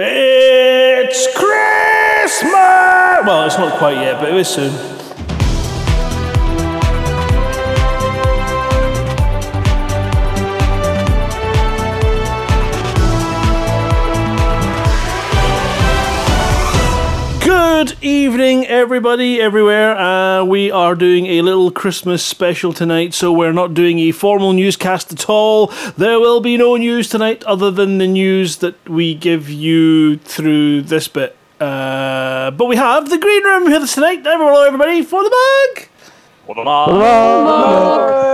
It's Christmas! Well, it's not quite yet, but it is soon. Evening, everybody, everywhere. Uh, we are doing a little Christmas special tonight, so we're not doing a formal newscast at all. There will be no news tonight other than the news that we give you through this bit. Uh, but we have the green room here tonight. Hello, everybody, for the mug.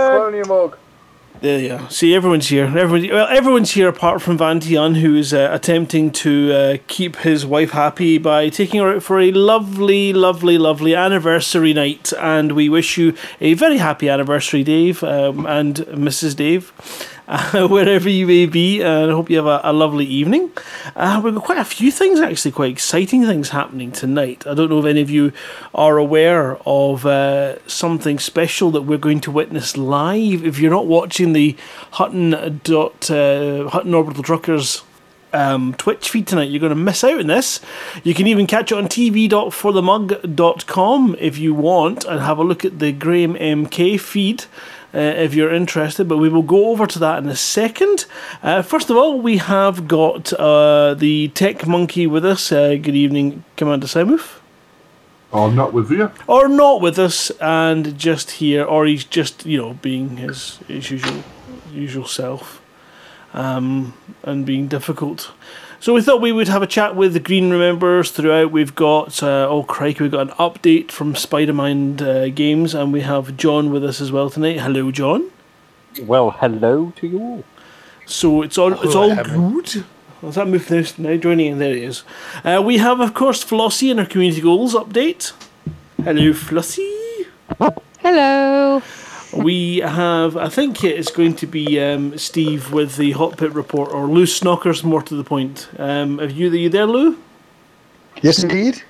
Colonia mug. There you go. See, everyone's here. Everyone, well, everyone's here apart from Vantian, who is uh, attempting to uh, keep his wife happy by taking her out for a lovely, lovely, lovely anniversary night. And we wish you a very happy anniversary, Dave um, and Mrs. Dave, uh, wherever you may be. And I hope you have a, a lovely evening. Uh, we've got quite a few things, actually, quite exciting things happening tonight. I don't know if any of you are aware of uh, something special that we're going to witness live. If you're not watching the Hutton dot uh, Hutton Orbital Truckers um, Twitch feed tonight, you're going to miss out on this. You can even catch it on tv.forthemug.com if you want and have a look at the Graham MK feed. Uh, if you're interested, but we will go over to that in a second. Uh, first of all, we have got uh, the Tech Monkey with us. Uh, good evening, Commander Simuth Oh, not with you. or not with us and just here, or he's just you know being his, his usual usual self, um, and being difficult. So we thought we would have a chat with the Green Remembers throughout. We've got uh, oh crikey, we've got an update from Spidermind uh, games, and we have John with us as well tonight. Hello, John. Well, hello to you all. So it's all it's all good. Has that moved this now? Joining in, there he is. Uh, we have, of course, Flossie in our community goals update. Hello, Flossie. Hello. We have, I think it's going to be um, Steve with the Hot Pit report, or Lou Snockers, more to the point. Um, have you, are you there, Lou? Yes, indeed.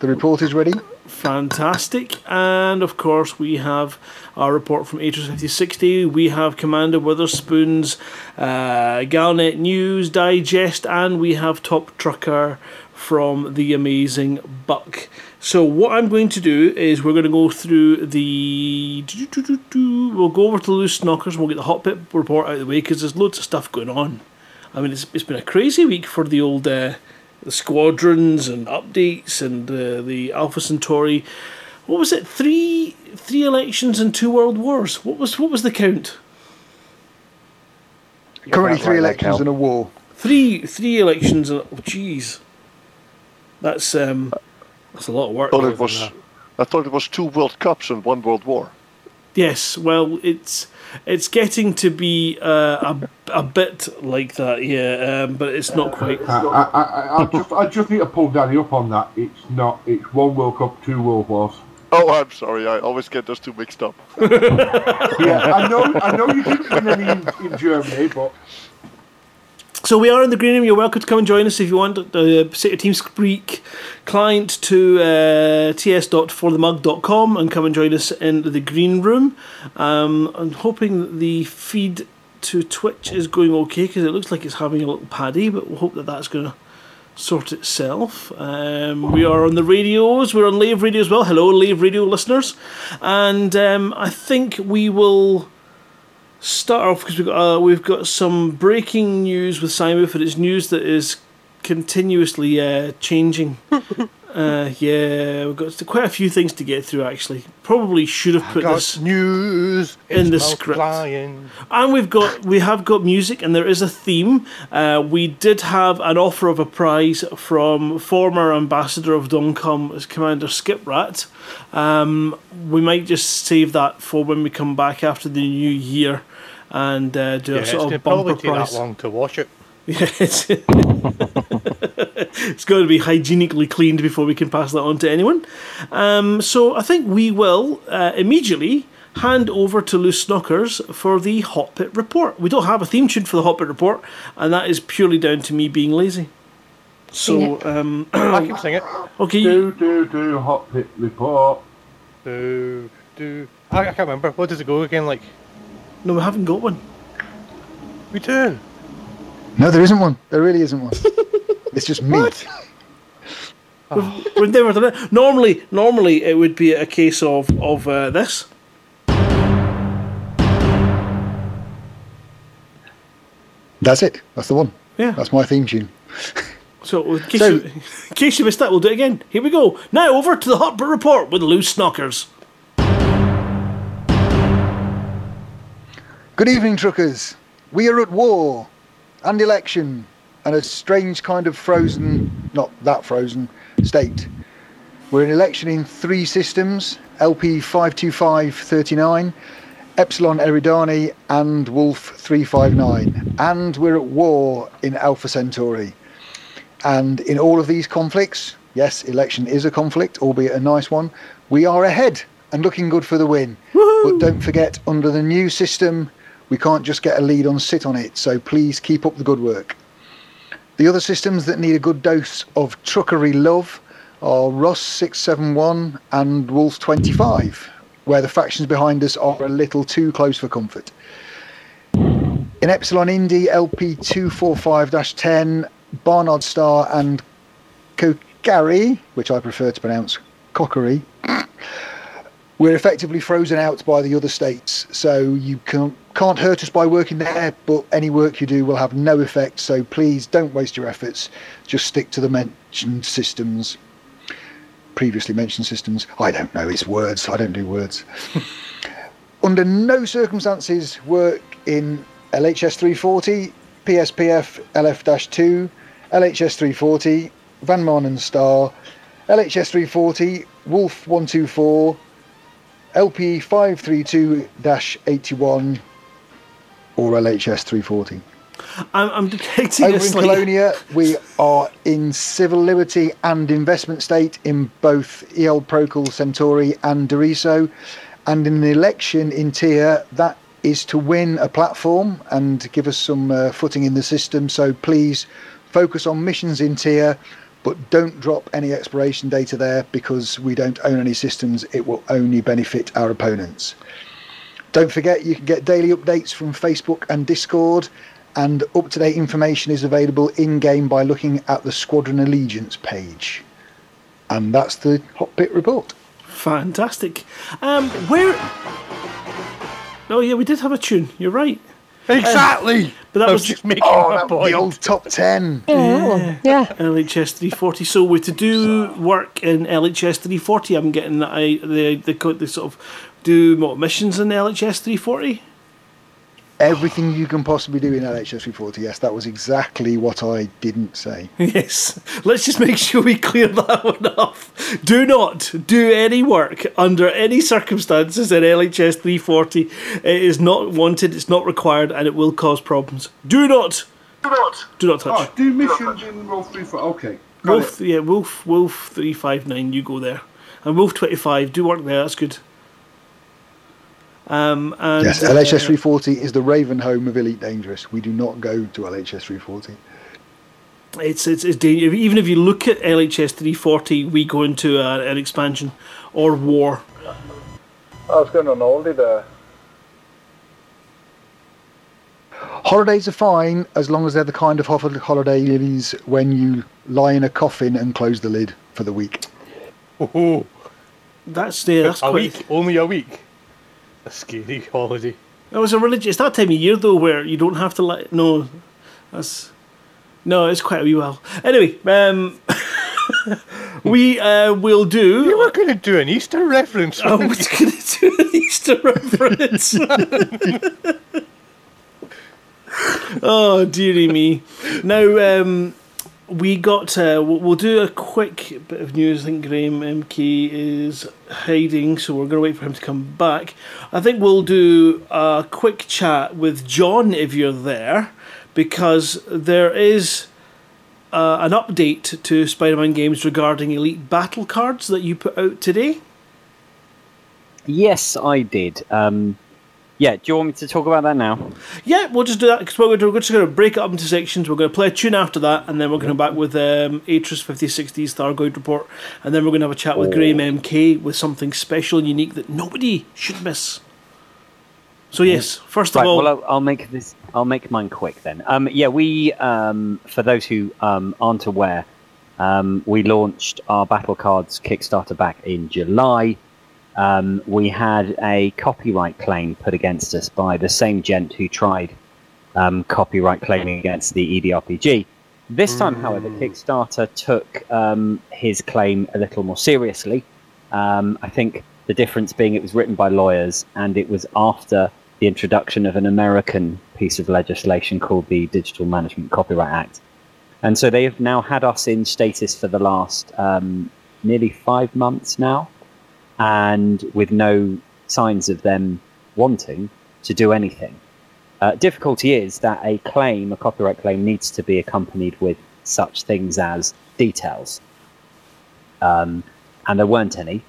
The report is ready. Fantastic. And of course, we have our report from Atrus 5060. We have Commander Witherspoon's uh, Galnet News Digest, and we have Top Trucker from the amazing Buck. So, what I'm going to do is we're going to go through the. We'll go over to Loose Knockers, and we'll get the Hot Pit report out of the way because there's loads of stuff going on. I mean, it's, it's been a crazy week for the old. Uh, the squadrons and updates and uh, the Alpha Centauri. What was it? Three three elections and two world wars. What was what was the count? Currently, can't three elections and a war. Three three elections. And, oh, jeez, that's um that's a lot of work. I thought it was I thought it was two World Cups and one World War. Yes, well, it's it's getting to be uh, a a bit like that, yeah, um, but it's not quite. I, I, I, I, just, I just need to pull Danny up on that. It's not. It's one World Cup, two World Wars. Oh, I'm sorry. I always get those two mixed up. Yeah, I know. I know you didn't win any in, in Germany, but So we are in the green room. You're welcome to come and join us if you want. Uh, set your TeamSpeak client to uh, ts.forthemug.com and come and join us in the green room. Um, I'm hoping the feed to Twitch is going okay because it looks like it's having a little paddy, but we'll hope that that's going to sort itself. Um, we are on the radios. We're on Lave Radio as well. Hello, Lave Radio listeners. And um, I think we will start off because we've got uh, we've got some breaking news with Simon, but it's news that is continuously uh, changing. uh, yeah, we've got quite a few things to get through. Actually, probably should have put this news in the script. And we've got we have got music, and there is a theme. Uh, we did have an offer of a prize from former ambassador of Doncom as Commander Skiprat. Um, we might just save that for when we come back after the new year and uh, do Yeah, a sort of bumper probably take that long to wash it. Yeah, it's, it's got to be hygienically cleaned before we can pass that on to anyone. Um, so I think we will uh, immediately hand over to Loose Snockers for the Hot Pit report. We don't have a theme tune for the Hot Pit report, and that is purely down to me being lazy. So, um, I can sing it. okay, you- do do do hot pit report. Do, do. I, I can't remember. What does it go again? Like, no, we haven't got one. we do. No, there isn't one. There really isn't one. It's just me. We've, we've never done it. Normally, normally it would be a case of of uh, this. That's it. That's the one. Yeah. That's my theme tune. So, in case, So- you, in case you missed that, we'll do it again. Here we go. Now over to the Hot Pit Report with Loose Knockers. Good evening, truckers. We are at war and election and a strange kind of frozen, not that frozen, state. We're in election in three systems LP 52539, Epsilon Eridani, and Wolf 359. And we're at war in Alpha Centauri. And in all of these conflicts, yes, election is a conflict, albeit a nice one, we are ahead and looking good for the win. But don't forget, under the new system, we can't just get a lead on sit on it, so please keep up the good work. The other systems that need a good dose of truckery love are Ross 671 and Wolf 25, where the factions behind us are a little too close for comfort. In Epsilon Indi LP 245 10, Barnard Star and Kokary, which I prefer to pronounce Cockery, we're effectively frozen out by the other states. So you can't, can't hurt us by working there, but any work you do will have no effect. So please don't waste your efforts. Just stick to the mentioned systems. Previously mentioned systems. I don't know, it's words. I don't do words. Under no circumstances work in LHS 340, PSPF LF 2, LHS 340, Van Maanen Star, LHS 340, Wolf 124, LP 532-81 or LHS 340. I'm, I'm detecting Over a in slight- Colonia, we are in civil liberty and investment state in both EL Procol Centauri and Deriso. And in the election in Tir, that is to win a platform and give us some uh, footing in the system. So please focus on missions in Tir, but don't drop any expiration data there because we don't own any systems. It will only benefit our opponents. Don't forget you can get daily updates from Facebook and Discord, and up to date information is available in game by looking at the Squadron Allegiance page. And that's the Hot Pit report. Fantastic. Um, where? Oh yeah, we did have a tune. You're right. Exactly. But that I was was just making Oh, my that, point. the old top 10. Yeah, yeah. LHS 340. So we're to do work in LHS 340. I'm getting that I the the, the sort of do what missions in LHS 340. Everything you can possibly do in LHS 340. Yes, that was exactly what I didn't say. Yes. Let's just make sure we clear that one off. Do not do any work under any circumstances in LHS 340. It is not wanted, it's not required, and it will cause problems. Do not. Do not. Do not touch. Oh, do missions in Wolf 3 for. Okay. Wolf, it. yeah, Wolf, Wolf three five nine. You go there, and Wolf twenty five. Do work there. That's good. Um, and Yes, uh, LHS 340 is the Raven home of Elite Dangerous. We do not go to LHS 340. It's it's it's dangerous. Even if you look at LHS three forty, we go into uh, an expansion or war. I was going on holiday there. Holidays are fine as long as they're the kind of ho- holidays when you lie in a coffin and close the lid for the week. Oh, That's yeah, that's a quite. week, only a week. A scary holiday. That was a religious. It's that time of year though where you don't have to let. No, that's no. It's quite a wee while. Anyway, um, we uh, will do. You were going to do an Easter reference. I was going to do an Easter reference. oh, dearie me. Now, um, we got. Uh, we'll, do a quick bit of news. I think Graham MK is hiding, so we're going to wait for him to come back. I think we'll do a quick chat with John if you're there, because there is. Uh, an update to Spidermind games regarding Elite Battle cards that you put out today. Yes, I did. Um, yeah, do you want me to talk about that now? Yeah, we'll just do that because we're, going to- we're just going to break it up into sections. We're going to play a tune after that, and then we're going to come back with um, Atris 5060 Stargoid report, and then we're going to have a chat with Graham MK with something special and unique that nobody should miss. So yes, first of all, Well, I'll, I'll make this. I'll make mine quick then. Um, yeah, we. Um, for those who um, aren't aware, um, we launched our battle cards Kickstarter back in July. Um, we had a copyright claim put against us by the same gent who tried um, copyright claiming against the EDRPG. This time, however, Kickstarter took um, his claim a little more seriously. Um, I think the difference being it was written by lawyers and it was after the introduction of an American piece of legislation called the Digital Management Copyright Act. And so they have now had us in status for the last um, nearly five months now, and with no signs of them wanting to do anything. Uh, difficulty is that a claim, a copyright claim, needs to be accompanied with such things as details. Um, and there weren't any.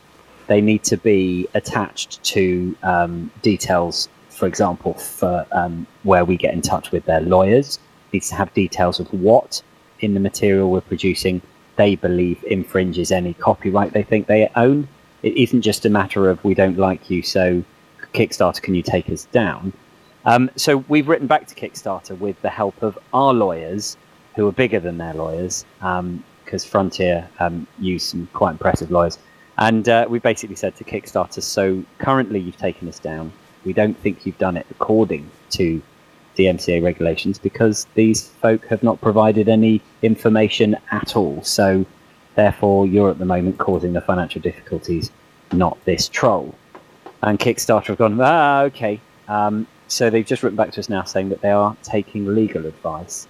They need to be attached to um, details, for example, for um, where we get in touch with their lawyers. Needs to have details of what in the material we're producing they believe infringes any copyright they think they own. It isn't just a matter of we don't like you, so Kickstarter, can you take us down? Um, so we've written back to Kickstarter with the help of our lawyers, who are bigger than their lawyers, because Frontier um, use some quite impressive lawyers. And uh, we basically said to Kickstarter, so currently you've taken us down. We don't think you've done it according to DMCA regulations because these folk have not provided any information at all. So therefore, you're at the moment causing the financial difficulties, not this troll. And Kickstarter have gone, ah, okay. Um, so they've just written back to us now saying that they are taking legal advice,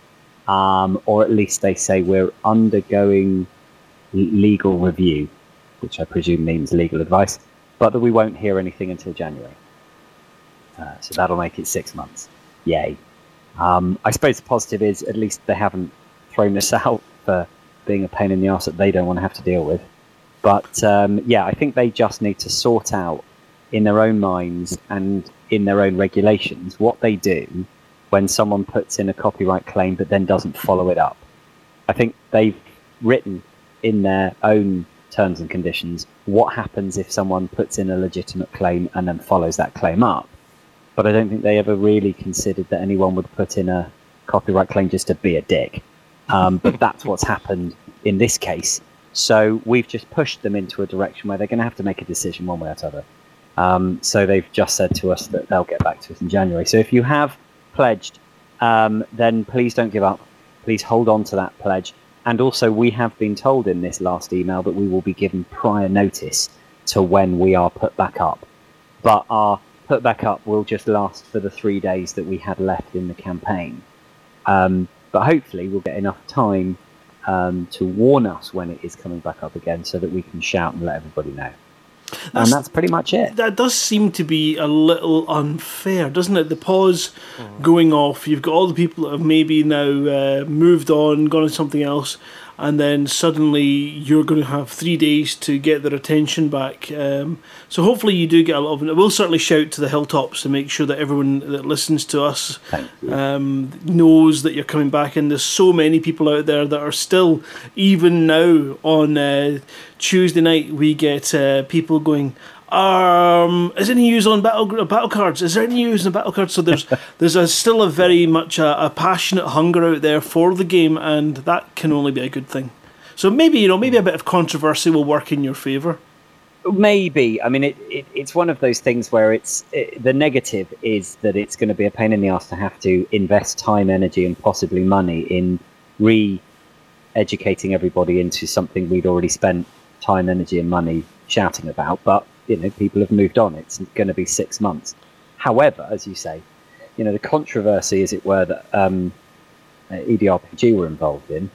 um, or at least they say we're undergoing legal review, which I presume means legal advice, but that we won't hear anything until January. Uh, so that'll make it six months. Yay. Um, I suppose the positive is at least they haven't thrown us out for being a pain in the ass that they don't want to have to deal with. But um, yeah, I think they just need to sort out in their own minds and in their own regulations what they do when someone puts in a copyright claim but then doesn't follow it up. I think they've written in their own terms and conditions what happens if someone puts in a legitimate claim and then follows that claim up. But I don't think they ever really considered that anyone would put in a copyright claim just to be a dick. Um, but that's what's happened in this case. So we've just pushed them into a direction where they're going to have to make a decision one way or the other. Um, so they've just said to us that they'll get back to us in January. So if you have pledged, um, then please don't give up. Please hold on to that pledge. And also, we have been told in this last email that we will be given prior notice to when we are put back up. But our put back up will just last for the three days that we had left in the campaign. Um, but hopefully, we'll get enough time um, to warn us when it is coming back up again so that we can shout and let everybody know. That's- and that's pretty much it. that does seem to be a little unfair, doesn't it? The pause going off, you've got all the people that have maybe now uh, moved on, gone to something else, and then suddenly you're going to have three days to get their attention back. Um, so hopefully you do get a lot of it. We'll certainly shout to the hilltops to make sure that everyone that listens to us um, knows that you're coming back. And there's so many people out there that are still, even now on uh, Tuesday night, we get uh, people going. Um, is there any news on battle battle cards? Is there any news on battle cards? So there's there's a, still a very much a, a passionate hunger out there for the game, and that can only be a good thing. So maybe you know maybe a bit of controversy will work in your favour. Maybe. I mean, it, it, it's one of those things where it's it, the negative is that it's going to be a pain in the ass to have to invest time, energy, and possibly money in re educating everybody into something we'd already spent time, energy, and money shouting about. But, you know, people have moved on. It's going to be six months. However, as you say, you know, the controversy, as it were, that um, uh, EDRPG were involved in,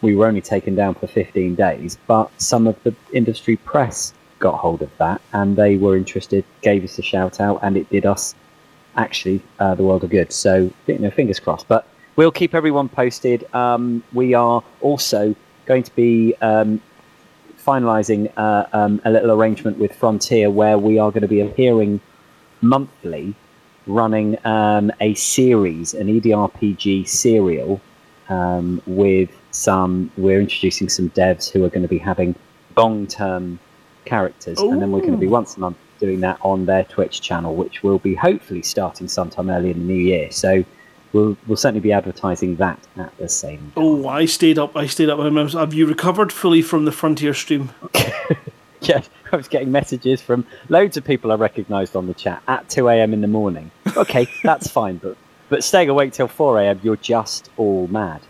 we were only taken down for 15 days, but some of the industry press got hold of that and they were interested, gave us a shout out, and it did us actually uh, the world of good. So, you know, fingers crossed. But we'll keep everyone posted. Um, we are also going to be um, finalising uh, um, a little arrangement with Frontier where we are going to be appearing monthly, running um, a series, an EDRPG serial um, with some. We're introducing some devs who are going to be having long-term characters, and then we're going to be once a month doing that on their Twitch channel, which will be hopefully starting sometime early in the new year. So we'll we'll certainly be advertising that at the same. time. Oh, I stayed up. I stayed up. and I Have you recovered fully from the Frontier stream? Yeah, I was getting messages from loads of people I recognised on the chat at 2 a.m. in the morning. Okay, that's fine, but but staying awake till 4 a.m. You're just all mad.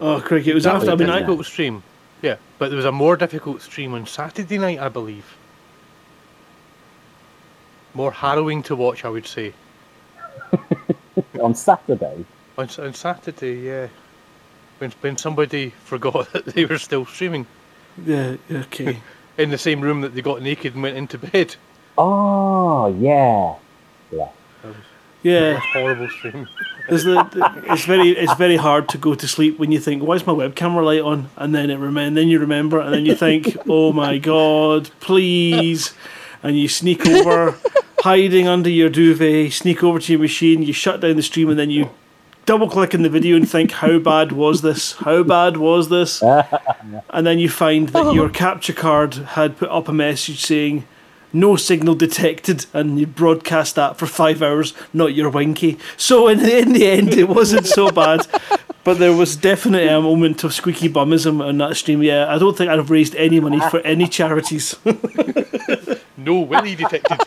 Oh, Craig, it was That after. I was a mean, I, difficult stream. Yeah, but there was a more difficult stream on Saturday night, I believe. More harrowing to watch, I would say. On Saturday, On, on Saturday, yeah. When, when somebody forgot that they were still streaming yeah, okay. in the same room that they got naked and went into bed. oh yeah, yeah. Yeah, horrible stream. there's the, the- it's very it's very hard to go to sleep when you think, why is my web camera light on? And then it rem- then you remember, and then you think, oh my god, please, and you sneak over, hiding under your duvet, sneak over to your machine, you shut down the stream, and then you double click in the video and think, how bad was this? How bad was this? And then you find that your capture card had put up a message saying, no signal detected, and you broadcast that for five hours, not your winky. So in the, in the end, it wasn't so bad. But there was definitely a moment of squeaky bumism on that stream. Yeah, I don't think I'd have raised any money for any charities. No willy detected.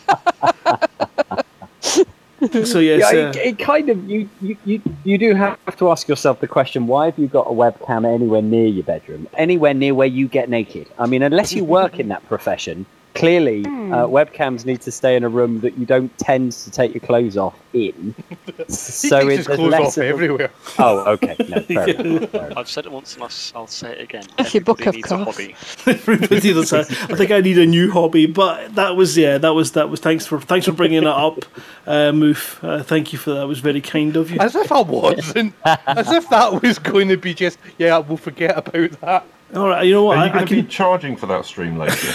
so yes, Yeah, uh, it, it kind of you, you you you do have to ask yourself the question: Why have you got a webcam anywhere near your bedroom, anywhere near where you get naked? I mean, unless you work in that profession, clearly uh, webcams need to stay in a room that you don't tend to take your clothes off in. So it's it- clothes less off of a- everywhere. Oh, okay. No, fair enough, fair. I've said it once and I'll, say it again. If your book Everybody of a course. hobby. everybody does that. I think I need a new hobby, but that was yeah, that was that was thanks for thanks for bringing it up, uh, Moof. Uh, thank you for that. It was very kind of you. As if I wasn't. As if that was going to be just, yeah, we'll forget about that. All right, you know what? Are I, you I going to can be charging for that stream later?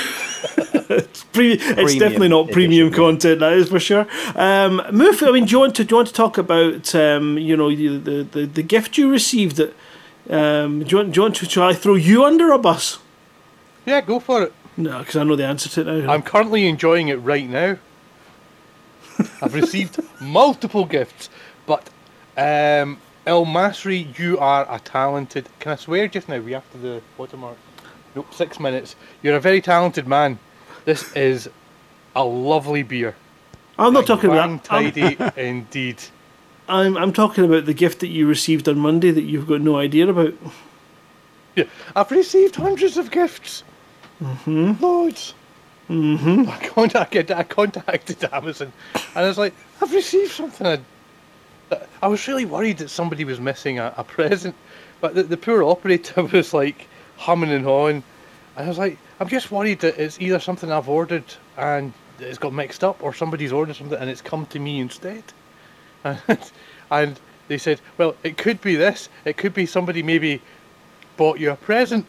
Pre- it's definitely not premium edition, yeah. content, that is for sure. Um, Moof, I mean, do you want to do you want to talk about um, you know the, the, the, the gift you received? That um, do you want do you want to try throw you under a bus? Yeah, go for it. No, because I know the answer to it now. I'm currently enjoying it right now. I've received multiple gifts, but um, El Masri, you are a talented. Can I swear just now? We after the watermark. Nope, six minutes. You're a very talented man. This is a lovely beer. I'm not talking about tidy indeed. I'm I'm talking about the gift that you received on Monday that you've got no idea about. Yeah, I've received hundreds of gifts. Mm-hmm. Loads. Mm-hmm. I contacted, I contacted Amazon, and I was like, I've received something. I, I was really worried that somebody was missing a, a present, but the, the poor operator was like humming and hawing. And I was like, I'm just worried that it's either something I've ordered and it's got mixed up, or somebody's ordered something and it's come to me instead. and they said, well, it could be this. It could be somebody maybe bought you a present,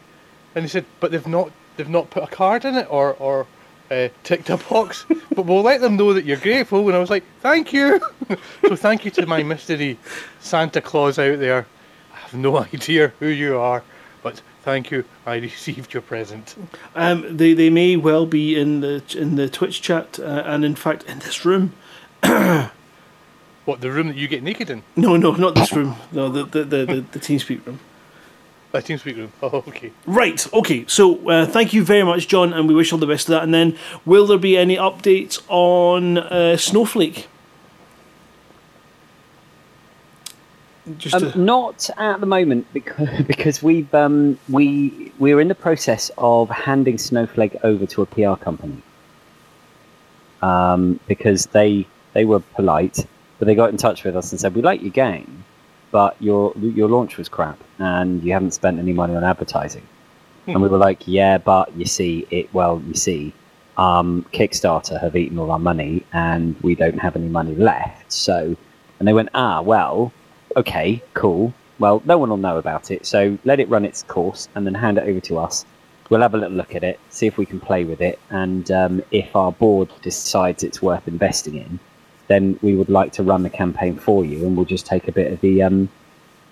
and he said, but they've not they've not put a card in it or or uh, ticked a box. but we'll let them know that you're grateful. And I was like, thank you. so thank you to my mystery Santa Claus out there. I have no idea who you are, but thank you. I received your present. Um, they they may well be in the in the Twitch chat uh, and in fact in this room. What the room that you get naked in? No, no, not this room. No, the the the, the, the TeamSpeak room. A TeamSpeak room. Oh, okay. Right. Okay. So uh, thank you very much, John, and we wish all the best of that. And then, will there be any updates on uh, Snowflake? Just Um, to, not at the moment because because we've um, we we're in the process of handing Snowflake over to a PR company. Um, because they they were polite, but they got in touch with us and said we like your game, but your your launch was crap and you haven't spent any money on advertising. And we were like, yeah, but you see it. Well, you see, um, Kickstarter have eaten all our money and we don't have any money left. So, and they went, ah, well, okay, cool. Well, no one will know about it, so let it run its course and then hand it over to us. We'll have a little look at it, see if we can play with it, and um, if our board decides it's worth investing in, then we would like to run the campaign for you, and we'll just take a bit of the um,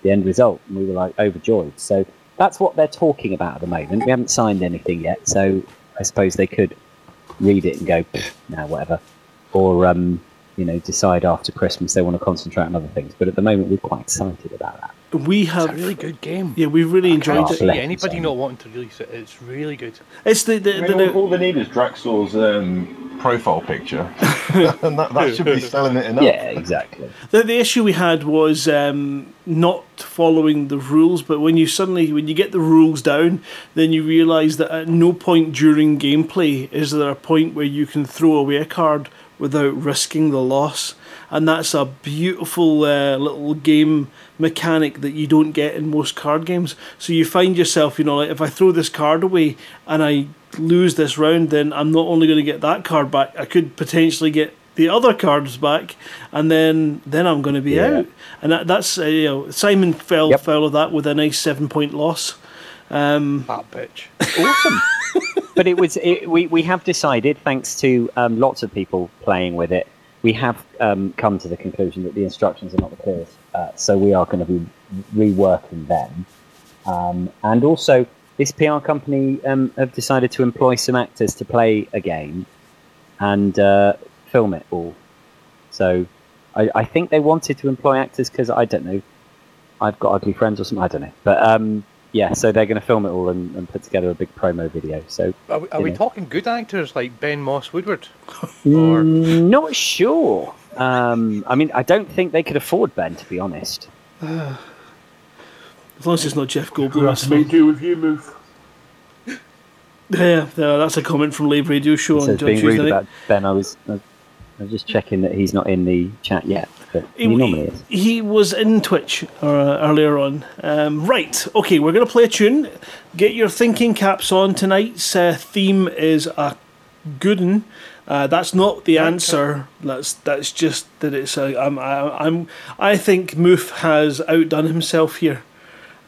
the end result. And we were like overjoyed. So that's what they're talking about at the moment. We haven't signed anything yet, so I suppose they could read it and go, "Pfft, nah, whatever. or um, you know decide after Christmas they want to concentrate on other things. But at the moment, we're quite excited about that. We It's have a really good game. yeah, we've really I enjoyed it. see bless anybody not wanting to release it. It's really good. It's the the, I the, mean, all, all they need is Draxor's um, profile picture, and that, that should be selling it enough. Yeah, exactly. The, the issue we had was um, not following the rules, but when you suddenly when you get the rules down, then you realise that at no point during gameplay is there a point where you can throw away a card without risking the loss, and that's a beautiful uh, little game mechanic that you don't get in most card games. So you find yourself, you know, like if I throw this card away and I lose this round, then I'm not only going to get that card back, I could potentially get the other cards back, and then then I'm going to be Yeah. out. And that, that's uh, you know Simon fell Yep. foul of that with a nice seven point loss. Um, That bitch. awesome. but it was it, we we have decided, thanks to um, lots of people playing with it, we have um, come to the conclusion that the instructions are not the clearest. Uh, so we are going to be reworking them, um, and also this PR company um, have decided to employ some actors to play a game and uh, film it all. So I, I think they wanted to employ actors because I don't know, I've got ugly friends or something. I don't know, but um, yeah, so they're going to film it all and, and put together a big promo video. So Are we, are we talking good actors like Ben Moss Woodward? Mm, not sure. Um, I mean, I don't think they could afford Ben, to be honest. as long as it's not Jeff Goldblum. That's to fine. make do with you, move. Yeah, yeah, that's a comment from Lave Radio Show It on says being Tuesday. rude night. about Ben. I was, I was just checking that he's not in the chat yet, but he, He- normally is. He was in Twitch uh, earlier on. Um, right, okay, we're going to play a tune. Get your thinking caps on. Tonight's uh, theme is a good one. Uh, that's not the answer. That's that's just that it's a. I'm I, I'm I think Moof has outdone himself here,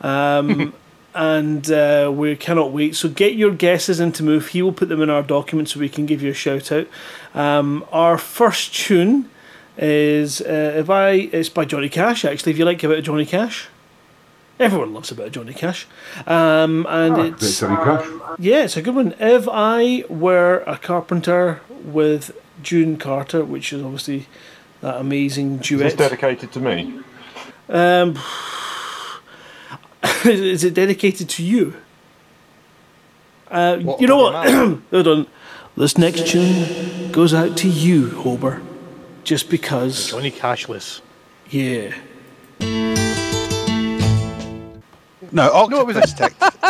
um, and uh, we cannot wait. So get your guesses into Move. He will put them in our document so we can give you a shout out. Um, our first tune is uh, if I it's by Johnny Cash actually if you like a bit of Johnny Cash everyone loves a bit of Johnny Cash um, and Ah, it's Johnny Cash. yeah it's a good one if I were a carpenter with June Carter which is obviously that amazing duet. Is this dedicated to me? um, is it dedicated to you uh, What you know what hold on this next tune goes out to you Hober just because Johnny Cashless. yeah No, octopus No, it was a-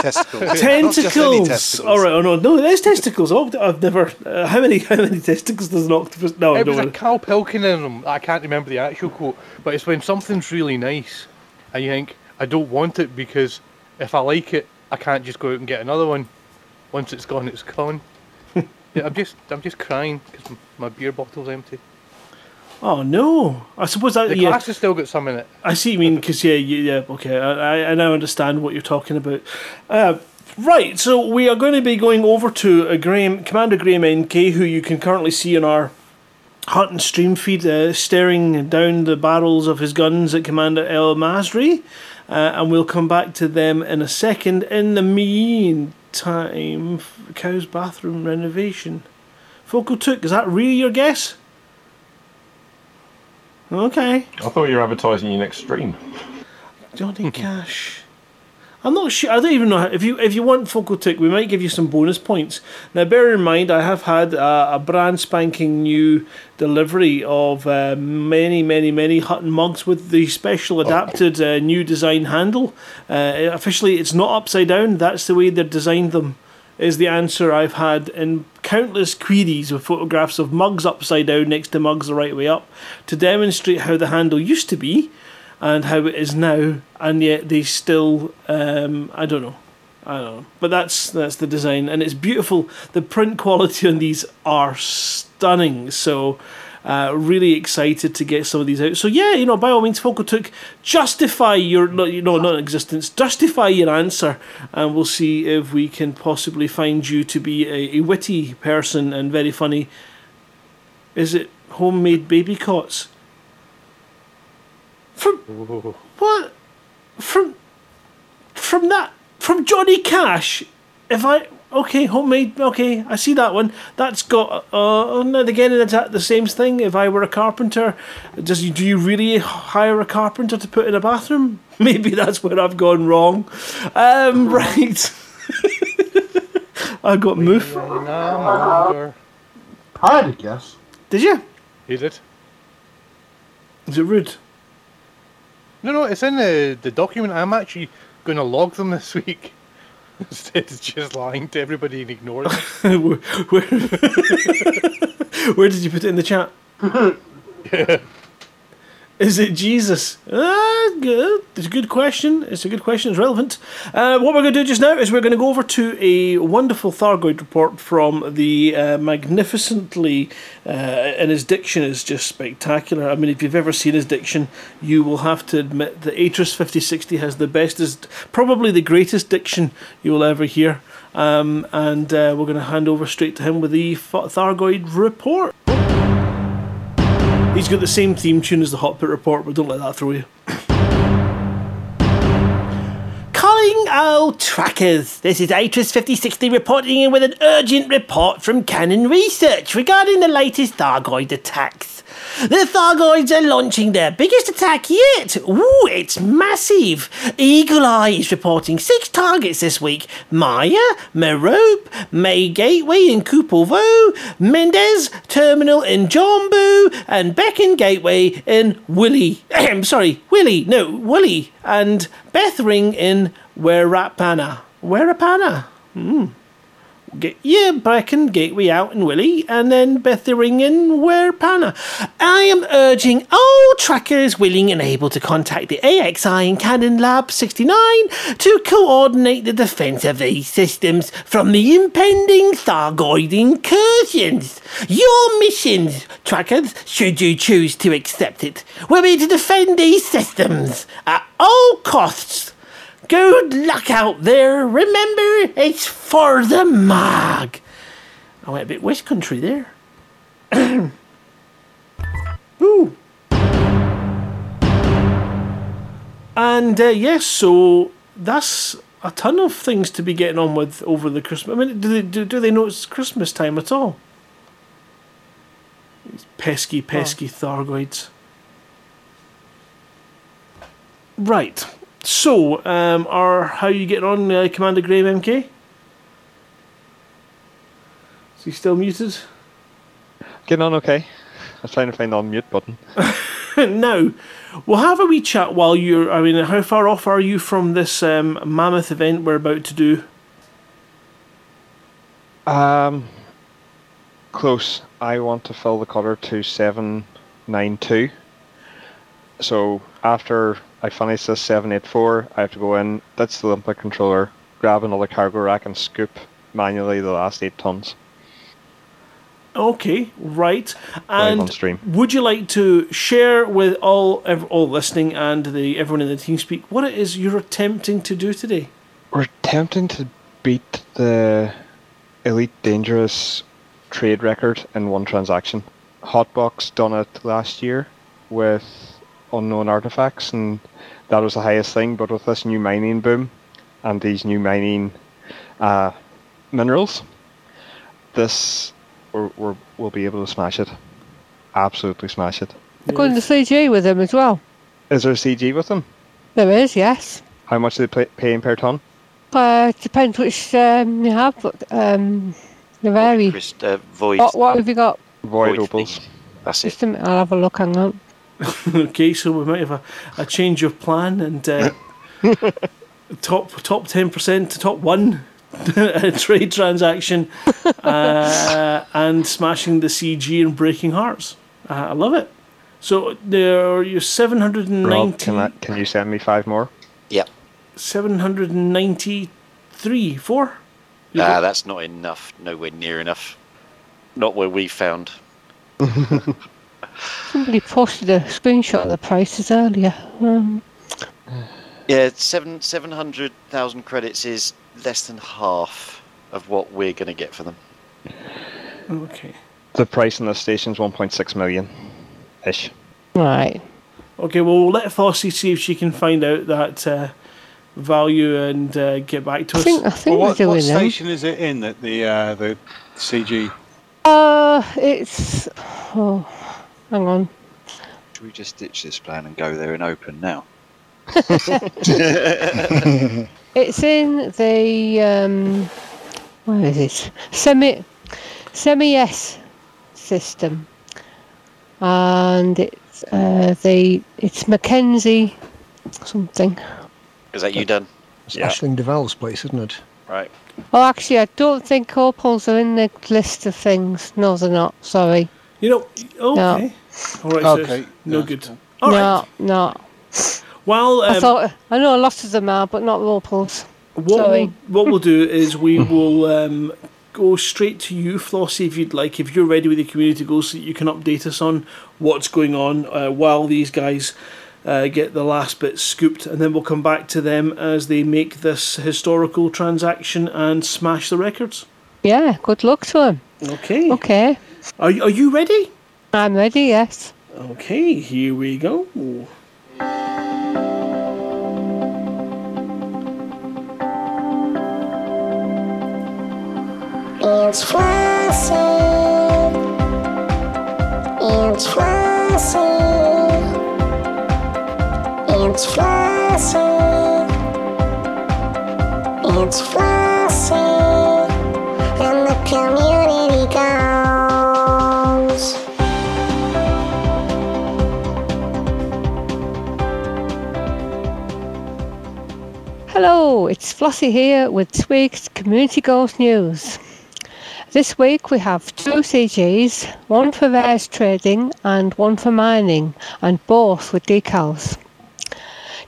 testicles. Not just any tentacles. testicles. All right. Oh no, no, there's testicles. Oct- I've never. Uh, how many? How many testicles does an octopus? No, It no. was a Cal them. I can't remember the actual quote, but it's when something's really nice, and you think, I don't want it because if I like it, I can't just go out and get another one. Once it's gone, it's gone. yeah, I'm just, I'm just crying because my beer bottle's empty. oh no. I suppose that. The yeah. glass has still got some in it. I see. You mean because yeah, yeah. Okay. I, I- now understand what you're talking about. Uh, right. So we are going to be going over to a Graham Commander Graham MK, who you can currently see in our hunt and stream feed, uh, staring down the barrels of his guns at Commander El Masri. Uh, and we'll come back to them in a second. In the meantime, Cow's bathroom renovation. Focal Took, is that really your guess? Okay. I thought you were advertising your next stream. Johnny Cash. I'm not sure. I don't even know how, if you if you want focal tick, we might give you some bonus points. Now, bear in mind, I have had a, a brand spanking new delivery of uh, many, many, many Hutton mugs with the special adapted uh, new design handle. Uh, officially, it's not upside down. That's the way they've designed them. Is the answer I've had in countless queries with photographs of mugs upside down next to mugs the right way up to demonstrate how the handle used to be and how it is now, and yet they still, um, I don't know, I don't know, but that's that's the design, and it's beautiful. The print quality on these are stunning. So. Uh, really excited to get some of these out. So yeah, you know, by all means, Focal took justify your no, you know, not existence, justify your answer, and we'll see if we can possibly find you to be a, a witty person and very funny. Is it homemade baby cots? From what? From from that from Johnny Cash. If I Okay, homemade. Okay, I see that one. That's got. Uh, and then again, it's at the same thing. If I were a carpenter, does you do you really hire a carpenter to put in a bathroom? Maybe that's where I've gone wrong. Um, right. I got moof. I had a guess. Did you? He did. Is it rude? No, no, it's in the, the document. I'm actually going to log them this week. Instead of just lying to everybody and ignoring them. where, where, where did you put it in the chat? Is it Jesus? Ah, good. It's a good question. It's a good question. It's relevant. Uh, what we're going to do just now is we're going to go over to a wonderful Thargoid report from the uh, magnificently, uh, and his diction is just spectacular. I mean, if you've ever seen his diction, you will have to admit that Atris 5060 has the bestest, probably the greatest diction you will ever hear. Um, and uh, we're going to hand over straight to him with the Thargoid report. He's got the same theme tune as the Hot Pit Report, but don't let that throw you. Calling all trackers. This is Atris 5060 reporting in with an urgent report from Canonn Research regarding the latest Thargoid attacks. The Thargoids are launching their biggest attack yet. Ooh, it's massive. Eagle Eye is reporting six targets this week. Maya, Merope, May Gateway in Kupolvo, Mendez Terminal in Jombu, and Beacon Gateway in Willie. Sorry, Willie, no, Willie, and Bethring in Werapana. Werapana? Hmm. Get yeah, Brecon Gateway out in Willie, and then Bethering in Werpana. I am urging all trackers willing and able to contact the AXI and Canonn Lab 69 to coordinate the defence of these systems from the impending Thargoid incursions. Your missions, trackers, should you choose to accept it, will be to defend these systems at all costs. Good luck out there. Remember, it's for the mag. I went a bit West Country there. Ooh. And uh, yes, so that's a ton of things to be getting on with over the Christmas. I mean, do they do, do they know it's Christmas time at all? These pesky, pesky Thargoids. Right. So, um, are how you getting on, uh, Commander Graham MK? Is he still muted? Getting on okay. I was trying to find the unmute button. now, we'll have a wee chat while you're. I mean, how far off are you from this um, mammoth event we're about to do? Um, close. I want to fill the cutter to 792. So after I finish this 784, I have to go in, ditch the Olympic controller, grab another cargo rack and scoop manually the last 8 tons. Okay, right. And would you like to share with all all listening and the everyone in the team speak what it is you're attempting to do today? We're attempting to beat the Elite Dangerous trade record in one transaction. Hotbox done it last year with unknown artifacts, and that was the highest thing. But with this new mining boom and these new mining uh, minerals, this we're, we're, we'll be able to smash it. Absolutely smash it. Going to CG with them as well. Is there a CG with them? There is, yes. How much are they pay, paying per ton? Uh, depends which um, you have, but um, they vary. Chris, uh, void. What, what have you got? Void, Void opals. That's it. Just a minute, I'll have a look. Hang on. okay, so we might have a, a change of plan and uh, top top ten percent to top one trade transaction uh, and smashing the CG and breaking hearts. Uh, I love it. So there are your seven hundred and ninety. can, I, can you send me five more? Yep. seven hundred and ninety-three, four. You Ah, that's not enough. Nowhere near enough. Not where we found. Somebody posted a screenshot of the prices earlier. Um, Yeah, seven seven hundred thousand credits is less than half of what we're going to get for them. Okay. The price on the station is 1.6 million ish. right. Okay, well, we'll let Flossie see if she can find out that uh, value and uh, get back to I us. think I think Well, we're what, doing what them. station is it in that the uh, the CG? Uh, it's oh, hang on. Should we just ditch this plan and go there and open now? It's in the um, where is it? Semi semi S system, and it's uh, the it's Mackenzie something. Is that you done? It's Aisling Duval's place, isn't it? Right. Oh, actually, I don't think opals are in the list of things. No, they're not. Sorry. You know, okay. All right, so Okay, no that's good. All right. no, no. Well, um, I thought I know a lot of them are, but not the opals. What Sorry. we'll, what we'll do is we will um, go straight to you, Flossie, if you'd like, if you're ready with the community goals, so that you can update us on what's going on uh, while these guys uh, get the last bit scooped, and then we'll come back to them as they make this historical transaction and smash the records. Yeah. Good luck to them. Okay. Okay. Are, are you ready? I'm ready. Yes. Okay, here we go. It's Flossie. It's Flossie. It's Flossie. It's Flossie. And the community Hello, it's Flossie here with this week's Community Goals News. This week we have two CGs, one for rares trading and one for mining, and both with decals.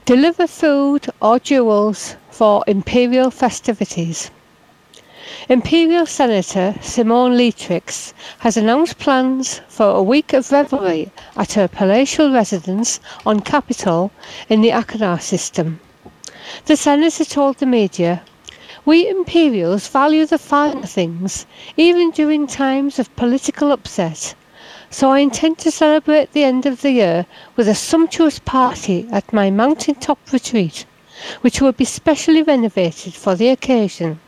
Deliver food or jewels for Imperial festivities. Imperial Senator Simone Leatrix has announced plans for a week of revelry at her palatial residence on Capitol in the Achenar system. The senator told the media, We Imperials value the finer things, even during times of political upset. So I intend to celebrate the end of the year with a sumptuous party at my mountaintop retreat, which will be specially renovated for the occasion.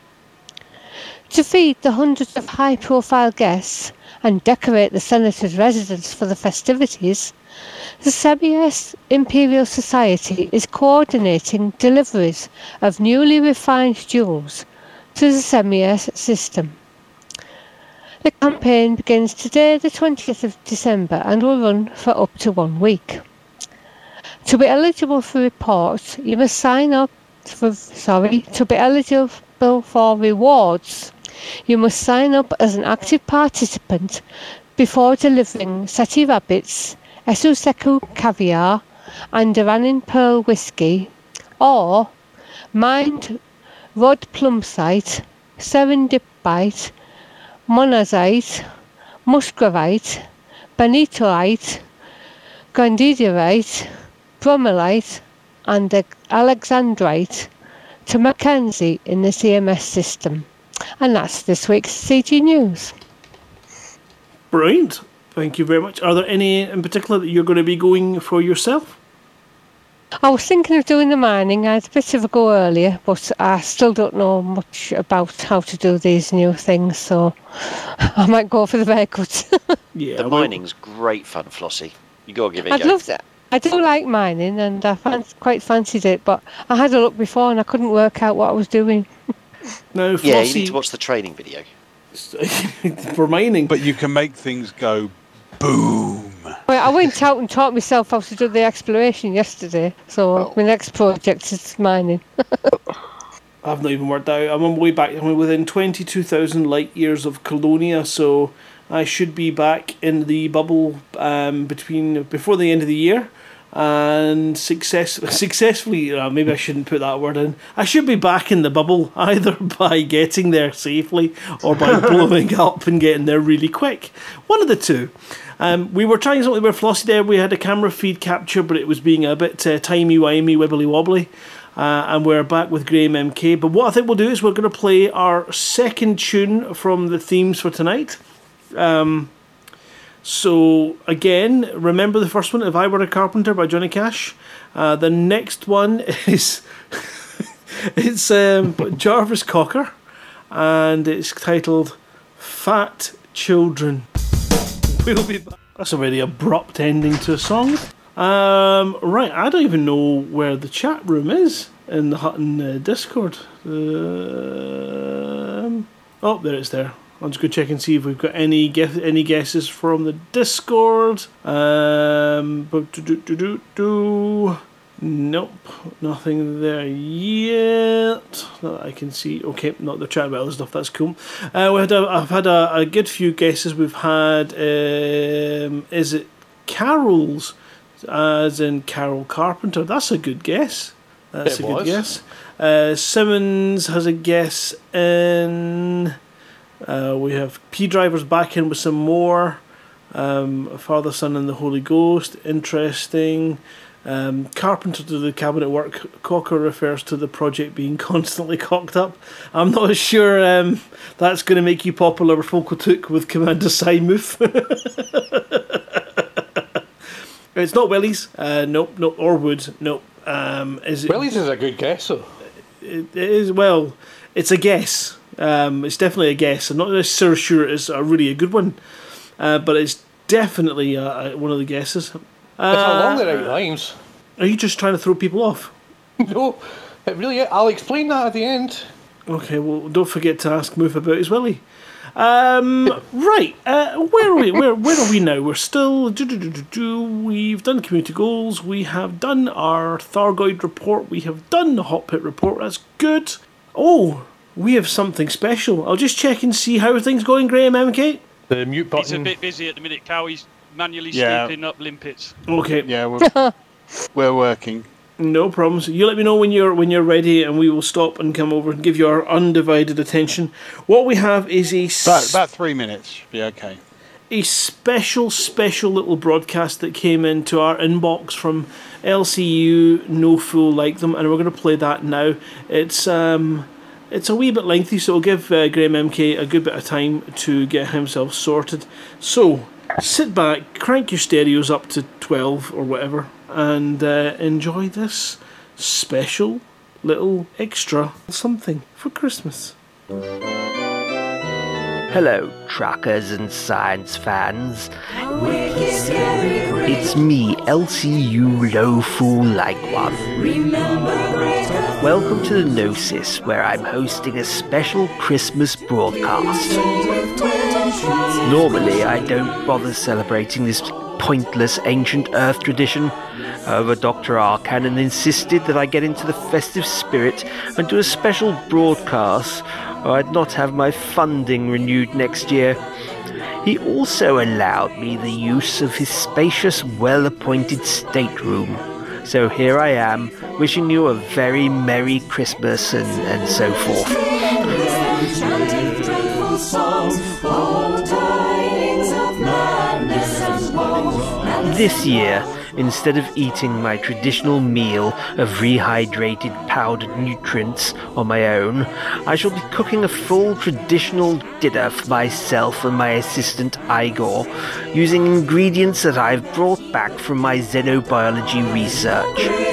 To feed the hundreds of high profile guests and decorate the Senator's residence for the festivities, the Sebius Imperial Society is coordinating deliveries of newly refined jewels to the Semius system. The campaign begins today, the 20th of December, and will run for up to one week. To be eligible for reports, you must sign up for, sorry, to be eligible for rewards, you must sign up as an active participant before delivering Ceti rabbits, Esuseku caviar, and Duranin pearl whiskey, or mined rod plumsite, serendibite, monazite, musgravite, benitoite, grandidierite, bromellite, and alexandrite to Mackenzie in the CMS system. And that's this week's CG News. Brilliant. Thank you very much. Are there any in particular that you're going to be going for yourself? I was thinking of doing the mining. I had a bit of a go earlier, but I still don't know much about how to do these new things, so I might go for the haircut. Yeah, the mining's great fun, Flossie. You gotta give it a I'd go. love that. I do like mining, and I fan- quite fancied it, but I had a look before and I couldn't work out what I was doing. No, Flossie. Yeah, you need to watch the training video. for mining. But you can make things go boom. Well, I went out and taught myself how to do the exploration yesterday, so my next project is mining. I've not even worked out. I'm on my way back. I'm within 22,000 light years of Colonia, so I should be back in the bubble um, between before the end of the year. And success successfully, uh, maybe I shouldn't put that word in. I should be back in the bubble either by getting there safely or by blowing up and getting there really quick. One of the two. Um, we were trying something where Flossie there. We had a camera feed capture, but it was being a bit uh, timey wimey, wibbly wobbly. Uh, and we're back with Graham MK. But what I think we'll do is we're going to play our second tune from the themes for tonight. Um, so again, remember the first one, "If I Were a Carpenter" by Johnny Cash. Uh, the next one is it's um, Jarvis Cocker, and it's titled "Fat Children." We'll be back. That's a very abrupt ending to a song. Um, right, I don't even know where the chat room is in the Hutton uh, Discord. Um, oh, there it's there. I'll just go check and see if we've got any guess, any guesses from the Discord. Um, but do, do, do, do, do. Nope, nothing there yet that I can see. Okay, not the chat about other stuff. That's cool. Uh, we had a, I've had a, a good few guesses. We've had um, is it Carol's, as in Carol Carpenter. That's a good guess. That's It a good guess. Uh, Simmons has a guess in. Uh, we have P drivers back in with some more. Um, Father, Son, and the Holy Ghost. Interesting. Um, Carpenter to the cabinet work. Cocker refers to the project being constantly cocked up. I'm not sure um, that's going to make you popular with Folketook with Commander Simoof. it's not Willie's. Uh, nope, nope. Or Wood. Nope. Um, is it, Willie's is a good guess, though. it, it is well. It's a guess. Um, it's definitely a guess. I'm not necessarily sure it's a really a good one, uh, but it's definitely uh, one of the guesses. Uh, It's along the right lines. Are you just trying to throw people off? no, it really. is. I'll explain that at the end. Okay, well, don't forget to ask Moof about his willy. Um, right, uh, where are we? Where where are we now? We're still. Do, do, do, do, do. We've done community goals. We have done our Thargoid report. We have done the Hot Pit report. That's good. Oh, we have something special. I'll just check and see how things going, Graham MK. The mute button. He's a bit busy at the minute, Cowie's manually Yeah. stapling up limpets. Okay. Yeah, we're, we're working. No problems. You let me know when you're when you're ready, and we will stop and come over and give you our undivided attention. What we have is a About, about three minutes should be okay. a special, special little broadcast that came into our inbox from LCU No Fool Like Them, and we're going to play that now. It's um, it's a wee bit lengthy, so it'll give uh, Graham MK a good bit of time to get himself sorted. So sit back, crank your stereos up to 12 or whatever, and uh, enjoy this special little extra something for Christmas. Hello, truckers and science fans. It's me, LCU No Fool Like One. Welcome to the Gnosis, where I'm hosting a special Christmas broadcast. Normally, I don't bother celebrating this pointless ancient Earth tradition. However, Dr. Arcanonn insisted that I get into the festive spirit and do a special broadcast, or I'd not have my funding renewed next year. He also allowed me the use of his spacious, well appointed stateroom. So here I am, wishing you a very Merry Christmas and, and so forth. This year, instead of eating my traditional meal of rehydrated powdered nutrients on my own, I shall be cooking a full traditional dinner for myself and my assistant Igor, using ingredients that I've brought back from my xenobiology research.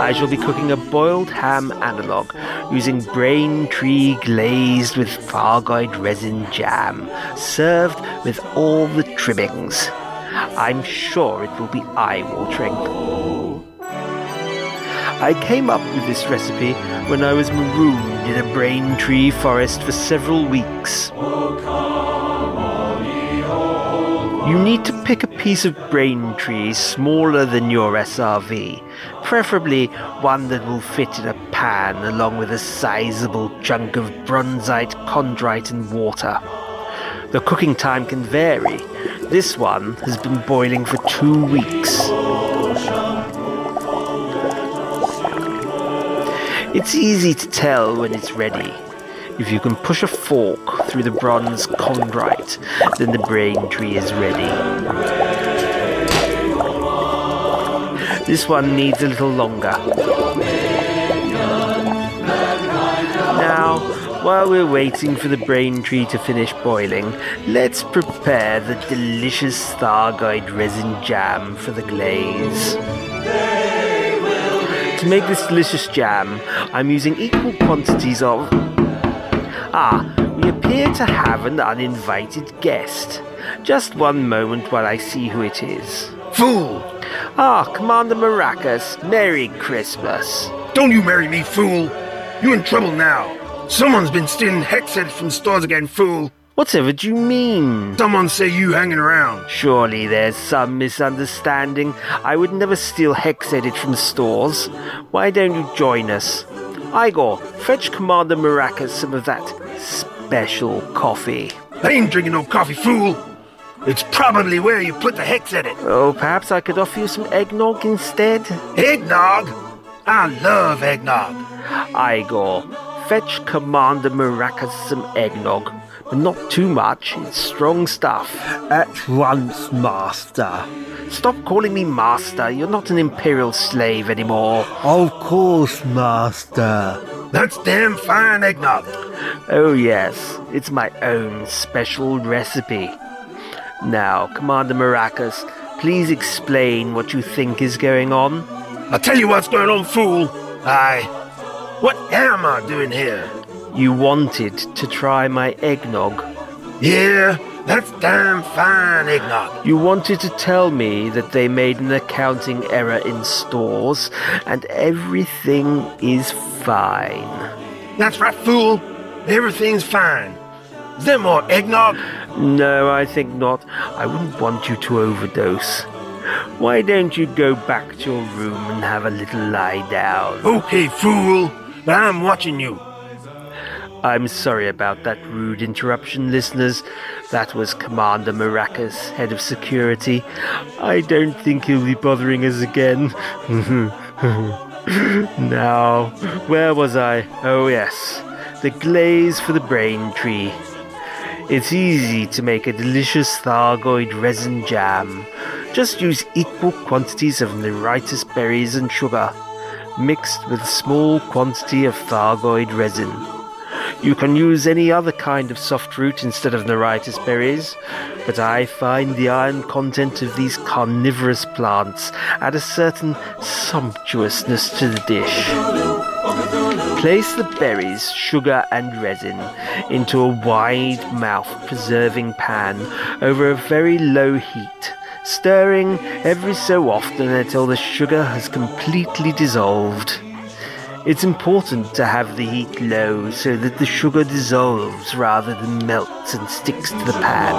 I shall be cooking a boiled ham analog using brain tree glazed with Thargoid resin jam, served with all the trimmings. I'm sure it will be eye watering. I came up with this recipe when I was marooned in a brain tree forest for several weeks. You need to pick a piece of brain tree smaller than your SRV, preferably one that will fit in a pan along with a sizable chunk of bronzite, chondrite, and water. The cooking time can vary. This one has been boiling for two weeks. It's easy to tell when it's ready. If you can push a fork through the bronzite chondrite, then the brain tree is ready. This one needs a little longer. Now, while we're waiting for the brain tree to finish boiling, let's prepare the delicious Thargoid resin jam for the glaze. To make this delicious jam, I'm using equal quantities of. Ah, we appear to have an uninvited guest. Just one moment while I see who it is. Fool! Ah, Commander Maracas, Merry Christmas. Don't you marry me, fool! You're in trouble now. Someone's been stealing hex edits from stores again, fool. Whatever do you mean? Someone say you hanging around. Surely there's some misunderstanding. I would never steal hex edit from stores. Why don't you join us? Igor, fetch Commander Maracas some of that special coffee. I ain't drinking no coffee, fool. It's probably where you put the hex edit. Oh, perhaps I could offer you some eggnog instead? Eggnog? I love eggnog. Igor, fetch Commander Maracas some eggnog. But not too much, it's strong stuff. At once, Master. Stop calling me Master, you're not an Imperial slave anymore. Of course, Master. That's damn fine eggnog. Oh, yes, it's my own special recipe. Now, Commander Maracas, please explain what you think is going on. I'll tell you what's going on, fool. I. What am I doing here? You wanted to try my eggnog. Yeah, that's damn fine eggnog. You wanted to tell me that they made an accounting error in stores and everything is fine. That's right, fool. Everything's fine. Is there more eggnog? No, I think not. I wouldn't want you to overdose. Why don't you go back to your room and have a little lie down? Okay, fool. But I'm watching you. I'm sorry about that rude interruption, listeners. That was Commander Maracas, head of security. I don't think he'll be bothering us again. now, where was I? Oh, yes. The glaze for the brain tree. It's easy to make a delicious Thargoid resin jam. Just use equal quantities of Neritus berries and sugar, mixed with a small quantity of Thargoid resin. You can use any other kind of soft fruit instead of Neritus berries, but I find the iron content of these carnivorous plants add a certain sumptuousness to the dish. Place the berries, sugar, and resin into a wide mouth preserving pan over a very low heat, stirring every so often until the sugar has completely dissolved. It's important to have the heat low so that the sugar dissolves rather than melts and sticks to the pan.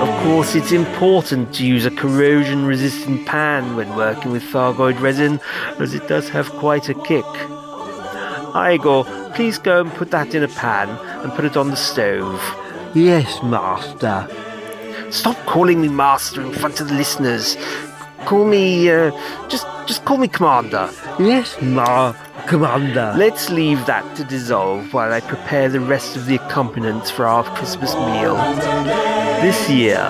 Of course, it's important to use a corrosion resistant pan when working with Thargoid resin, as it does have quite a kick. Igor, please go and put that in a pan and put it on the stove. Yes, Master. Stop calling me Master in front of the listeners. Call me, uh, just, just call me Commander. Yes, Ma, Commander. Let's leave that to dissolve while I prepare the rest of the accompaniments for our Christmas meal. This year,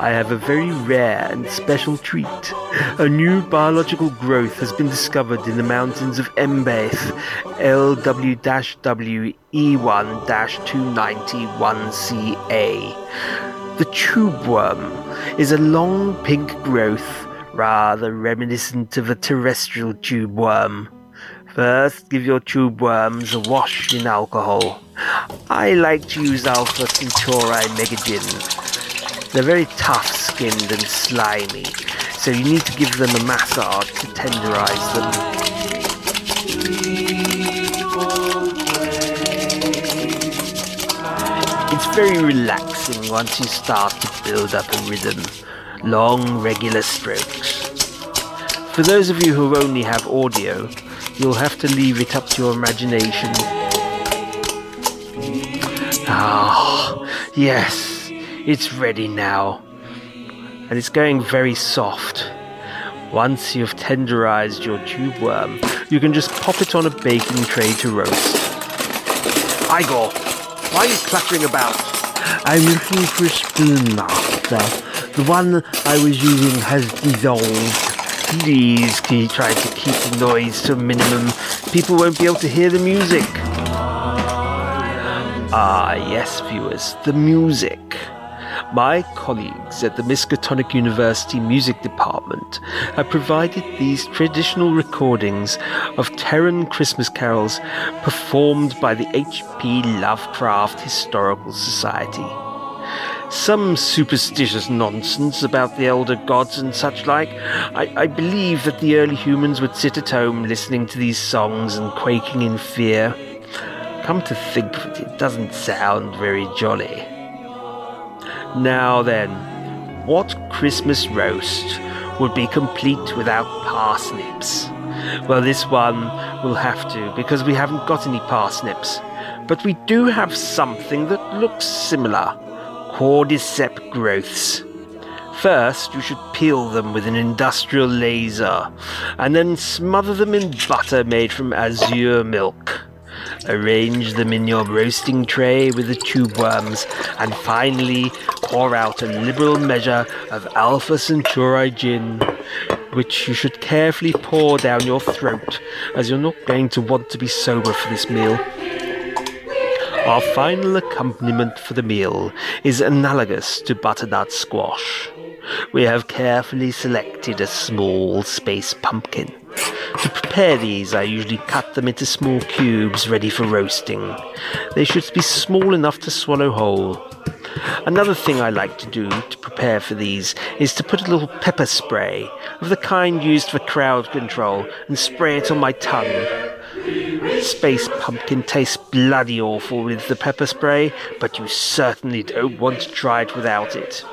I have a very rare and special treat. A new biological growth has been discovered in the mountains of Embeth, LW E E1 291C A. The tube worm is a long pink growth, rather reminiscent of a terrestrial tube worm. First, give your tube worms a wash in alcohol. I like to use Alpha Centauri Megagin. They're very tough skinned and slimy, so you need to give them a massage to tenderize them. Very relaxing once you start to build up a rhythm. Long, regular strokes. For those of you who only have audio, you'll have to leave it up to your imagination. Ah, yes, it's ready now. And it's going very soft. Once you've tenderized your tube worm, you can just pop it on a baking tray to roast. Igor, why are you clattering about? I'm looking for a spoon, Master. The one I was using has dissolved. Please, can you try to keep the noise to a minimum? People won't be able to hear the music. Ah, yes, viewers, the music. My colleagues at the Miskatonic University Music Department have provided these traditional recordings of Terran Christmas carols performed by the H.P. Lovecraft Historical Society. Some superstitious nonsense about the elder gods and such like. I, I believe that the early humans would sit at home listening to these songs and quaking in fear. Come to think of it, it doesn't sound very jolly. Now then, what Christmas roast would be complete without parsnips? Well, this one will have to, because we haven't got any parsnips. But we do have something that looks similar cordyceps growths. First, you should peel them with an industrial laser, and then smother them in butter made from azure milk. Arrange them in your roasting tray with the tube worms, and finally pour out a liberal measure of Alpha Centauri gin, which you should carefully pour down your throat, as you're not going to want to be sober for this meal. Our final accompaniment for the meal is analogous to butternut squash. We have carefully selected a small space pumpkin. To prepare these, I usually cut them into small cubes ready for roasting. They should be small enough to swallow whole. Another thing I like to do to prepare for these is to put a little pepper spray of the kind used for crowd control and spray it on my tongue. Space pumpkin tastes bloody awful with the pepper spray, but you certainly don't want to try it without it.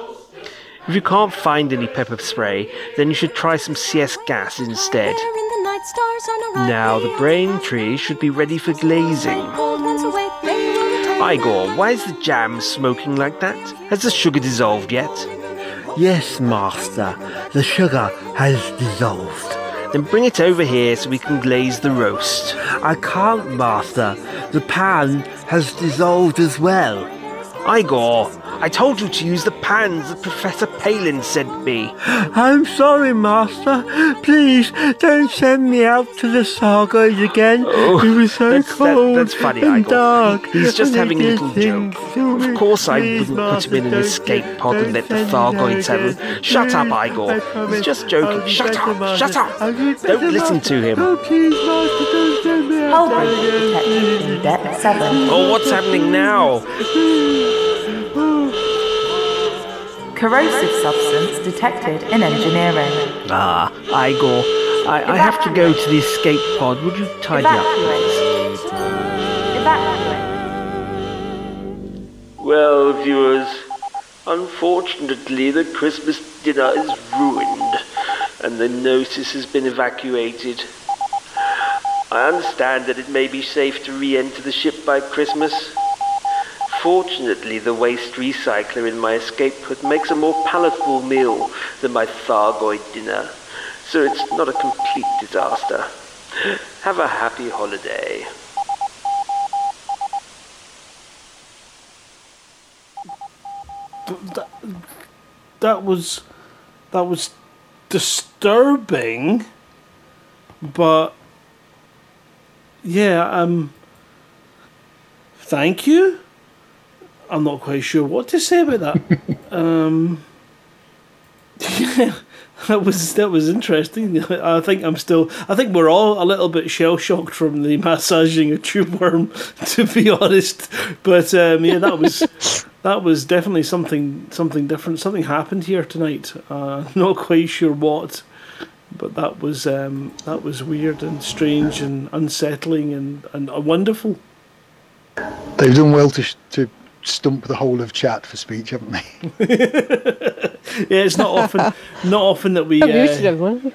If you can't find any pepper spray, then you should try some CS gas instead. Now the brain tree should be ready for glazing. Igor, why is the jam smoking like that? Has the sugar dissolved yet? Yes, Master. The sugar has dissolved. Then bring it over here so we can glaze the roast. I can't, Master. The pan has dissolved as well. Igor, I told you to use the pans that Professor Palin sent me. I'm sorry, Master. Please don't send me out to the Thargoid again. Oh, it was so that's, that- cold that's funny, and Igor. dark. He's just and having a little joke. things to me. Of course I Please, wouldn't put him in an Master, escape don't- pod and let the send me Thargoids have him. Shut up, Igor. He's just joking. Shut up. Master. Shut up. I'll be better, Don't listen to him. Oh, please, Master, don't send me out Hull break detected in depth 7. Oh, what's happening now? Corrosive substance detected in engineering. Ah, Igor, I, I have to go to the escape pod. Would you tidy up, please? Well, viewers, unfortunately, the Christmas dinner is ruined, and the Gnosis has been evacuated. I understand that it may be safe to re enter the ship by Christmas. Fortunately, the waste recycler in my escape pod makes a more palatable meal than my Thargoid dinner, so it's not a complete disaster. Have a happy holiday. that, that was that was disturbing but yeah um thank you i'm not quite sure what to say about that um yeah that was that was interesting i think i'm still i think we're all a little bit shell shocked from the massaging a tube worm to be honest but um yeah that was that was definitely something something different. Something happened here tonight. Uh, not quite sure what, but that was um, that was weird and strange and unsettling and, and uh, wonderful. They've done well to, sh- to stump the whole of chat for speech, haven't we? Yeah, it's not often not often that we. I'm Uh, everyone.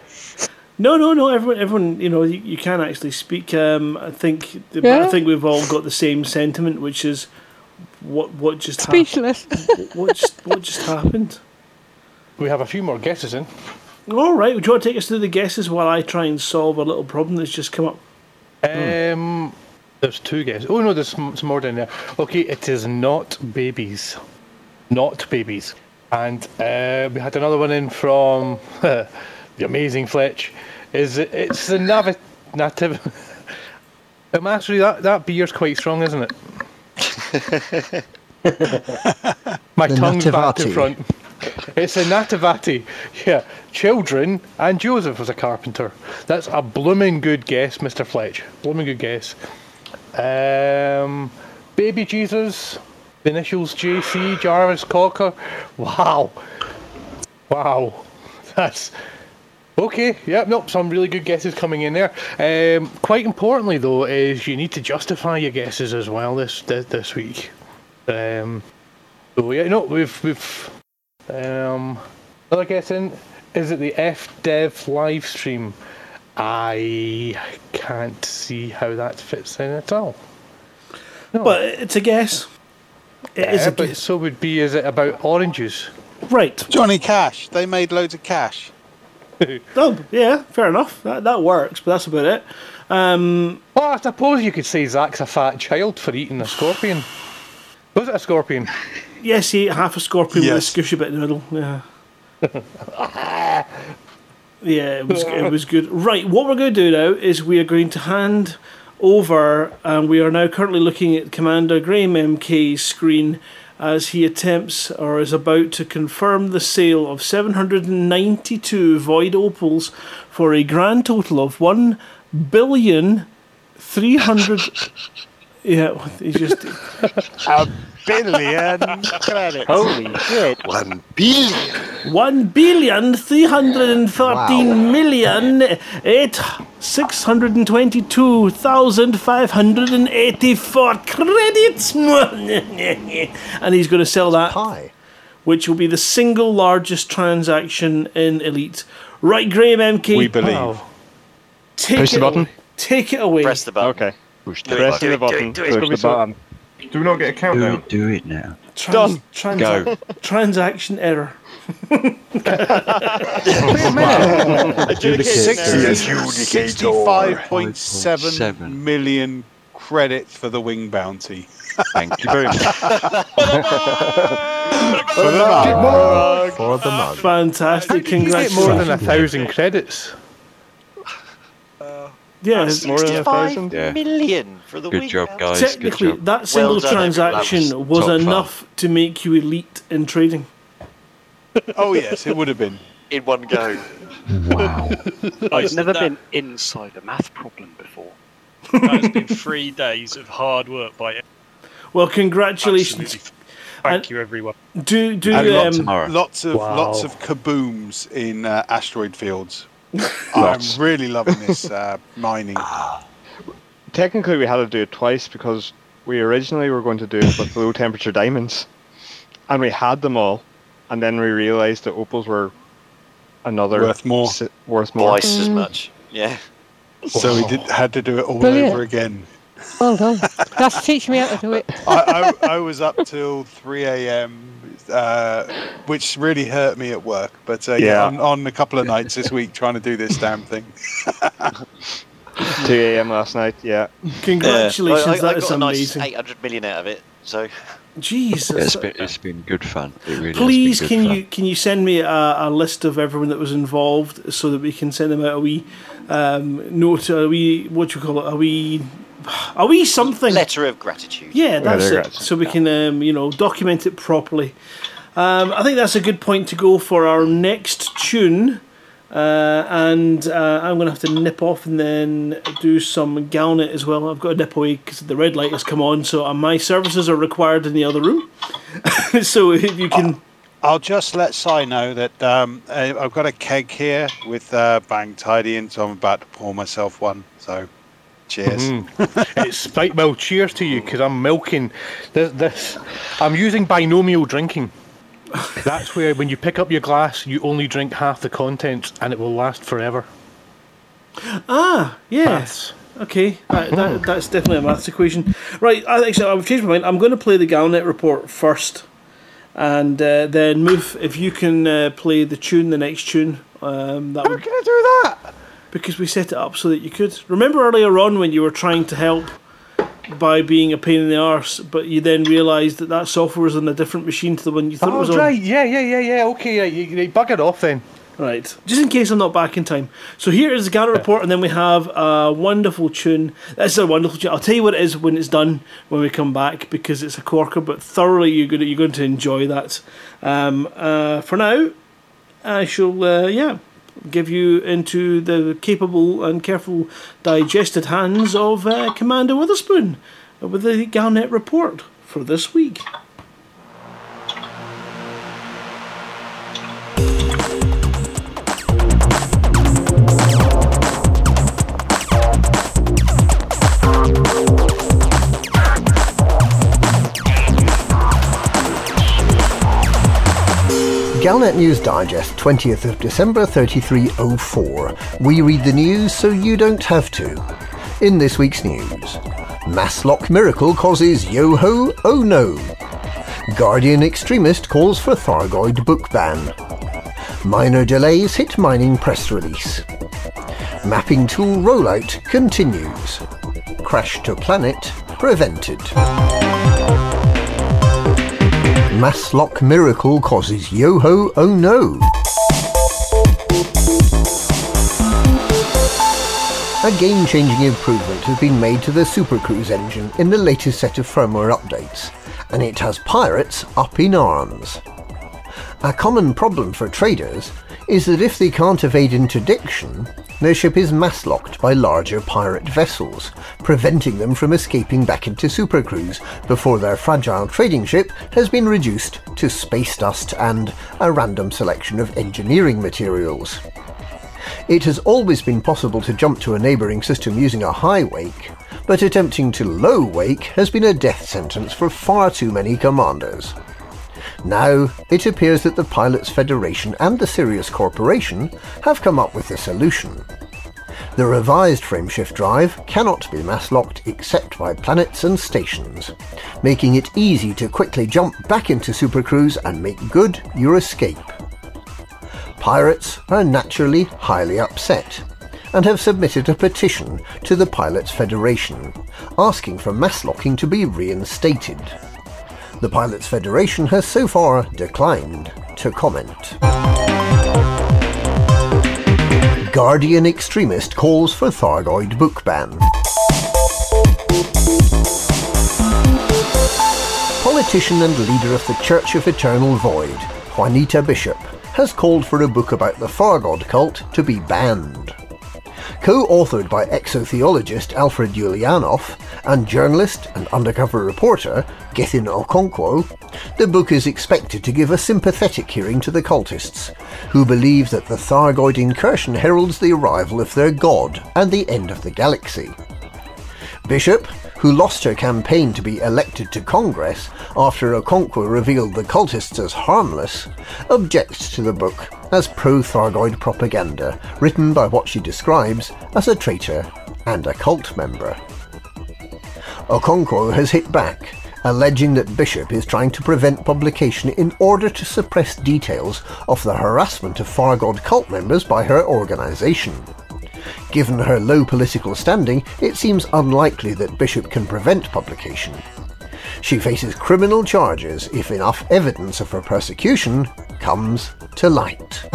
no, no, no. Everyone, everyone. You know, you, you can actually speak. Um, I think. but I think we've all got the same sentiment, which is what what just hap- Speechless. what just what just happened. We have a few more guesses in. All right. Would you want to take us through the guesses while I try and solve a little problem that's just come up? Um, there's two guesses. Oh no, there's some, some more down there. Okay, it is not babies, not babies. And uh, we had another one in from the amazing Fletch. Is it, it's the navi- native? um, actually, that that beer's quite strong, isn't it? My The tongue's back to front. It's a nativati. Yeah, children, and Joseph was a carpenter. That's a blooming good guess, Mr. Fletch. Blooming good guess. Um, baby Jesus, initials JC, Jarvis Cocker. Wow, wow, that's okay. Yep, nope. Some really good guesses coming in there. Um, quite importantly, though, is you need to justify your guesses as well this this, this week. Um, so yeah, no, we've we've um, another guess in. Is it the F Dev live stream? I can't see how that fits in at all. No. But it's a guess. It is Yeah, a but guess. so would be. Is it about oranges? Right. Johnny Cash. They made loads of cash. Oh, yeah, fair enough. That, that works, but that's about it. Um, well, I suppose you could say Zach's a fat child for eating a scorpion. Was it a scorpion? Yes, he ate half a scorpion Yes. with a squishy bit in the middle. Yeah. Yeah, it was it was good. Right, what we're going to do now is we are going to hand over, and we are now currently looking at Commander Graham MK's screen as he attempts or is about to confirm the sale of 792 void opals for a grand total of one billion three hundred. Yeah, he's just billion credits. Holy shit! One billion. One billion three hundred and thirteen million eight six hundred and twenty-two thousand five hundred and eighty-four credits, and he's going to sell that, Pie. which will be the single largest transaction in Elite. Right, Graham MK. We believe. Take Push it the button. Away. Take it away. Press the button. Okay. Push the Press the button. Push the button. Do we not get a countdown? Do it now. Trans- Done. transa- Go. Transaction error. Sixty-five point seven million credits for the wing bounty. Thank you very much. For the mug. For the mug. Fantastic. You get more than a thousand credits. Yeah, That's more than a 65 thousand. Yeah. million for the Good wing job, guys. Good Technically, job. that single Well done, transaction That was, top five. enough to make you elite in trading. Oh yes, it would have been. In one go. Wow! I've never been inside a math problem before. That has been three days of hard work by Well, congratulations. Absolutely. Thank you, everyone. Do do And lots, um, lots of Wow. lots of kabooms in uh, asteroid fields. I'm really loving this uh, mining. Technically, we had to do it twice because we originally were going to do it with low temperature diamonds, and we had them all, and then we realised that opals were another Worth more. si- worth more. Twice as much. Yeah. So we did had to do it all Brilliant. over again. Well done. That's teaching me how to do it. I, I, I was up till 3 a.m., uh, which really hurt me at work. But uh, yeah, Yeah. on, on a couple of nights this week trying to do this damn thing. 2 a.m. last night. Yeah. congratulations. I, I, I that is got a nice 800 million out of it. So Jesus. It's been, it's been good fun. It really Please, can fun. you can you send me a, a list of everyone that was involved so that we can send them out a wee um, note, a wee what you call it, a wee a we something. letter of gratitude. Yeah, that's Letter it. of So we can um, you know document it properly. Um, I think that's a good point to go for our next tune. Uh, and uh, I'm going to have to nip off and then do some Galnet as well. I've got to nip away because the red light has come on, so uh, my services are required in the other room. so if you can. I'll just let Si know that um, I've got a keg here with uh, Bang Tidy in, so I'm about to pour myself one. So, cheers. Mhm. it's spite. Well, cheers to you because I'm milking this, this. I'm using binomial drinking. That's where when you pick up your glass, you only drink half the contents, and it will last forever. Ah, yes. Okay, that, that, that's definitely a maths equation. Right, I, actually, I've changed my mind. I'm going to play the Galnet report first, and uh, then move. If you can uh, play the tune, the next tune, um, that would. Can I do that? Because we set it up so that you could. Remember earlier on when you were trying to help by being a pain in the arse, but you then realised that that software was on a different machine to the one you thought it Oh, was on. right. Yeah, yeah, yeah, yeah. Okay, yeah, you, you it off then. Right, just in case I'm not back in time. So here is the Galnet report, and then we have a wonderful tune. This is a wonderful tune. I'll tell you what it is when it's done when we come back because it's a corker, but thoroughly you're going to, you're going to enjoy that. Um, uh, for now, I shall uh, yeah give you into the capable and careful digested hands of uh, Commander Witherspoon with the Galnet report for this week. Galnet News Digest, 20th of December 3304. We read the news so you don't have to. In this week's news, Mass lock miracle causes yo-ho, oh no. Guardian extremist calls for Thargoid book ban. Minor delays hit mining press release. Mapping tool rollout continues. Crash to planet prevented. Mass lock miracle causes yo-ho, oh no. A game-changing improvement has been made to the Super Cruise engine in the latest set of firmware updates, and it has pirates up in arms. A common problem for traders is that if they can't evade interdiction, their ship is mass locked by larger pirate vessels, preventing them from escaping back into supercruise before their fragile trading ship has been reduced to space dust and a random selection of engineering materials. It has always been possible to jump to a neighbouring system using a high wake, but attempting to low wake has been a death sentence for far too many commanders. Now, it appears that the Pilots Federation and the Sirius Corporation have come up with a solution. The revised frameshift drive cannot be mass locked except by planets and stations, making it easy to quickly jump back into Supercruise and make good your escape. Pirates are naturally highly upset and have submitted a petition to the Pilots Federation asking for mass locking to be reinstated. The Pilots Federation has so far declined to comment. Guardian extremist calls for Thargoid book ban. Politician and leader of the Church of Eternal Void, Juanita Bishop, has called for a book about the Far God cult to be banned. Co-authored by exotheologist Alfred Yulianov and journalist and undercover reporter Gethin Okonkwo, the book is expected to give a sympathetic hearing to the cultists, who believe that the Thargoid incursion heralds the arrival of their god and the end of the galaxy. Bishop, who lost her campaign to be elected to Congress after Okonkwo revealed the cultists as harmless, objects to the book as pro-Thargoid propaganda written by what she describes as a traitor and a cult member. Okonkwo has hit back, alleging that Bishop is trying to prevent publication in order to suppress details of the harassment of Far God cult members by her organisation. Given her low political standing, it seems unlikely that Bishop can prevent publication. She faces criminal charges if enough evidence of her persecution comes to light.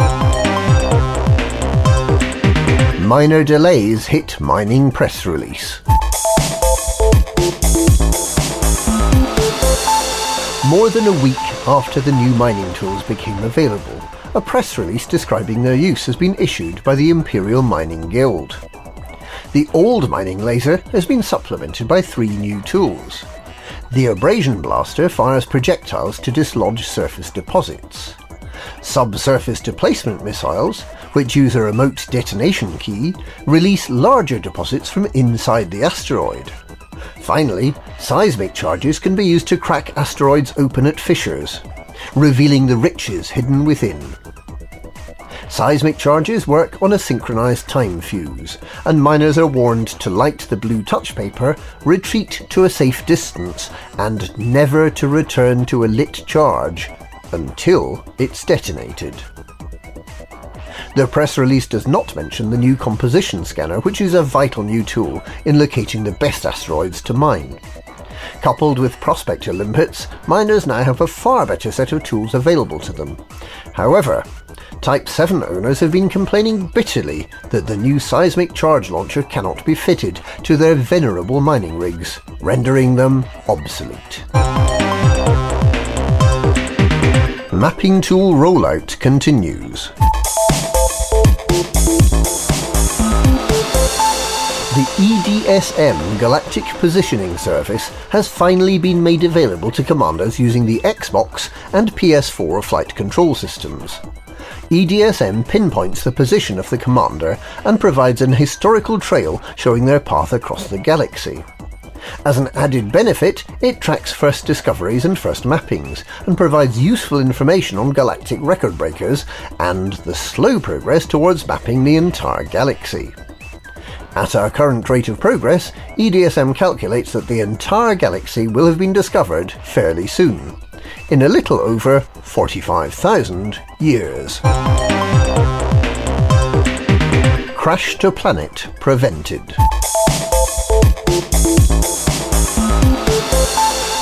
Minor delays hit mining press release. More than a week after the new mining tools became available, a press release describing their use has been issued by the Imperial Mining Guild. The old mining laser has been supplemented by three new tools. The Abrasion Blaster fires projectiles to dislodge surface deposits. Subsurface displacement missiles, which use a remote detonation key, release larger deposits from inside the asteroid. Finally, seismic charges can be used to crack asteroids open at fissures, revealing the riches hidden within. Seismic charges work on a synchronized time fuse, and miners are warned to light the blue touch paper, retreat to a safe distance, and never to return to a lit charge until it's detonated. The press release does not mention the new composition scanner, which is a vital new tool in locating the best asteroids to mine. Coupled with Prospector limpets, miners now have a far better set of tools available to them. However, Type 7 owners have been complaining bitterly that the new seismic charge launcher cannot be fitted to their venerable mining rigs, rendering them obsolete. Mapping tool rollout continues. The EDSM Galactic Positioning Service has finally been made available to commanders using the Xbox and PS4 flight control systems. EDSM pinpoints the position of the commander and provides an historical trail showing their path across the galaxy. As an added benefit, it tracks first discoveries and first mappings, and provides useful information on galactic record breakers and the slow progress towards mapping the entire galaxy. At our current rate of progress, EDSM calculates that the entire galaxy will have been discovered fairly soon, in a little over 45,000 years. Crash to planet prevented.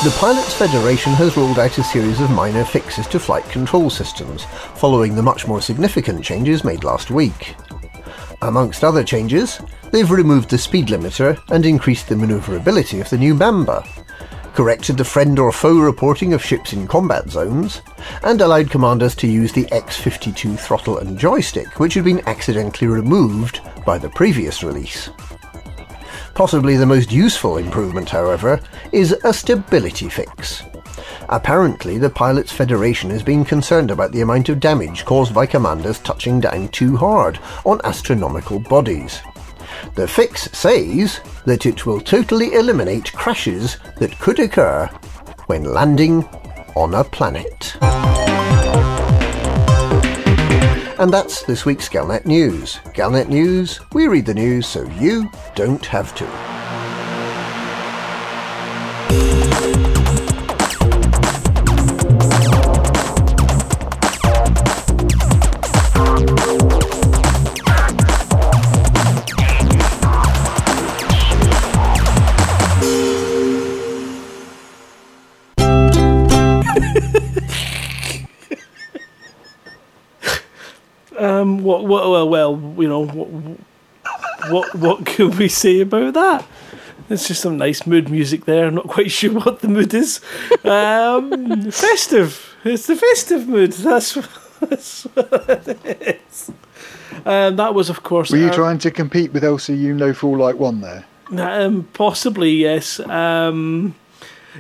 The Pilots Federation has rolled out a series of minor fixes to flight control systems, following the much more significant changes made last week. Amongst other changes, they've removed the speed limiter and increased the manoeuvrability of the new Mamba, corrected the friend or foe reporting of ships in combat zones, and allowed commanders to use the X52 throttle and joystick, which had been accidentally removed by the previous release. Possibly the most useful improvement, however, is a stability fix. Apparently, the Pilots Federation is being concerned about the amount of damage caused by commanders touching down too hard on astronomical bodies. The fix says that it will totally eliminate crashes that could occur when landing on a planet. And that's this week's Galnet News. Galnet News, we read the news so you don't have to. What, what, well, well, you know, what, what, what can we say about that? It's just some nice mood music there. I'm not quite sure what the mood is. Um, festive. It's the festive mood. That's, that's what it is. Um, that was, of course. Were you trying to compete with LCU No Fool Like One there? Um, possibly, yes. Um,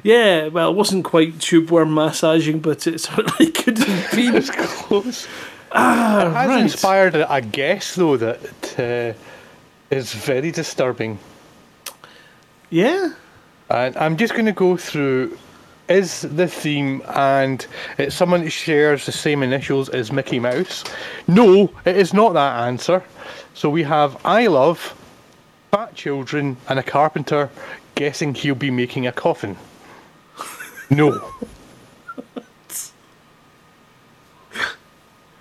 yeah, well, it wasn't quite tube worm massaging, but it certainly could have been. It's close. Ah, it has right. inspired a, guess, though, that uh, is very disturbing. Yeah. And I'm just going to go through is the theme and it's someone who shares the same initials as Mickey Mouse? No, it is not that answer. So we have I love, fat children, and a carpenter guessing he'll be making a coffin. No.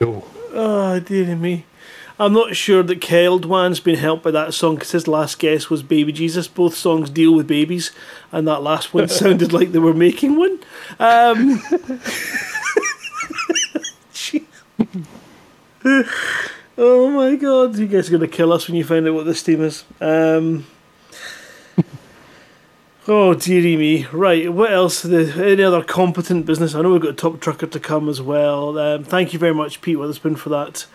no. Oh, dear me. I'm not sure that Keldwan's been helped by that song because his last guess was Baby Jesus. Both songs deal with babies, and that last one sounded like they were making one. Um, oh my god, you guys are going to kill us when you find out what this team is. Um, oh, dearie me. Right, what else? The, any other competent business? I know we've got a top trucker to come as well. Um, thank you very much, Pete Witherspoon, for that.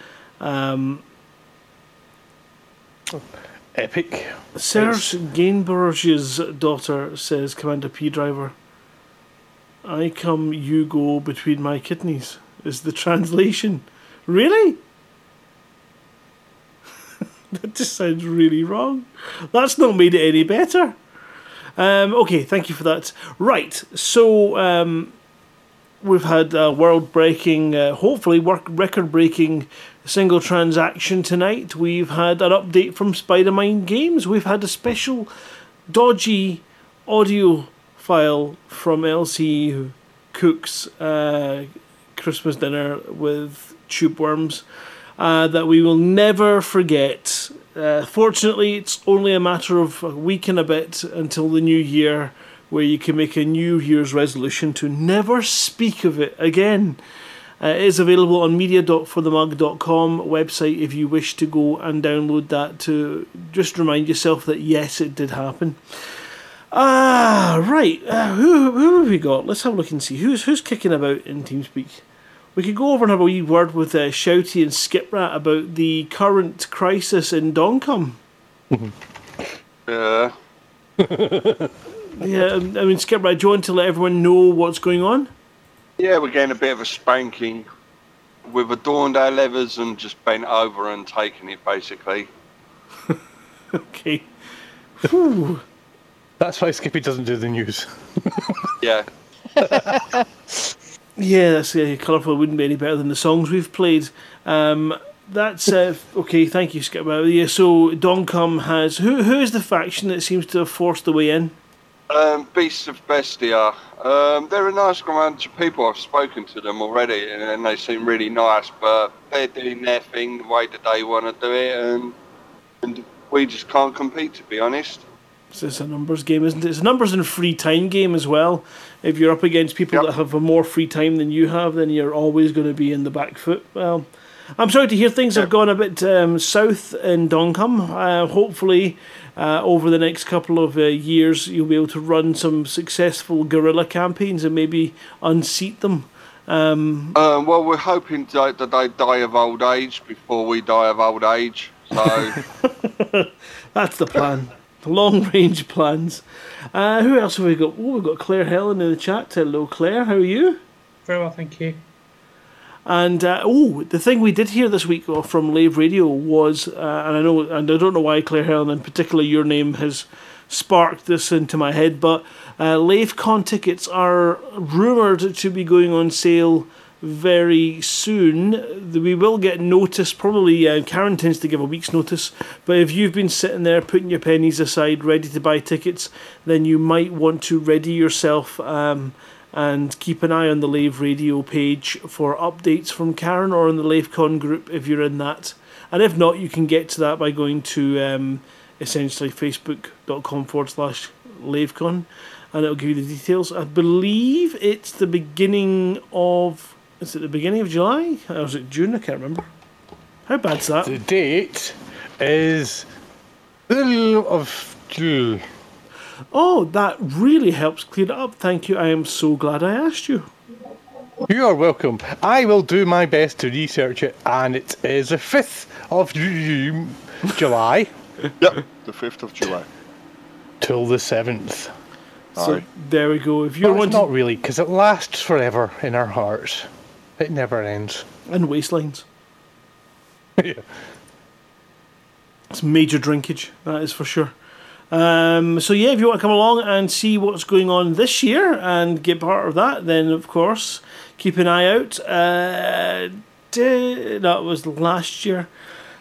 Um, Epic. Serge Gainsbourg's daughter says, Commander P driver, I come, you go between my kidneys, is the translation. Really? that just sounds really wrong. That's not made it any better. Um, okay, thank you for that. Right, so um, we've had a world breaking, uh, hopefully work record breaking single transaction tonight. We've had an update from Spidermind Games. We've had a special dodgy audio file from LC Cook's uh, Christmas dinner with tube worms uh, that we will never forget. Uh, fortunately, it's only a matter of a week and a bit until the new year, where you can make a New Year's resolution to never speak of it again. Uh, it is available on media.forthemug.com website if you wish to go and download that to just remind yourself that yes, it did happen. Ah, right. Uh, who, who have we got? Let's have a look and see who's who's kicking about in TeamSpeak. We could go over and have a wee word with uh, Shouty and Skiprat about the current crisis in Doncom. Yeah. Yeah, um, I mean, Skiprat, do you want to let everyone know what's going on? Yeah, we're getting a bit of a spanking. We've adorned our levers and just bent over and taken it, basically. okay. Whew. That's why Skippy doesn't do the news. Yeah. Yeah, that's uh, colourful. Wouldn't be any better than the songs we've played. Um, that's uh, okay. Thank you, Skip. Uh, yeah, so Doncom has who? Who is the faction that seems to have forced the way in? Um, Beasts of Bestia. Um, they're a nice bunch of people. I've spoken to them already, and, and they seem really nice. But they're doing their thing the way that they want to do it, and and we just can't compete, to be honest. So it's a numbers game, isn't it? It's a numbers and free time game as well. If you're up against people that have a more free time than you have, then you're always going to be in the back foot. Well, I'm sorry to hear things have gone a bit um, south in Doncom. Uh, hopefully, uh, over the next couple of uh, years, you'll be able to run some successful guerrilla campaigns and maybe unseat them. Um, Um, well, we're hoping that, that they die of old age before we die of old age. So That's the plan. Long range plans. Uh, who else have we got? Oh, we've got Claire Helen in the chat. Hello, Claire. How are you? Very well, thank you. And uh, oh, the thing we did hear this week from Lave Radio was, uh, and I know, and I don't know why Claire Helen in particular, your name has sparked this into my head, but uh, LaveCon tickets are rumored to be going on sale very soon. We will get notice. Probably uh, Karen tends to give a week's notice, but if you've been sitting there putting your pennies aside, ready to buy tickets, then you might want to ready yourself. Um, and keep an eye on the Lave Radio page for updates from Karen or in the LaveCon group if you're in that. And if not, you can get to that by going to um, essentially facebook.com forward slash LaveCon and it'll give you the details. I believe it's the beginning of. Is it the beginning of July? Or was it June? I can't remember. How bad's that? The date is the middle of June. Oh, that really helps clear it up. Thank you. I am so glad I asked you. You are welcome. I will do my best to research it, and it is the 5th of Ju- July. yep, the 5th of July. Till the 7th. So there we go. If you're But it's wanting not really, because it lasts forever in our hearts. It never ends. and waistlines, yeah. it's major drinkage. That is for sure. Um, so yeah, if you want to come along and see what's going on this year and get part of that, then of course keep an eye out. Uh, that was last year.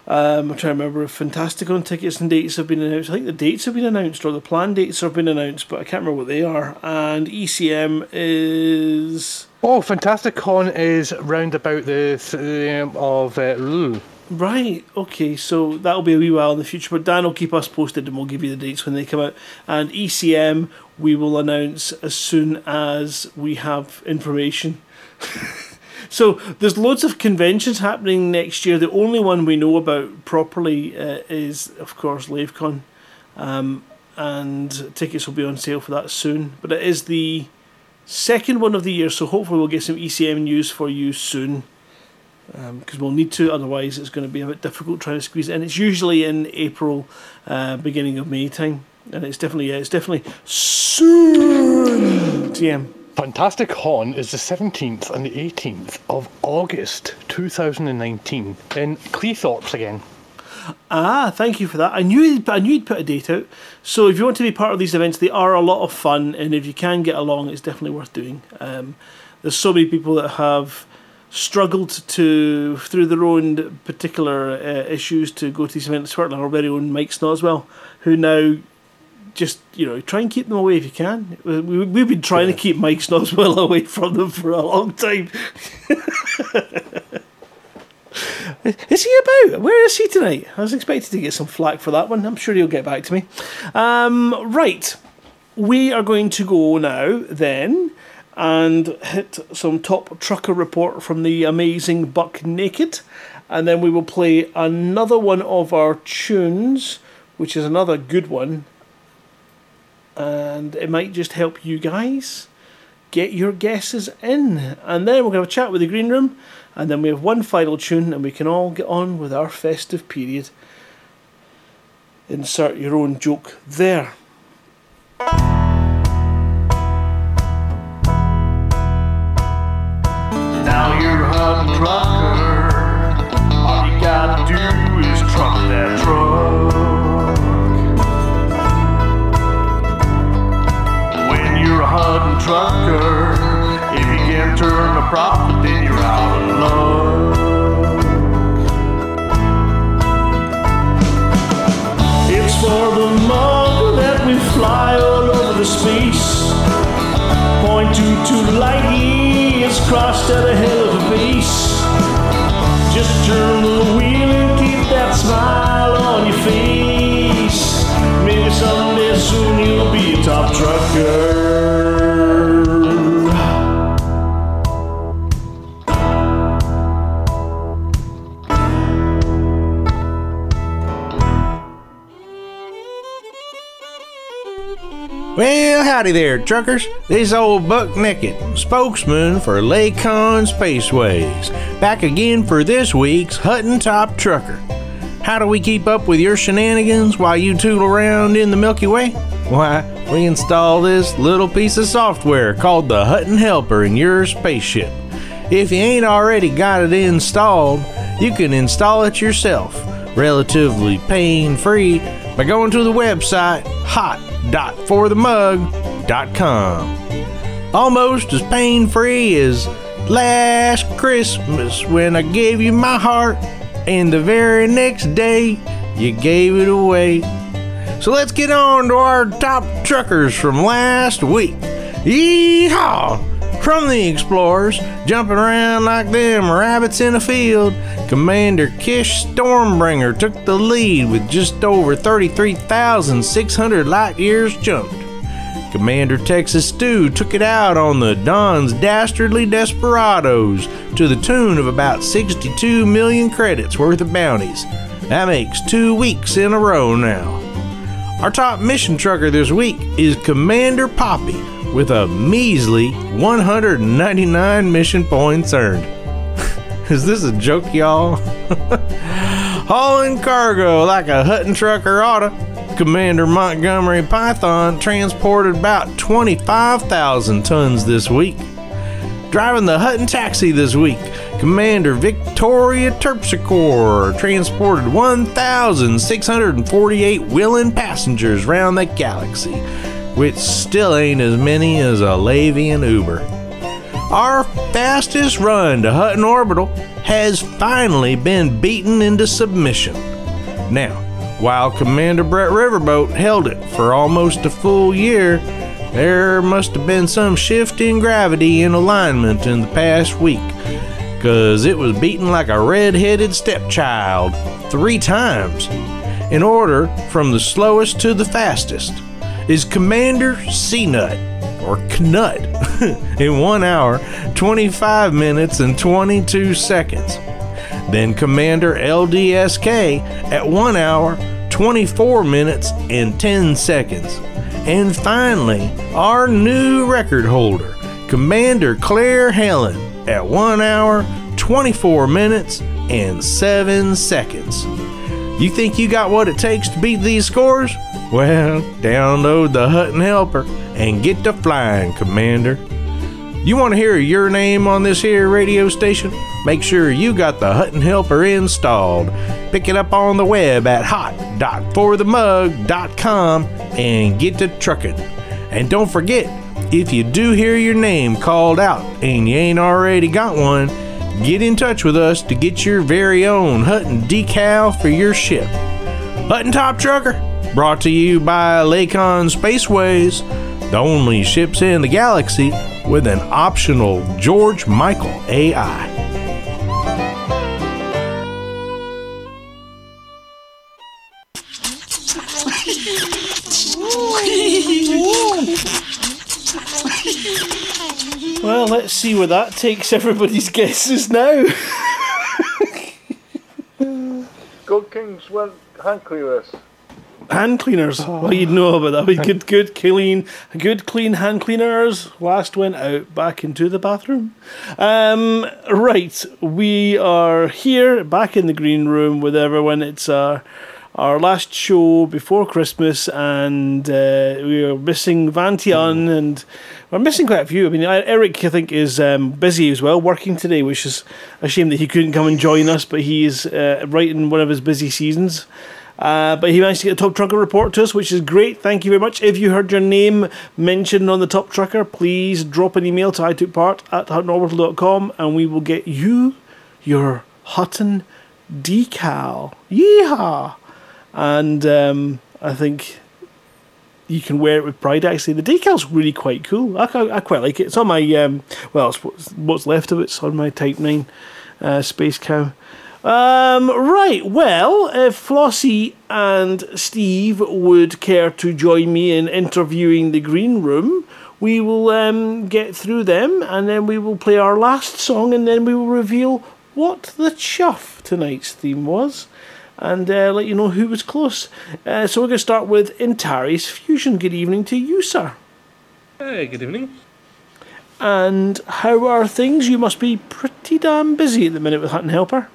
Um, I'm trying to remember if Fantasticon tickets and dates have been announced. I think the dates have been announced or the planned dates have been announced, but I can't remember what they are. And ECM is Oh, Fantasticon is round about the th- of uh. Right, okay, so that'll be a wee while in the future, but Dan will keep us posted and we'll give you the dates when they come out. And ECM we will announce as soon as we have information. so there's loads of conventions happening next year. The only one we know about properly uh, is, of course, LaveCon. Um, and tickets will be on sale for that soon. But it is the second one of the year, so hopefully we'll get some ECM news for you soon because we'll need to. Otherwise, it's going to be a bit difficult trying to squeeze it in. It's usually in April, uh, beginning of May time, and it's definitely yeah, it's definitely soon. TM. Fantastic Con is the 17th and the 18th of August 2019 in Cleethorpes again. Ah, thank you for that. I knew you'd, I knew you'd put a date out. So if you want to be part of these events, they are a lot of fun, and if you can get along, it's definitely worth doing. Um, there's so many people that have struggled to through their own particular uh, issues to go to these events. Certainly our very own Mike Snot as well, who now just you know try and keep them away if you can. We, we've been trying to keep Mike Snodswell away from them for a long time. Is he about? Where is he tonight? I was expecting to get some flack for that one. I'm sure he'll get back to me. Um, right. we are going to go now then and hit some top trucker report from the amazing Buck Naked, and then we will play another one of our tunes, which is another good one, and it might just help you guys get your guesses in. And then we're going to have a chat with the green room, and then we have one final tune, and we can all get on with our festive period. Insert your own joke there. Two light is crossed at a hell of a pace. Just turn howdy there, truckers. This old Buck Naked, spokesman for Lakon Spaceways, back again for this week's Hutton Top Trucker. How do we keep up with your shenanigans while you tootle around in the Milky Way? Why, we install this little piece of software called the Hutton Helper in your spaceship. If you ain't already got it installed, you can install it yourself, relatively pain free, by going to the website hot.forthemug.com. Almost as pain free as last Christmas when I gave you my heart, and the very next day you gave it away. So let's get on to our top truckers from last week. Yeehaw! From the Explorers, jumping around like them rabbits in a field, Commander Kish Stormbringer took the lead with just over 33,600 light years jumped. Commander Texas Stew took it out on the Don's Dastardly Desperados to the tune of about 62 million credits worth of bounties. That makes two weeks in a row now. Our top mission trucker this week is Commander Poppy with a measly 199 mission points earned. is this a joke, y'all? Hauling cargo like a Hutton trucker oughta. Commander Montgomery Python transported about 25,000 tons this week. Driving the Hutton taxi this week, Commander Victoria Terpsichore transported 1,648 willing passengers around the galaxy, which still ain't as many as a Lavian Uber. Our fastest run to Hutton Orbital has finally been beaten into submission. Now, while Commander Brett Riverboat held it for almost a full year, there must have been some shift in gravity in alignment in the past week, because it was beaten like a red headed stepchild three times. In order from the slowest to the fastest is Commander C-Nut, or Knut, in 1 hour, 25 minutes, and 22 seconds. Then Commander LDSK at 1 hour, 24 minutes, and 10 seconds. And finally, our new record holder, Commander Claire Helen, at 1 hour, 24 minutes, and 7 seconds. You think you got what it takes to beat these scores? Well, download the Hutton Helper and get to flying, Commander. You want to hear your name on this here radio station? Make sure you got the Hutton Helper installed. Pick it up on the web at hot.forthemug.com and get to trucking. And don't forget, if you do hear your name called out and you ain't already got one, get in touch with us to get your very own Hutton decal for your ship. Hutton Top Trucker, brought to you by Lakon Spaceways, the only ships in the galaxy with an optional George Michael AI. Well, let's see where that takes everybody's guesses now. Gold Kings went hand cleaners. Well, you'd know about that. We good, good, clean, good, clean hand cleaners. Last went out back into the bathroom. Um, right, we are here back in the green room with everyone. It's our our last show before Christmas, and uh, we are missing Vantian, and we're missing quite a few. I mean, Eric, I think, is um, busy as well, working today, which is a shame that he couldn't come and join us. But he is uh, right in one of his busy seasons. Uh, but he managed to get a top trucker report to us, which is great. Thank you very much. If you heard your name mentioned on the top trucker, please drop an email to I took part at huttonorbital.com and we will get you your Hutton decal. Yeehaw! And um, I think you can wear it with pride. Actually, the decal's really quite cool. I, I, I quite like it. It's on my um, well, what's, left of it's on my Type Nine uh, Space Cow. Um, right, well, if Flossie and Steve would care to join me in interviewing the Green Room, we will um, get through them and then we will play our last song and then we will reveal what the chuff tonight's theme was and uh, let you know who was close. Uh, so we're going to start with Intaris Fusion. Good evening to you, sir. Hey, good evening. And how are things? You must be pretty damn busy at the minute with Hutton Helper.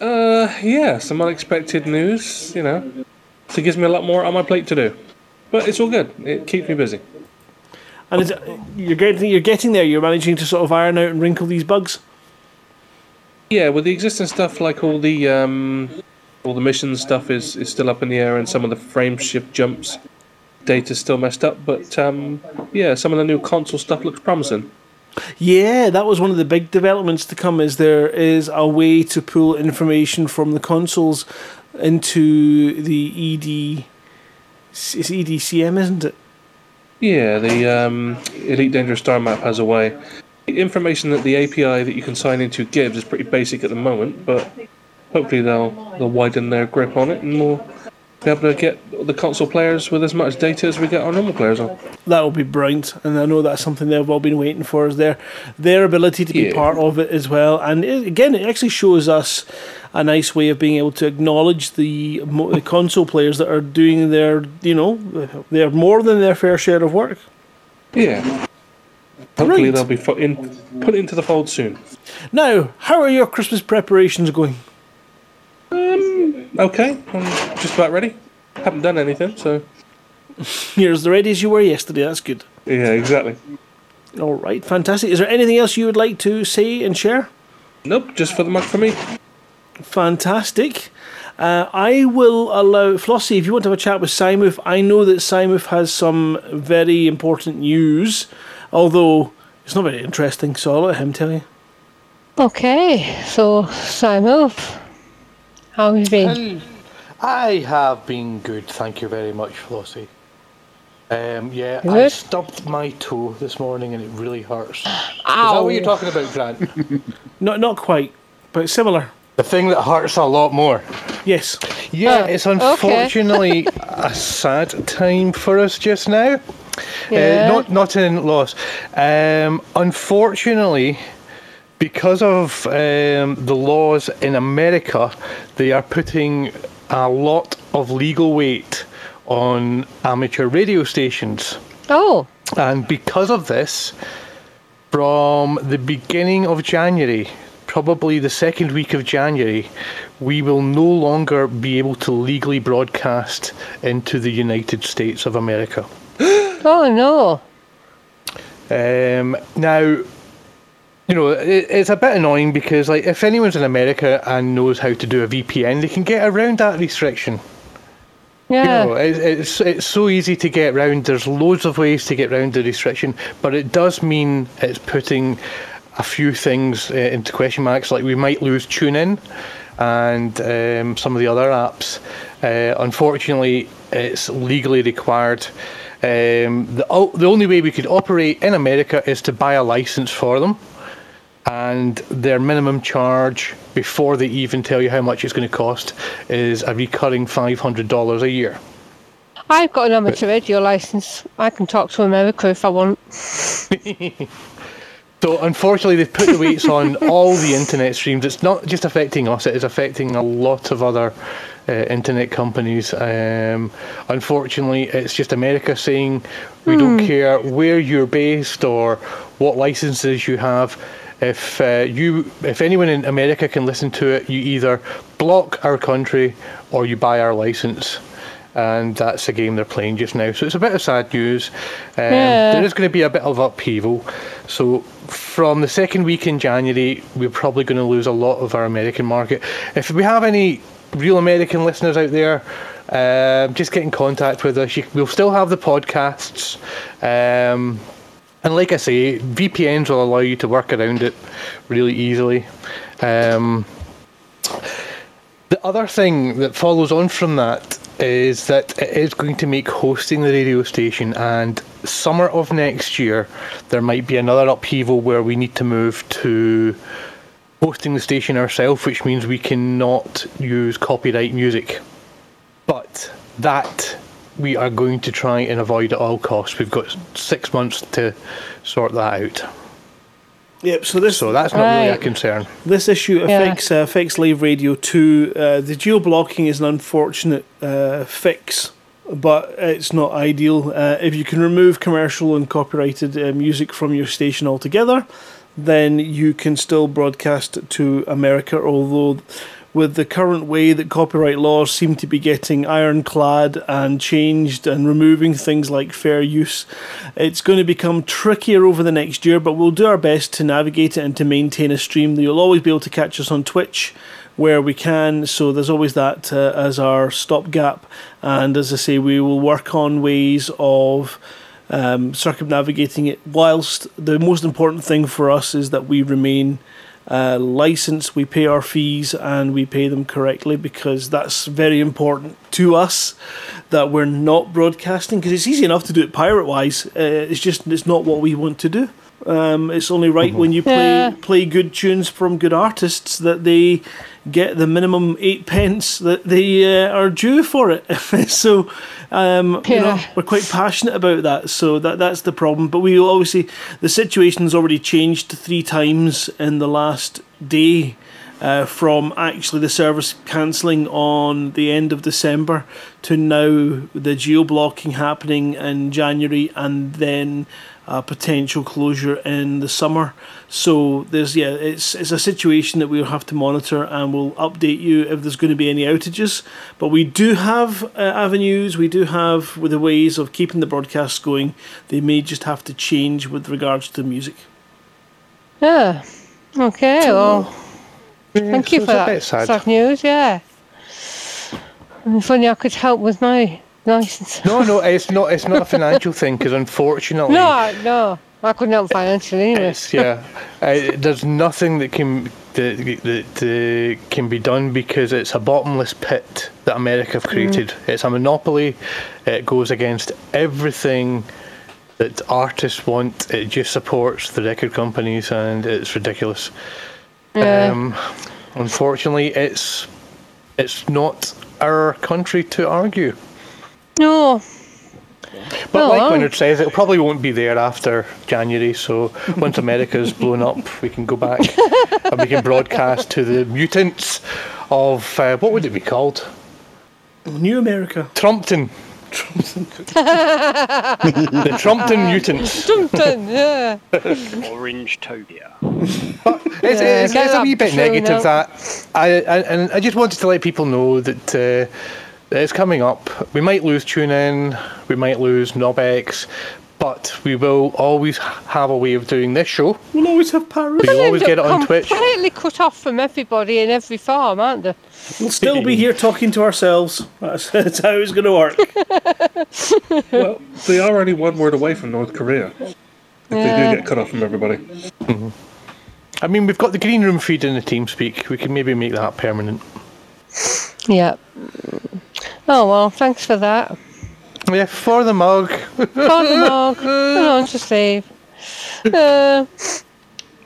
Uh, yeah, some unexpected news, you know. So it gives me a lot more on my plate to do. But it's all good. It keeps me busy. And you're getting you're getting there. You're managing to sort of iron out and wrinkle these bugs. Yeah, with the existing stuff, like all the um, all the mission stuff is, is still up in the air, and some of the frame shift jumps data's still messed up. But um, yeah, some of the new console stuff looks promising. Yeah, that was one of the big developments to come. Is there is a way to pull information from the consoles into the ED. It's EDSM, isn't it? Yeah, the um, Elite Dangerous Star Map has a way. The information that the API that you can sign into gives is pretty basic at the moment, but hopefully they'll they'll widen their grip on it and we'll be able to get the console players with as much data as we get our normal players on. That will be brilliant, and I know that's something they've all been waiting for. Is their their ability to be Yeah. part of it as well, and it, again, it actually shows us a nice way of being able to acknowledge the, the console players that are doing their, you know, they're more than their fair share of work. Yeah. Hopefully Right. they'll be fu- in, put into the fold soon. Now, how are your Christmas preparations going? Um, okay, I'm just about ready. Haven't done anything, so You're as ready as you were yesterday. That's good. yeah, exactly. All right, fantastic. Is there anything else you would like to say and share? Nope, just for the mug for me. Fantastic. Uh, I will allow Flossie if you want to have a chat with Simuth. I know that Simuth has some very important news, although it's not very interesting, so I'll let him tell you. Okay, so Simon, how have you been? I have been good, thank you very much, Flossie. Um, yeah, I stubbed my toe this morning and it really hurts. Is that what you're talking about, Grant? Not not quite, but similar. The thing that hurts a lot more. Yes. Yeah, Oh, it's okay. unfortunately a sad time for us just now. Yeah. Uh, not not in loss. Um, unfortunately, because of um, the laws in America, they are putting a lot of legal weight on amateur radio stations. Oh, And because of this, from the beginning of January, probably the second week of January, we will no longer be able to legally broadcast into the United States of America. oh no. Um, now, you know, it, it's a bit annoying because, like, if anyone's in America and knows how to do a VPN, they can get around that restriction. Yeah. You know, it, it's it's so easy to get around. There's loads of ways to get around the restriction, but it does mean it's putting a few things uh, into question marks. Like we might lose TuneIn and um, some of the other apps. Uh, unfortunately, it's legally required. Um, the the only way we could operate in America is to buy a license for them and their minimum charge before they even tell you how much it's going to cost is a recurring $500 a year. I've got an amateur radio license. I can talk to America if I want. So unfortunately, they've put the weights on all the internet streams. It's not just affecting us; it is affecting a lot of other uh, internet companies. Um, unfortunately, it's just America saying we don't Hmm. care where you're based or what licenses you have. If uh, you, if anyone in America can listen to it, you either block our country or you buy our license. And that's the game they're playing just now. So it's a bit of sad news. Um, Yeah. There is going to be a bit of upheaval. So from the second week in January, we're probably going to lose a lot of our American market. If we have any real American listeners out there, um, just get in contact with us. You, we'll still have the podcasts. Um, and like I say, VPNs will allow you to work around it really easily. Um, the other thing that follows on from that is that it is going to make hosting the radio station and summer of next year there might be another upheaval where we need to move to hosting the station ourselves, which means we cannot use copyright music. But that we are going to try and avoid at all costs. We've got six months to sort that out. Yep. So this. So that's not really a concern. This issue Yeah. affects uh, affects live radio too. Uh, the geo blocking is an unfortunate uh, fix, but it's not ideal. Uh, if you can remove commercial and copyrighted uh, music from your station altogether, then you can still broadcast to America. Although, with the current way that copyright laws seem to be getting ironclad and changed and removing things like fair use, it's going to become trickier over the next year. But we'll do our best to navigate it and to maintain a stream. You'll always be able to catch us on Twitch where we can. So there's always that uh, as our stopgap. And as I say, we will work on ways of um, circumnavigating it. Whilst the most important thing for us is that we remain uh, licensed, we pay our fees, and we pay them correctly because that's very important to us that we're not broadcasting because it's easy enough to do it pirate wise. Uh, it's just it's not what we want to do. Um, it's only right when you play Yeah. play good tunes from good artists that they get the minimum eight pence that they uh, are due for it. so, um, you know, we're quite passionate about that. So that that's the problem. But we will obviously the situation's already changed three times in the last day. Uh, from actually the service cancelling on the end of December to now the geo blocking happening in January and then a potential closure in the summer. So there's yeah, it's it's a situation that we'll have to monitor and we'll update you if there's going to be any outages. But we do have uh, avenues, we do have with the ways of keeping the broadcasts going. They may just have to change with regards to music. Yeah. Okay. Well, thank you so for that bit sad. sad news. Yeah. If only I could help with my license. No, no, it's not. It's not a financial thing because unfortunately, No, no, I couldn't help financially anyway. Yeah, uh, there's nothing that can that, that uh, can be done because it's a bottomless pit that America have created. It's a monopoly. It goes against everything that artists want. It just supports the record companies, and it's ridiculous. Yeah. Um, unfortunately, it's it's not our country to argue. No. But Oh, like well. Leonard says, it probably won't be there after January. So once America's blown up, we can go back and we can broadcast to the mutants of uh, what would it be called? New America. Trumpton. Trumpton. the Trumpton mutants. Trumpton, yeah. Orange Tobia. It's, Yeah, it's, it's a wee bit negative out. that I, I and I just wanted to let people know that, uh, that it's coming up. We might lose TuneIn, we might lose NobX, but we will always have a way of doing this show. We'll always have parrots. So you'll always get it on Twitch. Completely cut off from everybody in every farm, aren't they? We'll still be here talking to ourselves. That's, that's how it's going to work. well, they are only one word away from North Korea. If they do get cut off from everybody. Mm-hmm. I mean, we've got the green room feed in the TeamSpeak. We can maybe make that permanent. Yeah. Oh well, thanks for that. Yeah, for the mug. For the mug. Come on, just leave. Uh,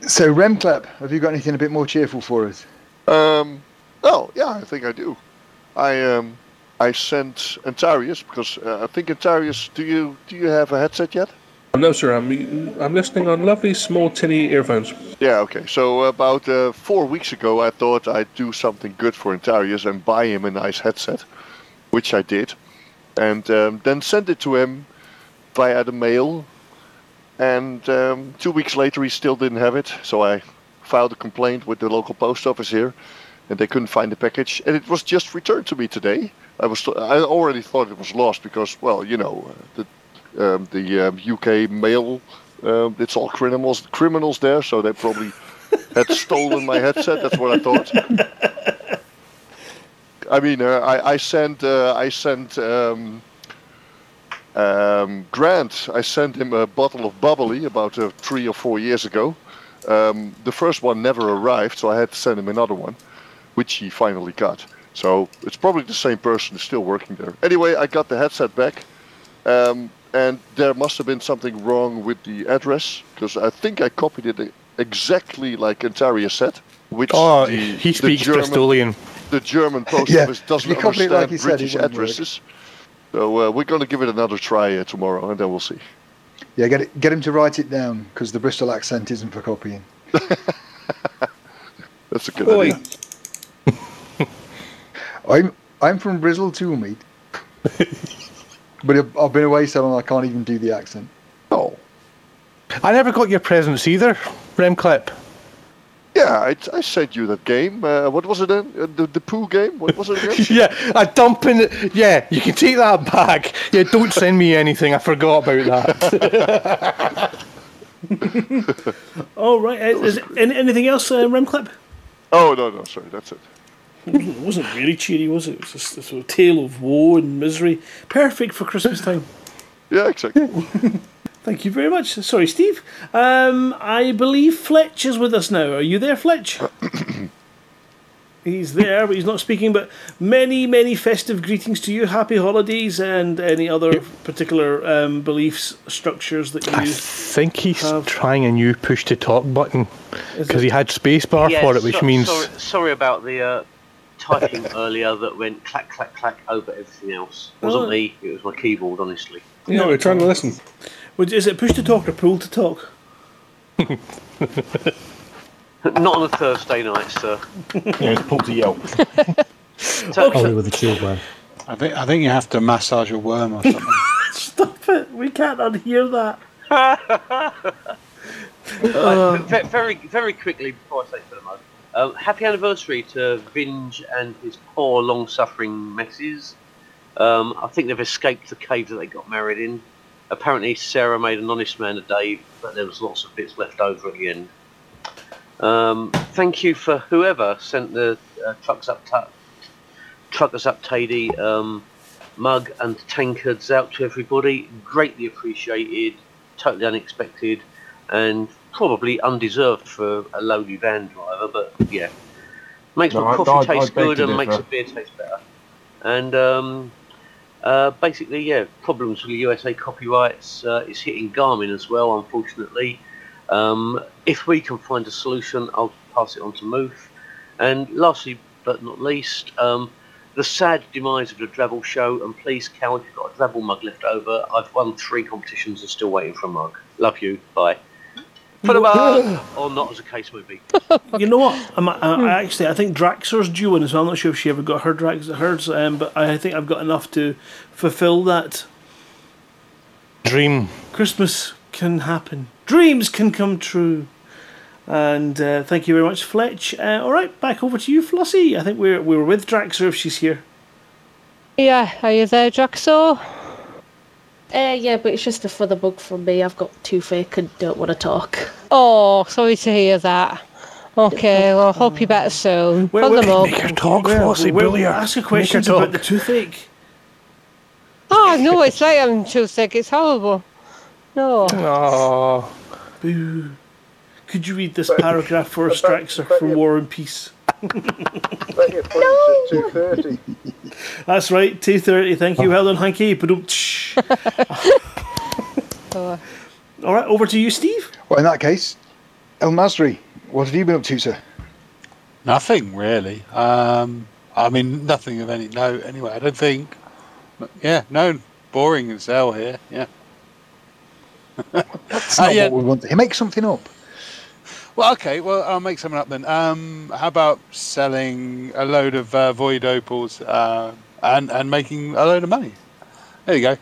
So, Remclap, have you got anything a bit more cheerful for us? Um, oh, yeah, I think I do. I um, I sent Antarius because uh, I think Antarius, do you do you have a headset yet? No, sir. I'm I'm listening on lovely small tinny earphones. Yeah, okay. So about uh, four weeks ago, I thought I'd do something good for Intarius and buy him a nice headset, which I did, and um, then sent it to him via the mail. And um, two weeks later, he still didn't have it. So I filed a complaint with the local post office here, and they couldn't find the package. And it was just returned to me today. I was I already thought it was lost because, well, you know, uh, the um, the um, UK mail. Um, it's all criminals, criminals there, so they probably had stolen my headset. That's what I thought. I mean, uh, I, I sent, uh, I sent um, um, Grant. I sent him a bottle of bubbly about uh, three or four years ago. Um, the first one never arrived, so I had to send him another one, which he finally got. So it's probably the same person still working there. Anyway, I got the headset back. Um, and there must have been something wrong with the address because I think I copied it exactly like Antaria said. Which Oh, the, he the German, Bristolian. The German post Yeah, office doesn't you understand like he British wouldn't work. addresses. So uh, we're going to give it another try uh, tomorrow, and then we'll see. Yeah, get it, get him to write it down because the Bristol accent isn't for copying. That's a good Oi. idea. I'm I'm from Bristol too, mate. But I've, I've been away so long I can't even do the accent. Oh, I never got your presents either, Remclip. Yeah, I, I sent you that game. Uh, what was it then? Uh, the the poo game? What was it again? yeah, I dump in it. Yeah, you can take that back. Yeah, don't send me anything. I forgot about that. All right. Uh, is it, any, anything else, uh, Remclip? oh no, no, sorry, that's it. It wasn't really cheery, was it? It was just a sort of tale of woe and misery. Perfect for Christmas time. Yeah, exactly. Thank you very much. Sorry, Steve. Um, I believe Fletch is with us now. Are you there, Fletch? he's there, but he's not speaking. But many, many festive greetings to you. Happy holidays and any other particular um, beliefs, structures that you. I think he's trying a new push to talk button because he had spacebar Yeah, for it, which so- means Sorry, sorry about the uh, typing earlier that went clack, clack, clack over everything else. It wasn't Oh. me, it was my keyboard, honestly. Yeah, we're trying to listen. Would- Is it push to talk or pull to talk? Not on a Thursday night, sir. Yeah, it's pull to yelp. Probably with a chill one. I think I think you have to massage a worm or something. Stop it! We can't unhear that. Right, ve- very, very quickly before I say for the mug, um, happy anniversary to Vinge and his poor, long-suffering messes. Um, I think they've escaped the cave that they got married in. Apparently, Sarah made an honest man of Dave, but there was lots of bits left over at the end. Um, thank you for whoever sent the uh, trucks up, truckers up Tady um, mug and tankards out to everybody. Greatly appreciated, totally unexpected, and probably undeserved for a lowly van driver. But yeah, makes No, my I- coffee I- I taste beg good and makes a differ. beer taste better. And um, uh, basically, yeah, problems with the USA copyrights. Uh, it's hitting Garmin as well, unfortunately. Um, if we can find a solution, I'll pass it on to Moof. And lastly, but not least, um, the sad demise of the Drabble show. And please, Cal, if you've got a Drabble mug left over, I've won three competitions and still waiting for a mug. Love you. Bye. Put a mug, or not, as a case may be. you know what? I'm, I, I actually, I think Draxer's due one as well. I'm not sure if she ever got her Drax, hers, um, but I think I've got enough to fulfil that. dream. Christmas can happen. Dreams can come true. And uh, thank you very much, Fletch. Uh, all right, back over to you, Flossie. I think we're we're with Draxer if she's here. Yeah, are you there, Draxo? Uh, yeah, but it's just a further bug from me. I've got toothache and don't want to talk. Oh, sorry to hear that. Okay, well, hope you're better soon. Where- Pull where- them up. Make her talk, Where- Flossie, where- bully her. ask her questions about the toothache. Oh, no, it's like I'm toothache. It's horrible. No. Oh. Boo. Could you read this paragraph for us, Draxer, for War and Peace? Bet your points at 230. That's right, 230. Thank you. Well done, Hanky. Ba-dum-tsh. Oh. All right, over to you, Steve. Well, in that case, El Masri, what have you been up to, sir? Nothing really. Um, I mean, nothing of any note. Anyway, I don't think. Yeah, no, boring as hell here. Yeah. That's Uh, not yeah. what we want. He makes something up. Well, okay. Well, I'll make something up then. Um, how about selling a load of uh, void opals uh, and and making a load of money? There you go.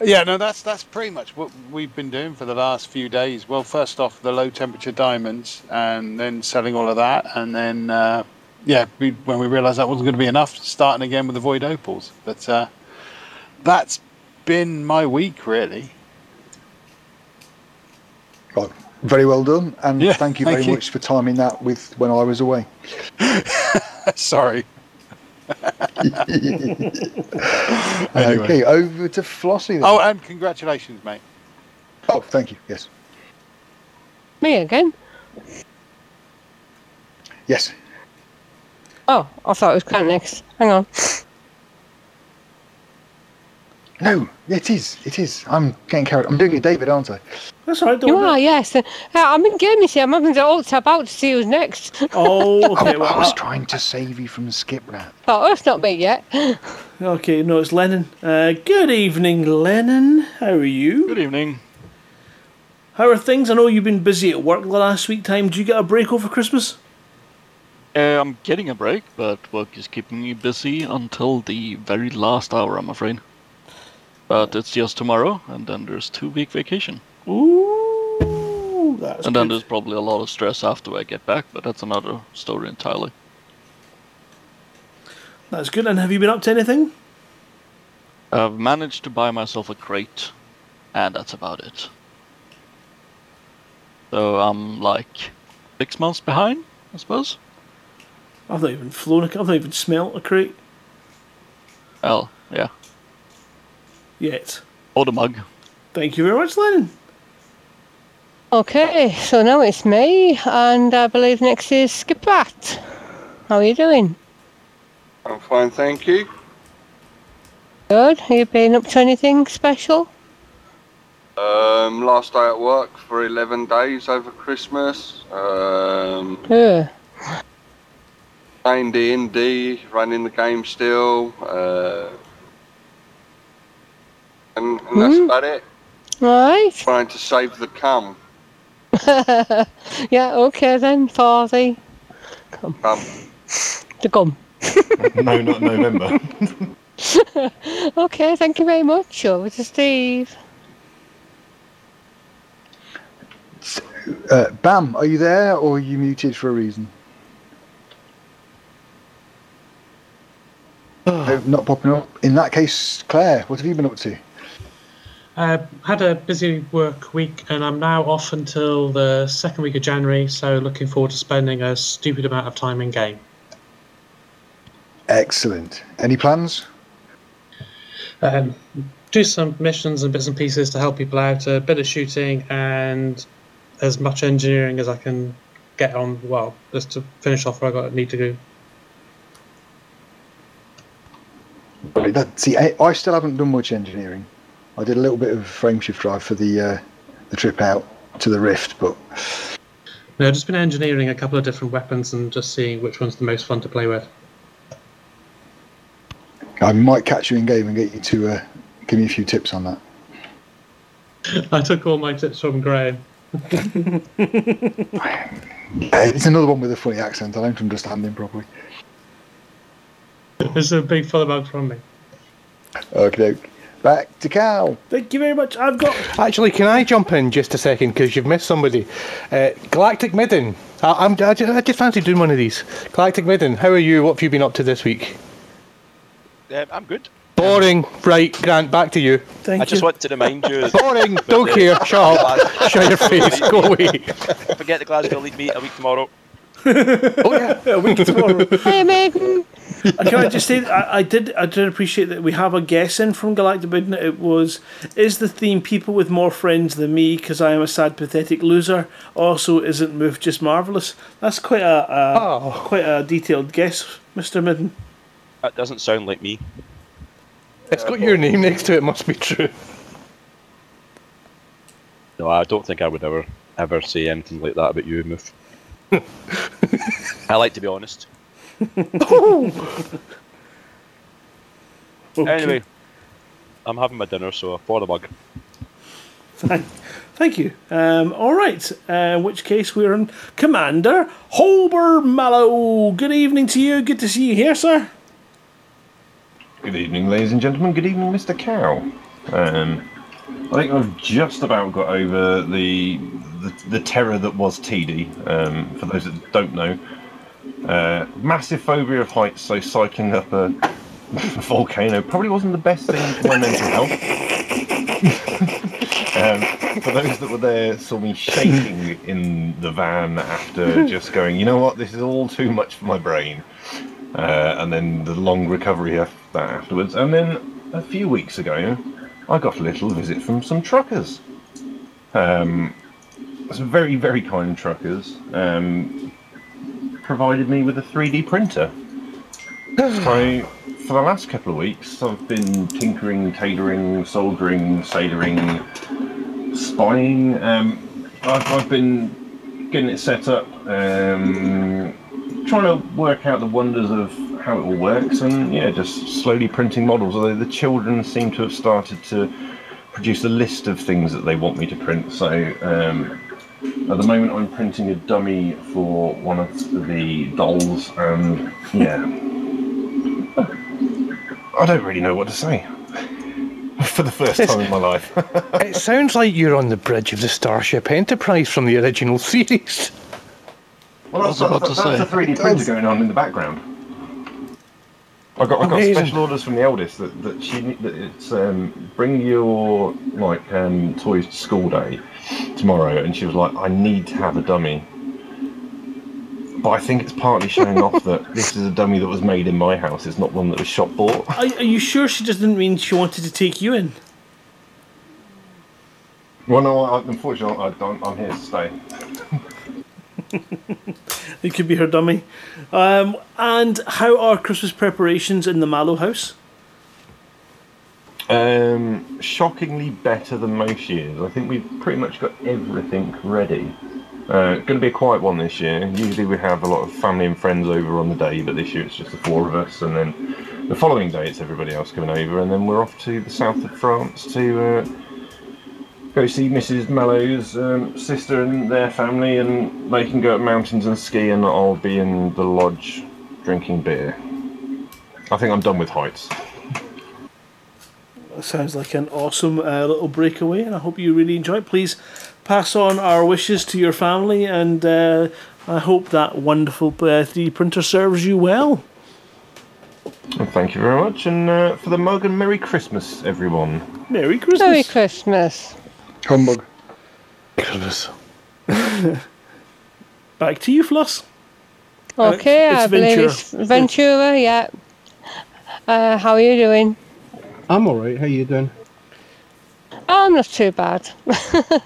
Yeah, no, that's that's pretty much what we've been doing for the last few days. Well, first off, the low temperature diamonds, and then selling all of that, and then uh, yeah, we, when we realised that wasn't going to be enough, starting again with the void opals. But uh, that's been my week, really. Right. Very well done, and Yeah, thank you very thank you. much for timing that with when I was away. Sorry. Anyway. Okay, over to Flossie. Then. Oh, and congratulations, mate. Oh, thank you. Yes, Me again? yes. Oh, I thought it was Grant next. Hang on. No, it is. It is. I'm getting carried. I'm doing it, David, aren't I? That's all right. You are, yes. Uh, I'm in game, you. I'm having to alt tab out to see who's next. Oh, okay. I well, was I- trying to save you from Skip Rat. Oh, that's not me yet. Okay, no, it's Lennon. Uh, good evening, Lennon. How are you? Good evening. How are things? I know you've been busy at work the last week. Time? Did you get a break over Christmas? Uh, I'm getting a break, but work is keeping me busy until the very last hour, I'm afraid. But it's just tomorrow, and then there's two week vacation. Ooh, that's and then good. there's probably a lot of stress after I get back, but that's another story entirely. That's good. And have you been up to anything? I've managed to buy myself a crate, and that's about it. So I'm like six months behind, I suppose. I've not even flown a. I've not even smelt a crate Well, yeah. Yet. Or the mug. Thank you very much, Lennon. Okay, so now it's me, and I believe next is Skip Rat. How are you doing? I'm fine, thank you. Good. Have you been up to anything special? Um, last day at work for 11 days over Christmas. Um, Yeah. playing D&D, running the game still. Uh, and, and that's Hmm. about it. Right. Trying to save the cum. yeah, okay then, for the, cum. the gum. no, not November. okay, thank you very much. Over to Steve. Uh, Bam, are you there or are you muted for a reason? No, not popping up. In that case, Claire, what have you been up to? Uh, had a busy work week and I'm now off until the second week of January, so looking forward to spending a stupid amount of time in game. Excellent. Any plans? Um, do some missions and bits and pieces to help people out, a bit of shooting and as much engineering as I can get on, well, just to finish off where I got need to that, see, I, I still haven't done much engineering. I did a little bit of frameshift drive for the uh, the trip out to the Rift, but No, I've just been engineering a couple of different weapons and just seeing which one's the most fun to play with. I might catch you in game and get you to uh, give me a few tips on that. I took all my tips from Graham. Uh, it's another one with a funny accent. I don't understand him properly. This is a big follow bug from me. Okay, back to Cal. Thank you very much. I've got. Actually, can I jump in just a second because you've missed somebody? Uh, Galactic Midden. I, I'm, I, just, I just fancy doing one of these. Galactic Midden, how are you? What have you been up to this week? Um, I'm good. Boring. Right, Grant, back to you. Thank I just want to remind you. Boring. Don't care. Shut up. Shut your face. Go away. Forget the Glasgow League meet a week tomorrow. oh yeah, a week tomorrow. Hey, Megan. Can I just say, I, I did, I did appreciate that we have a guess in from Galactic Midden. It was, is the theme people with more friends than me because I am a sad, pathetic loser? Also, isn't Moof just marvelous? That's quite a, a Oh. quite a detailed guess, Mister Midden. That doesn't sound like me. It's got your name next to it. Must be true. No, I don't think I would ever, ever say anything like that about you, Moof. I like to be honest. Anyway, I'm having my dinner, so for the mug. Thank, thank you. Um, all right. Uh, in which case, we're in Commander Holber Mallow. Good evening to you. Good to see you here, sir. Good evening, ladies and gentlemen. Good evening, Mr. Cow. Um, I think I've just about got over the the, the terror that was TD. Um, for those that don't know, uh, massive phobia of heights, so cycling up a volcano probably wasn't the best thing for my mental health. um, for those that were there, saw me shaking in the van after just going, you know what, this is all too much for my brain. Uh, and then the long recovery that afterwards. And then a few weeks ago, I got a little visit from some truckers. Um, some very, very kind truckers um, provided me with a 3D printer. so, for the last couple of weeks, I've been tinkering, tailoring, soldering, soldering, spying. Um, I've, I've been getting it set up, um, trying to work out the wonders of how it all works, and yeah, just slowly printing models. Although the children seem to have started to produce a list of things that they want me to print. So um, at the moment, I'm printing a dummy for one of the dolls, and yeah, I don't really know what to say for the first time in my life. it sounds like you're on the bridge of the Starship Enterprise from the original series. Well, that's, that's, that's, that's a 3D printer going on in the background. I got I got special orders from the eldest that, that she that it's um, bring your like um, toys to school day tomorrow, and she was like, I need to have a dummy. But I think it's partly showing off that this is a dummy that was made in my house. It's not one that was shop bought. Are, are you sure she just didn't mean she wanted to take you in? Well, no, I, unfortunately, I don't, I'm here to stay. It could be her dummy. Um, and how are Christmas preparations in the Mallow house? Um, shockingly better than most years. I think we've pretty much got everything ready. Uh, going to be a quiet one this year. Usually we have a lot of family and friends over on the day, but this year it's just the four of us, and then the following day it's everybody else coming over, and then we're off to the south of France to uh, go see Mrs. Mallow's um, sister and their family, and they can go up mountains and ski, and I'll be in the lodge drinking beer. I think I'm done with heights. Sounds like an awesome uh, little breakaway, and I hope you really enjoy it. Please pass on our wishes to your family, and uh, I hope that wonderful uh, 3D printer serves you well. Well, thank you very much, and uh, for the mug and Merry Christmas, everyone. Merry Christmas. Merry Christmas. Humbug. Christmas. Back to you, Floss. Okay, it's I believe it's Ventura, yeah. Uh, how are you doing? I'm alright. How are you doing? I'm not too bad.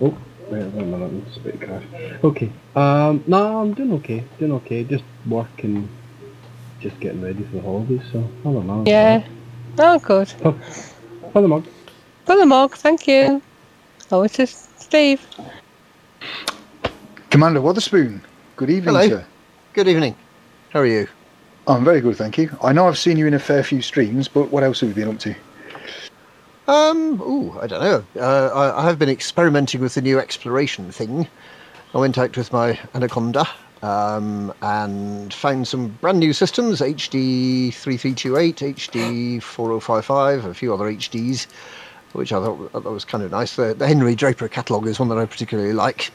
Oh, wait a minute. It's a bit crash. Okay. Um, no, I'm doing okay. Doing okay. Just working, just getting ready for the holidays. So I don't know. yeah. Oh, good. For the mug. For the mug, thank you. Oh, it's just Steve. Commander Witherspoon. Good evening, Hello. sir. Good evening. How are you? I'm very good, thank you. I know I've seen you in a fair few streams, but what else have you been up to? Um, ooh, I don't know. Uh, I, I have been experimenting with the new exploration thing. I went out with my Anaconda um, and found some brand new systems HD 3328, HD 4055, a few other HDs, which I thought, I thought was kind of nice. The, the Henry Draper catalogue is one that I particularly like,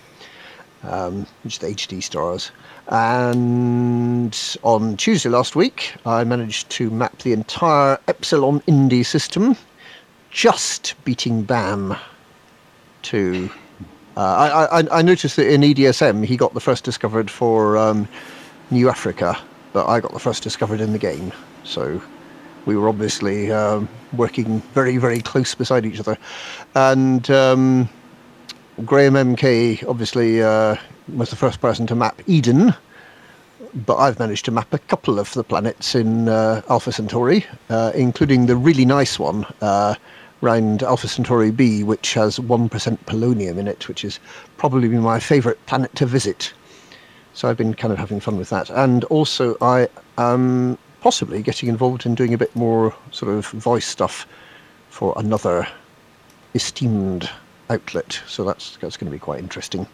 um, which the HD stars. And on Tuesday last week, I managed to map the entire Epsilon Indi system just beating BAM to. Uh, I, I, I noticed that in EDSM he got the first discovered for um, New Africa, but I got the first discovered in the game. So we were obviously um, working very, very close beside each other. And um, Graham MK obviously uh, was the first person to map Eden, but I've managed to map a couple of the planets in uh, Alpha Centauri, uh, including the really nice one uh, round Alpha Centauri B, which has 1% polonium in it, which is probably my favourite planet to visit. So I've been kind of having fun with that. And also, I am possibly getting involved in doing a bit more sort of voice stuff for another esteemed outlet. So that's that's going to be quite interesting.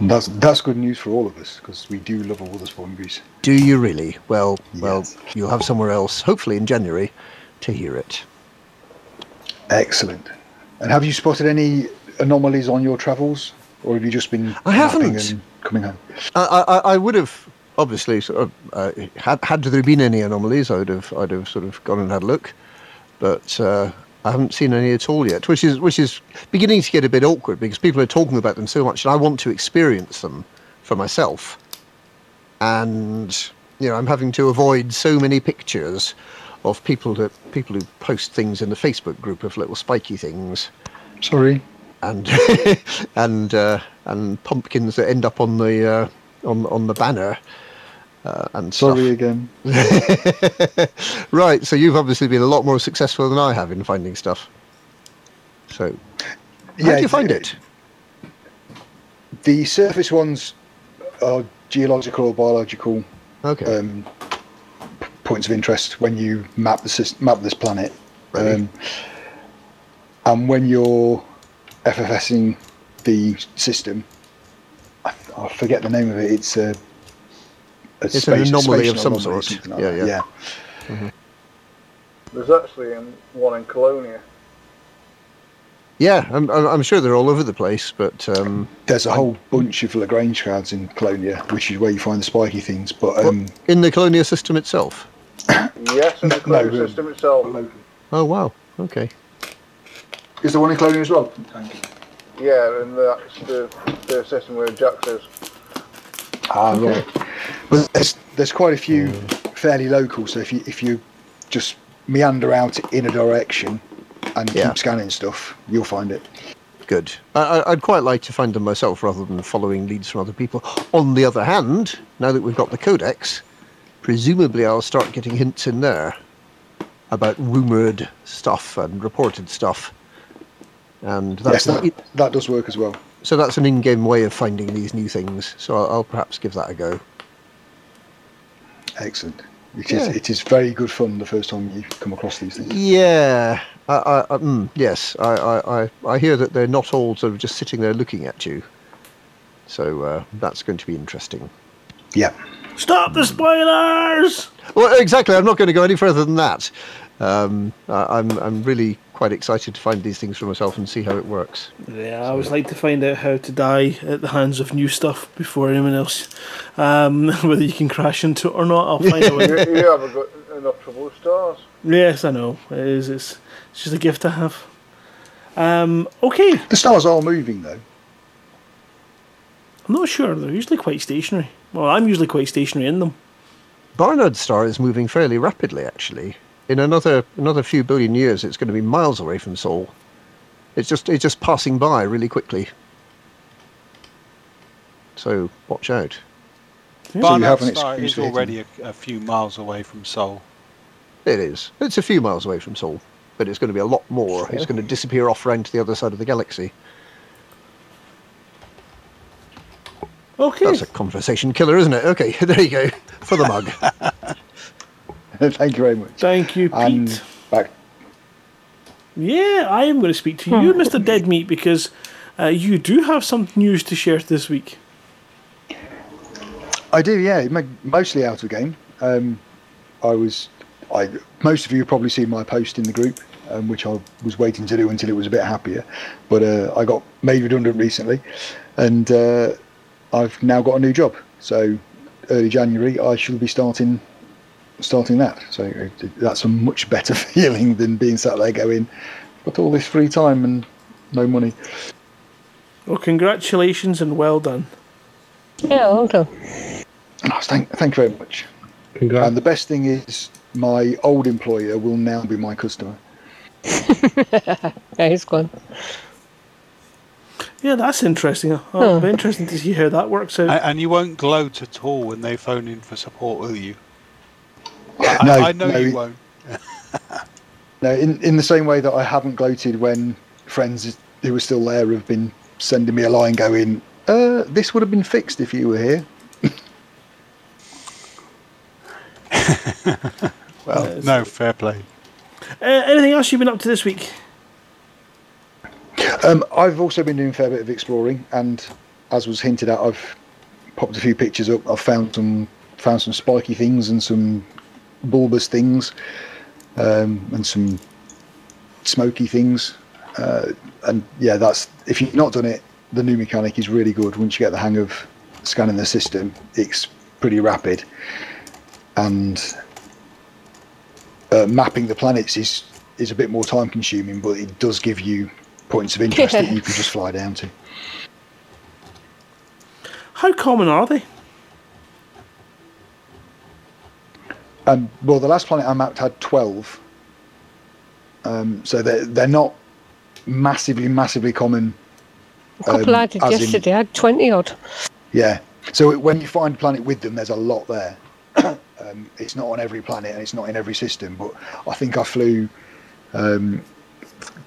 And that's that's good news for all of us because we do love all the Spawnberries. Do you really? Well, well, you'll have somewhere else, hopefully in January, to hear it. Excellent. And have you spotted any anomalies on your travels, or have you just been I haven't. and coming home? I, I, I would have obviously sort of uh, had had there been any anomalies, I would have I'd have sort of gone and had a look, but uh, I haven't seen any at all yet, which is which is beginning to get a bit awkward because people are talking about them so much, and I want to experience them for myself, and you know I'm having to avoid so many pictures of people that people who post things in the Facebook group of little spiky things. Sorry. And and uh, and pumpkins that end up on the uh, on on the banner. Uh, and Sorry again. right, so you've obviously been a lot more successful than I have in finding stuff. So, how Yeah, do you find it? The surface ones are geological or biological okay. um, points of interest when you map the map this planet. Um, and when you're FSSing the system, I, I forget the name of it. It's a, a It's an anomaly of some anomaly, sort. like Yeah, that, yeah. yeah. There's actually um, one in Colonia. Yeah, I'm, I'm I'm sure they're all over the place, but um, There's a whole bunch of Lagrange cards in Colonia, which is where you find the spiky things. But um, in the Colonia system itself. Yes, in the No, um, system itself. Oh wow. Okay. is there one in Colonia as well? Yeah, and that's the, the system where Jack is. Ah, right. But there's there's quite a few fairly local. So if you if you just meander out in a direction and Yeah. keep scanning stuff, you'll find it. Good. I, I- I'd quite like to find them myself rather than following leads from other people. On the other hand, now that we've got the codex, presumably I'll start getting hints in there about rumoured stuff and reported stuff. And yes, that's an that, that does work as well. so that's an in-game way of finding these new things. So I'll, I'll perhaps give that a go. Excellent. It is Yeah. it is very good fun the first time you come across these things. Yeah. I, I, I, mm, yes. I, I, I, I hear that they're not all sort of just sitting there looking at you. So uh, that's going to be interesting. Yeah. Stop the spoilers! Well, exactly. I'm not going to go any further than that. Um, I, I'm I'm really quite excited to find these things for myself and see how it works. Yeah, I always like to find out how to die at the hands of new stuff before anyone else. Um, whether you can crash into it or not, I'll find out. you, you haven't got enough trouble stars. Yes, I know. It is. It's, it's just a gift I have. Um, okay. The stars are moving though. I'm not sure. They're usually quite stationary. Well, I'm usually quite stationary in them. Barnard's star is moving fairly rapidly, actually. In another another few billion years, it's going to be miles away from Sol. It's just it's just passing by really quickly. So watch out. Barnard Star is already a, a few miles away from Sol. It is. It's a few miles away from Sol, but it's going to be a lot more. It's going to disappear off round to the other side of the galaxy. Okay. That's a conversation killer, isn't it? Okay, there you go. For the mug. Thank you very much. Thank you, Pete. And back. Yeah, I am going to speak to you, Mr. Dead Meat, because uh, you do have some news to share this week. I do, yeah. Mostly out of game. Um, I was, I most of you have probably seen my post in the group, um, which I was waiting to do until it was a bit happier. But uh, I got made redundant recently, and uh, I've now got a new job. So early January, I shall be starting starting that. So that's a much better feeling than being sat there going, got all this free time and no money. Well, congratulations and well done. Yeah, well done. Oh, thank, thank you very much. Congrats. And the best thing is, my old employer will now be my customer. Nice one. Yeah, that's interesting. Oh, It'll be interesting to see how that works out. And you won't gloat at all when they phone in for support, will you? I, No, I know no, you won't. No, in, in the same way that I haven't gloated when friends who were still there have been sending me a line going, uh, this would have been fixed if you were here. Well, no, fair play. Uh, anything else you've been up to this week? Um, I've also been doing a fair bit of exploring, and as was hinted at, I've popped a few pictures up. I've found some found some spiky things and some bulbous things, um, and some smoky things. Uh, and yeah, that's if you've not done it, the new mechanic is really good. Once you get the hang of scanning the system, it's pretty rapid, and uh, mapping the planets is is a bit more time consuming, but it does give you points of interest that you can just fly down to. How common are they? Um, well, the last planet I mapped had 12. Um, so they're, they're not massively, massively common. A couple um, I did as in- yesterday, had 20 odd. yeah. So when you find a planet with them, there's a lot there. um, it's not on every planet and it's not in every system, but I think I flew um,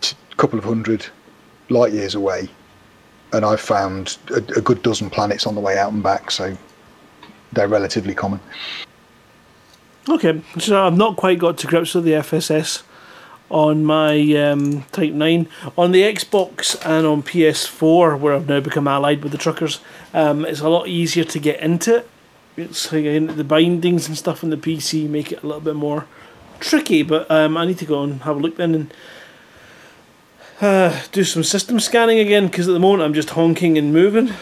t- a couple of hundred light years away and I found a, a good dozen planets on the way out and back, so they're relatively common. Okay, so I've not quite got to grips with the FSS on my um, Type 9. On the Xbox and on PS4, where I've now become allied with the truckers, um, it's a lot easier to get into it. It's again, the bindings and stuff on the PC make it a little bit more tricky, but um, I need to go and have a look then and uh, do some system scanning again because at the moment I'm just honking and moving.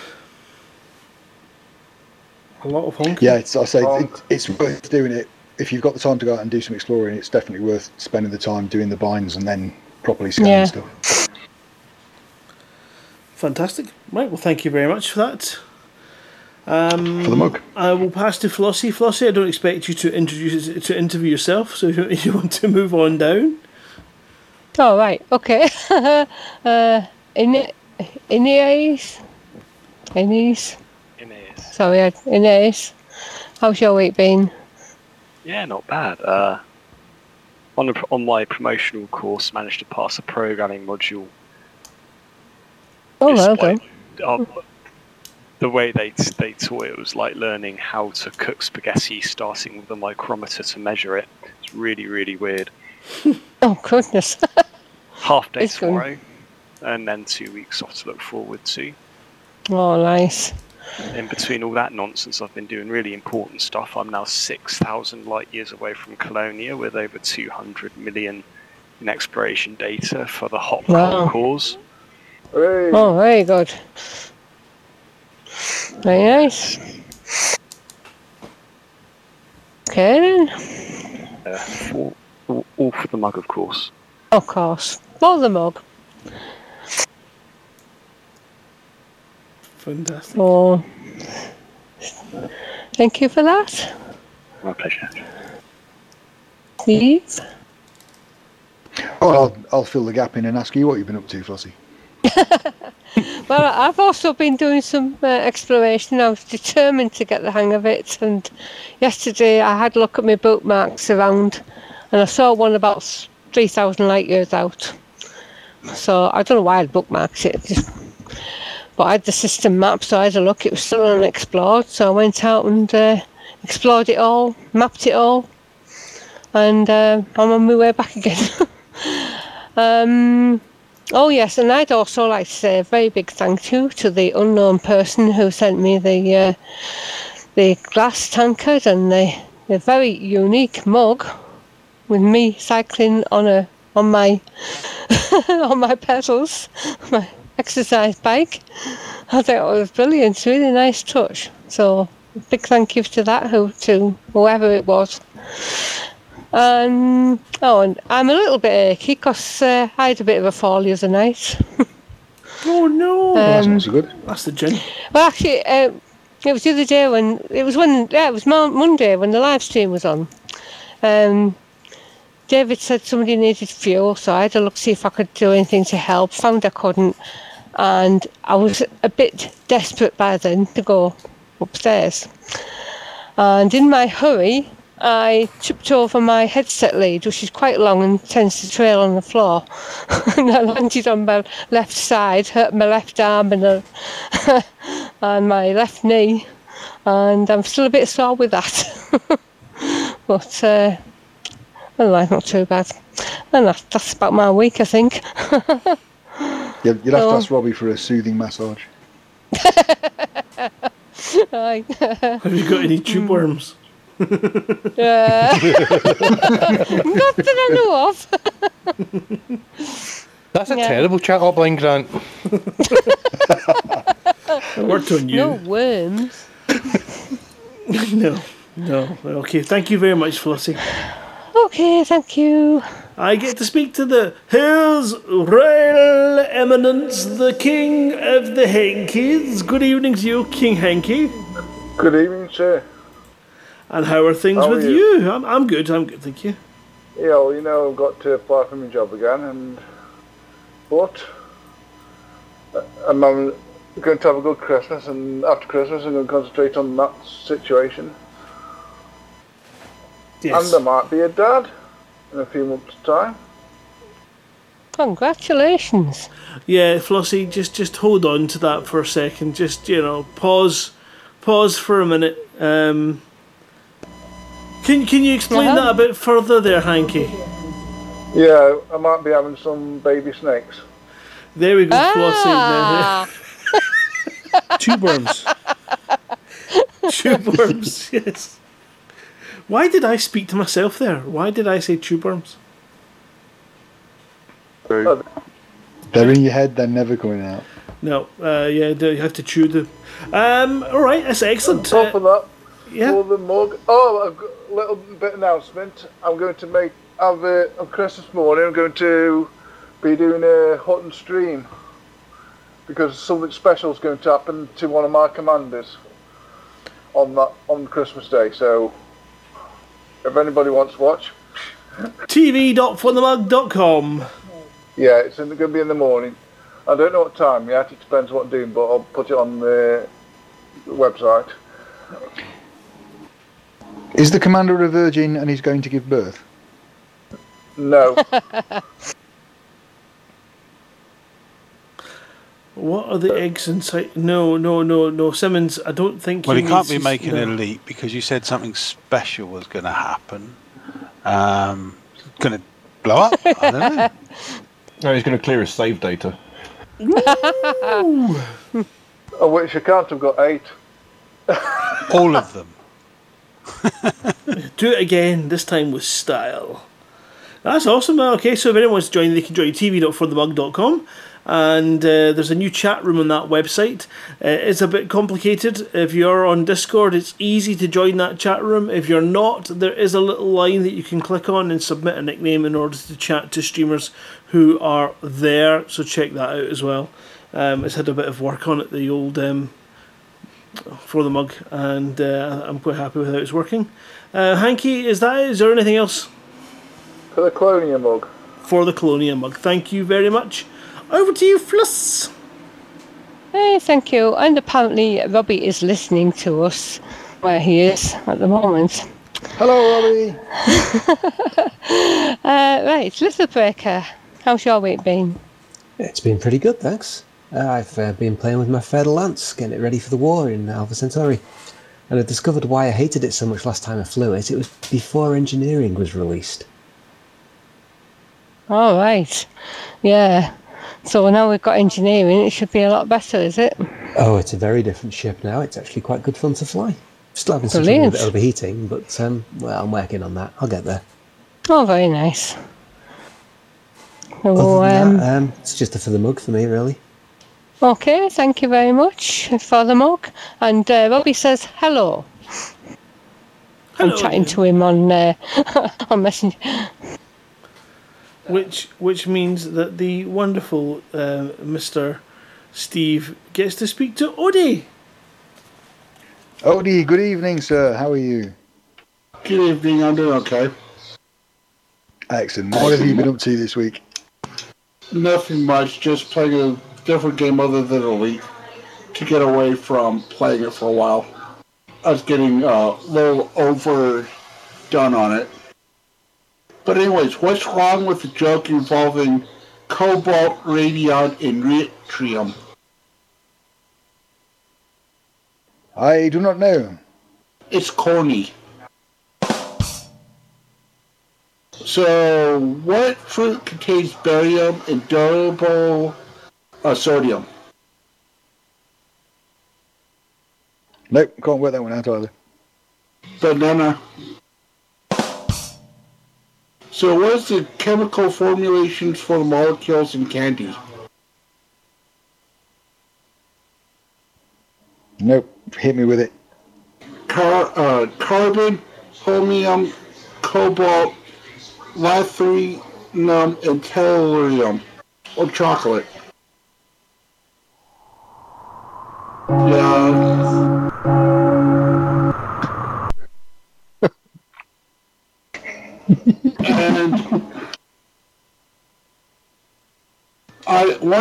A lot of honking. Yeah, it's, I say it, it's worth doing it. If you've got the time to go out and do some exploring, it's definitely worth spending the time doing the binds and then properly scanning Yeah. stuff. Fantastic. Right, well, thank you very much for that. Um, For the mug. I will pass to Flossie. Flossie, I don't expect you to introduce to interview yourself, so if you want to move on down. Oh, right, okay. uh, in Ines? Ines? Ines. Sorry, I- Ines. How's your week been? Yeah, not bad. Uh, on, a, on my promotional course, managed to pass a programming module. Oh, well done. Uh, the way they they taught it was like learning how to cook spaghetti, starting with a micrometer to measure it. It's really, really weird. Oh, goodness. Half day It's good. tomorrow, and then two weeks off to look forward to. oh, nice. In between all that nonsense, I've been doing really important stuff. I'm now 6,000 light years away from Colonia with over 200 million in exploration data for the hot Wow. coal cores. Oh, very good. Very nice. Okay, then. Uh, for, all, all for the mug, of course. Of course. For the mug. Fantastic. Oh, thank you for that. My pleasure. Steve? Oh, I'll, I'll fill the gap in and ask you what you've been up to, Flossie. Well, I've also been doing some uh, exploration. I was determined to get the hang of it, and yesterday I had a look at my bookmarks around, and I saw one about 3,000 light years out. So I don't know why I'd bookmarked it, just, but I had the system map, so I had a look. It was still unexplored, so I went out and uh, explored it all, mapped it all, and uh, I'm on my way back again. um, Oh yes, and I'd also like to say a very big thank you to the unknown person who sent me the uh, the glass tankard and the, the very unique mug with me cycling on a on my on my pedals, my exercise bike. I thought it was brilliant, It's really nice touch. So big thank you to that who to whoever it was. Um, oh, and I'm a little bit achy because uh, I had a bit of a fall the other night. Oh no! Um, good. That's the gin. Well, actually, uh, it was the other day when it was when yeah, it was Monday when the live stream was on. Um, David said somebody needed fuel, so I had to look see if I could do anything to help. Found I couldn't, and I was a bit desperate by then to go upstairs. And in my hurry, I tripped over my headset lead, which is quite long and tends to trail on the floor. and I landed on my left side, hurt my left arm and, a and my left knee. And I'm still a bit sore with that. but uh, not too bad. And that, that's about my week, I think. You'll, you'll have Oh. to ask Robbie for a soothing massage. Aye. Have you got any tube worms? Uh, not that I know of. That's a Yeah. terrible chat up line, Grant. It worked on you. No worms. no, no. Okay, thank you very much, Flossie. Okay, thank you. I get to speak to the His Royal Eminence, the King of the Hankies. Good evening to you, King Hanky. Good evening, sir. And how are things How are with you? you? I'm, I'm good, I'm good, thank you. Yeah, well, you know, I've got to apply for my job again, and but uh, I'm, going to have a good Christmas, and after Christmas, I'm going to concentrate on that situation. Yes. And I might be a dad in a few months' time. Congratulations. Yeah, Flossie, just just hold on to that for a second. Just you know, pause, pause for a minute. Um, can can you explain Uh-huh. that a bit further, there, Hanky? Yeah, I might be having some baby snakes. There we go, Ah. Flossie. Tube worms. tube worms. Yes. Why did I speak to myself there? Why did I say tube worms? They're in your head, they're never going out. No, uh, yeah, you have to chew them. Um, all right, that's excellent. On top of that, yeah. for the mug. Oh, I've got a little bit announcement. I'm going to make have a, on Christmas morning. I'm going to be doing a hut and stream because something special is going to happen to one of my commanders on that on Christmas Day. So, if anybody wants to watch, TV.forthemug.com. yeah, it's going to be in the morning. I don't know what time yet. It depends what I'm doing, but I'll put it on the website. Is the commander a virgin and he's going to give birth? No. What are the eggs inside? No, no, no, no. Simmons, I don't think. Well, he he can't be making no. a leap because you said something special was going to happen. Um, going to blow up? I don't know. No, he's going to clear his save data. Of which I can't have got eight. All of them. Do it again, this time with style. That's awesome. Okay, so if anyone wants to join, they can join tv.forthemug.com. And uh, there's a new chat room on that website. Uh, it's a bit complicated. If you're on Discord, it's easy to join that chat room. If you're not, there is a little line that you can click on and submit a nickname in order to chat to streamers who are there. So check that out as well. Um, it's had a bit of work on it, the old um, for the mug, and uh, I'm quite happy with how it's working. Uh, Hanky, is that? Is there anything else? For the Colonia mug. For the Colonia mug. Thank you very much. Over to you, Fluss. Hey, thank you. And apparently Robbie is listening to us where he is at the moment. Hello, Robbie. Uh, right, Little Breaker, how's your week been? It's been pretty good, thanks. Uh, I've uh, been playing with my Fer-de-Lance, getting it ready for the war in Alpha Centauri. And I discovered why I hated it so much last time I flew it. It was before engineering was released. All right. Yeah. So now we've got engineering, it should be a lot better, is it? Oh, it's a very different ship now. It's actually quite good fun to fly. Still having some trouble Brilliant. with it overheating, but um, well, I'm working on that. I'll get there. Oh, very nice. So, Other than um, that, um, it's just a for the mug for me, really. okay, thank you very much for the mug. And uh, Robbie says hello. I'm chatting to him on uh, on Messenger. Which which means that the wonderful uh, Mr. Steve gets to speak to Odie. Odie, good evening, sir. How are you? Good evening, I'm doing okay. Excellent. What have you been up to this week? Nothing much, just playing a different game other than Elite to get away from playing it for a while. I was getting uh, a little overdone on it. But anyways, what's wrong with the joke involving cobalt, radon, and yttrium? I do not know. It's corny. So, what fruit contains barium and durable Uh, sodium. Nope, can't work that one out either. Banana. So what is the chemical formulations for the molecules in candy? Nope, hit me with it. Car, uh, carbon, chromium, cobalt, lithium, and tellurium. Or chocolate.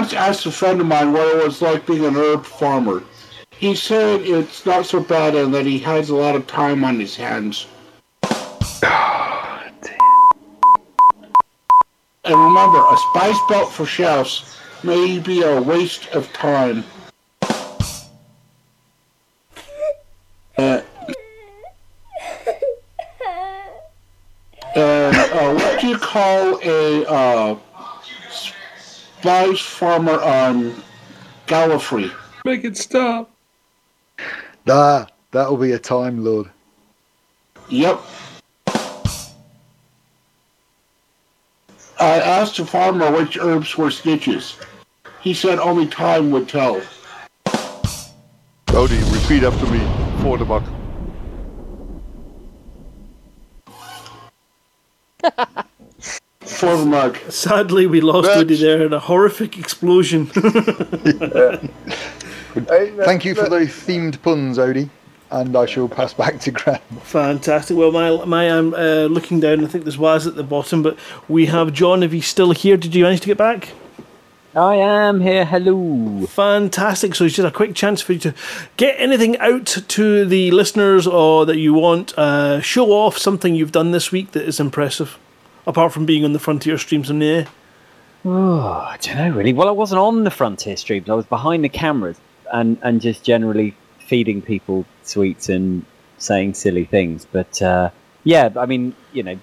Once asked a friend of mine what it was like being an herb farmer. He said it's not so bad and that he has a lot of time on his hands. And remember, a spice belt for chefs may be a waste of time. Uh, and uh, what do you call a uh, spice farmer on Gallifrey? Make it stop. Ah, that'll be a time lord. Yep. I asked the farmer which herbs were stitches. He said only time would tell. Odie, repeat after me. For the buck. For the mug. Sadly, we lost Next. Woody there in a horrific explosion. Thank you for those themed puns, Odie. And I shall pass back to Graham. Fantastic. Well, my my I'm uh, looking down. I think there's Waz at the bottom, but we have John. If he's still here, did you manage to get back? I am here. Hello. Fantastic. So it's just a quick chance for you to get anything out to the listeners or that you want. Uh, show off something you've done this week that is impressive, apart from being on the Frontier streams on the air. Oh, I don't know really. Well, I wasn't on the Frontier streams. I was behind the cameras and, and just generally feeding people sweets and saying silly things. But uh, yeah, I mean, you know,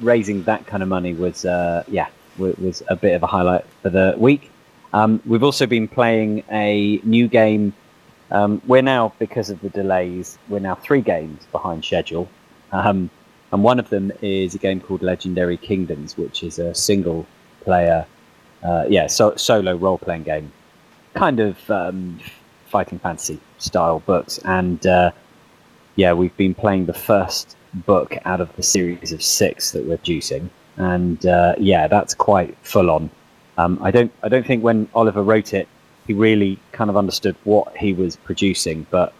raising that kind of money was uh, yeah wa- was a bit of a highlight for the week. Um, we've also been playing a new game. Um, we're now because of the delays, we're now three games behind schedule. Um, and one of them is a game called Legendary Kingdoms, which is a single player, uh, yeah, so, solo role playing game, kind of um, fighting fantasy style books. And uh, yeah, we've been playing the first book out of the series of six that we're producing, and uh, yeah, that's quite full on. Um, I don't, I don't think when Oliver wrote it, he really kind of understood what he was producing. But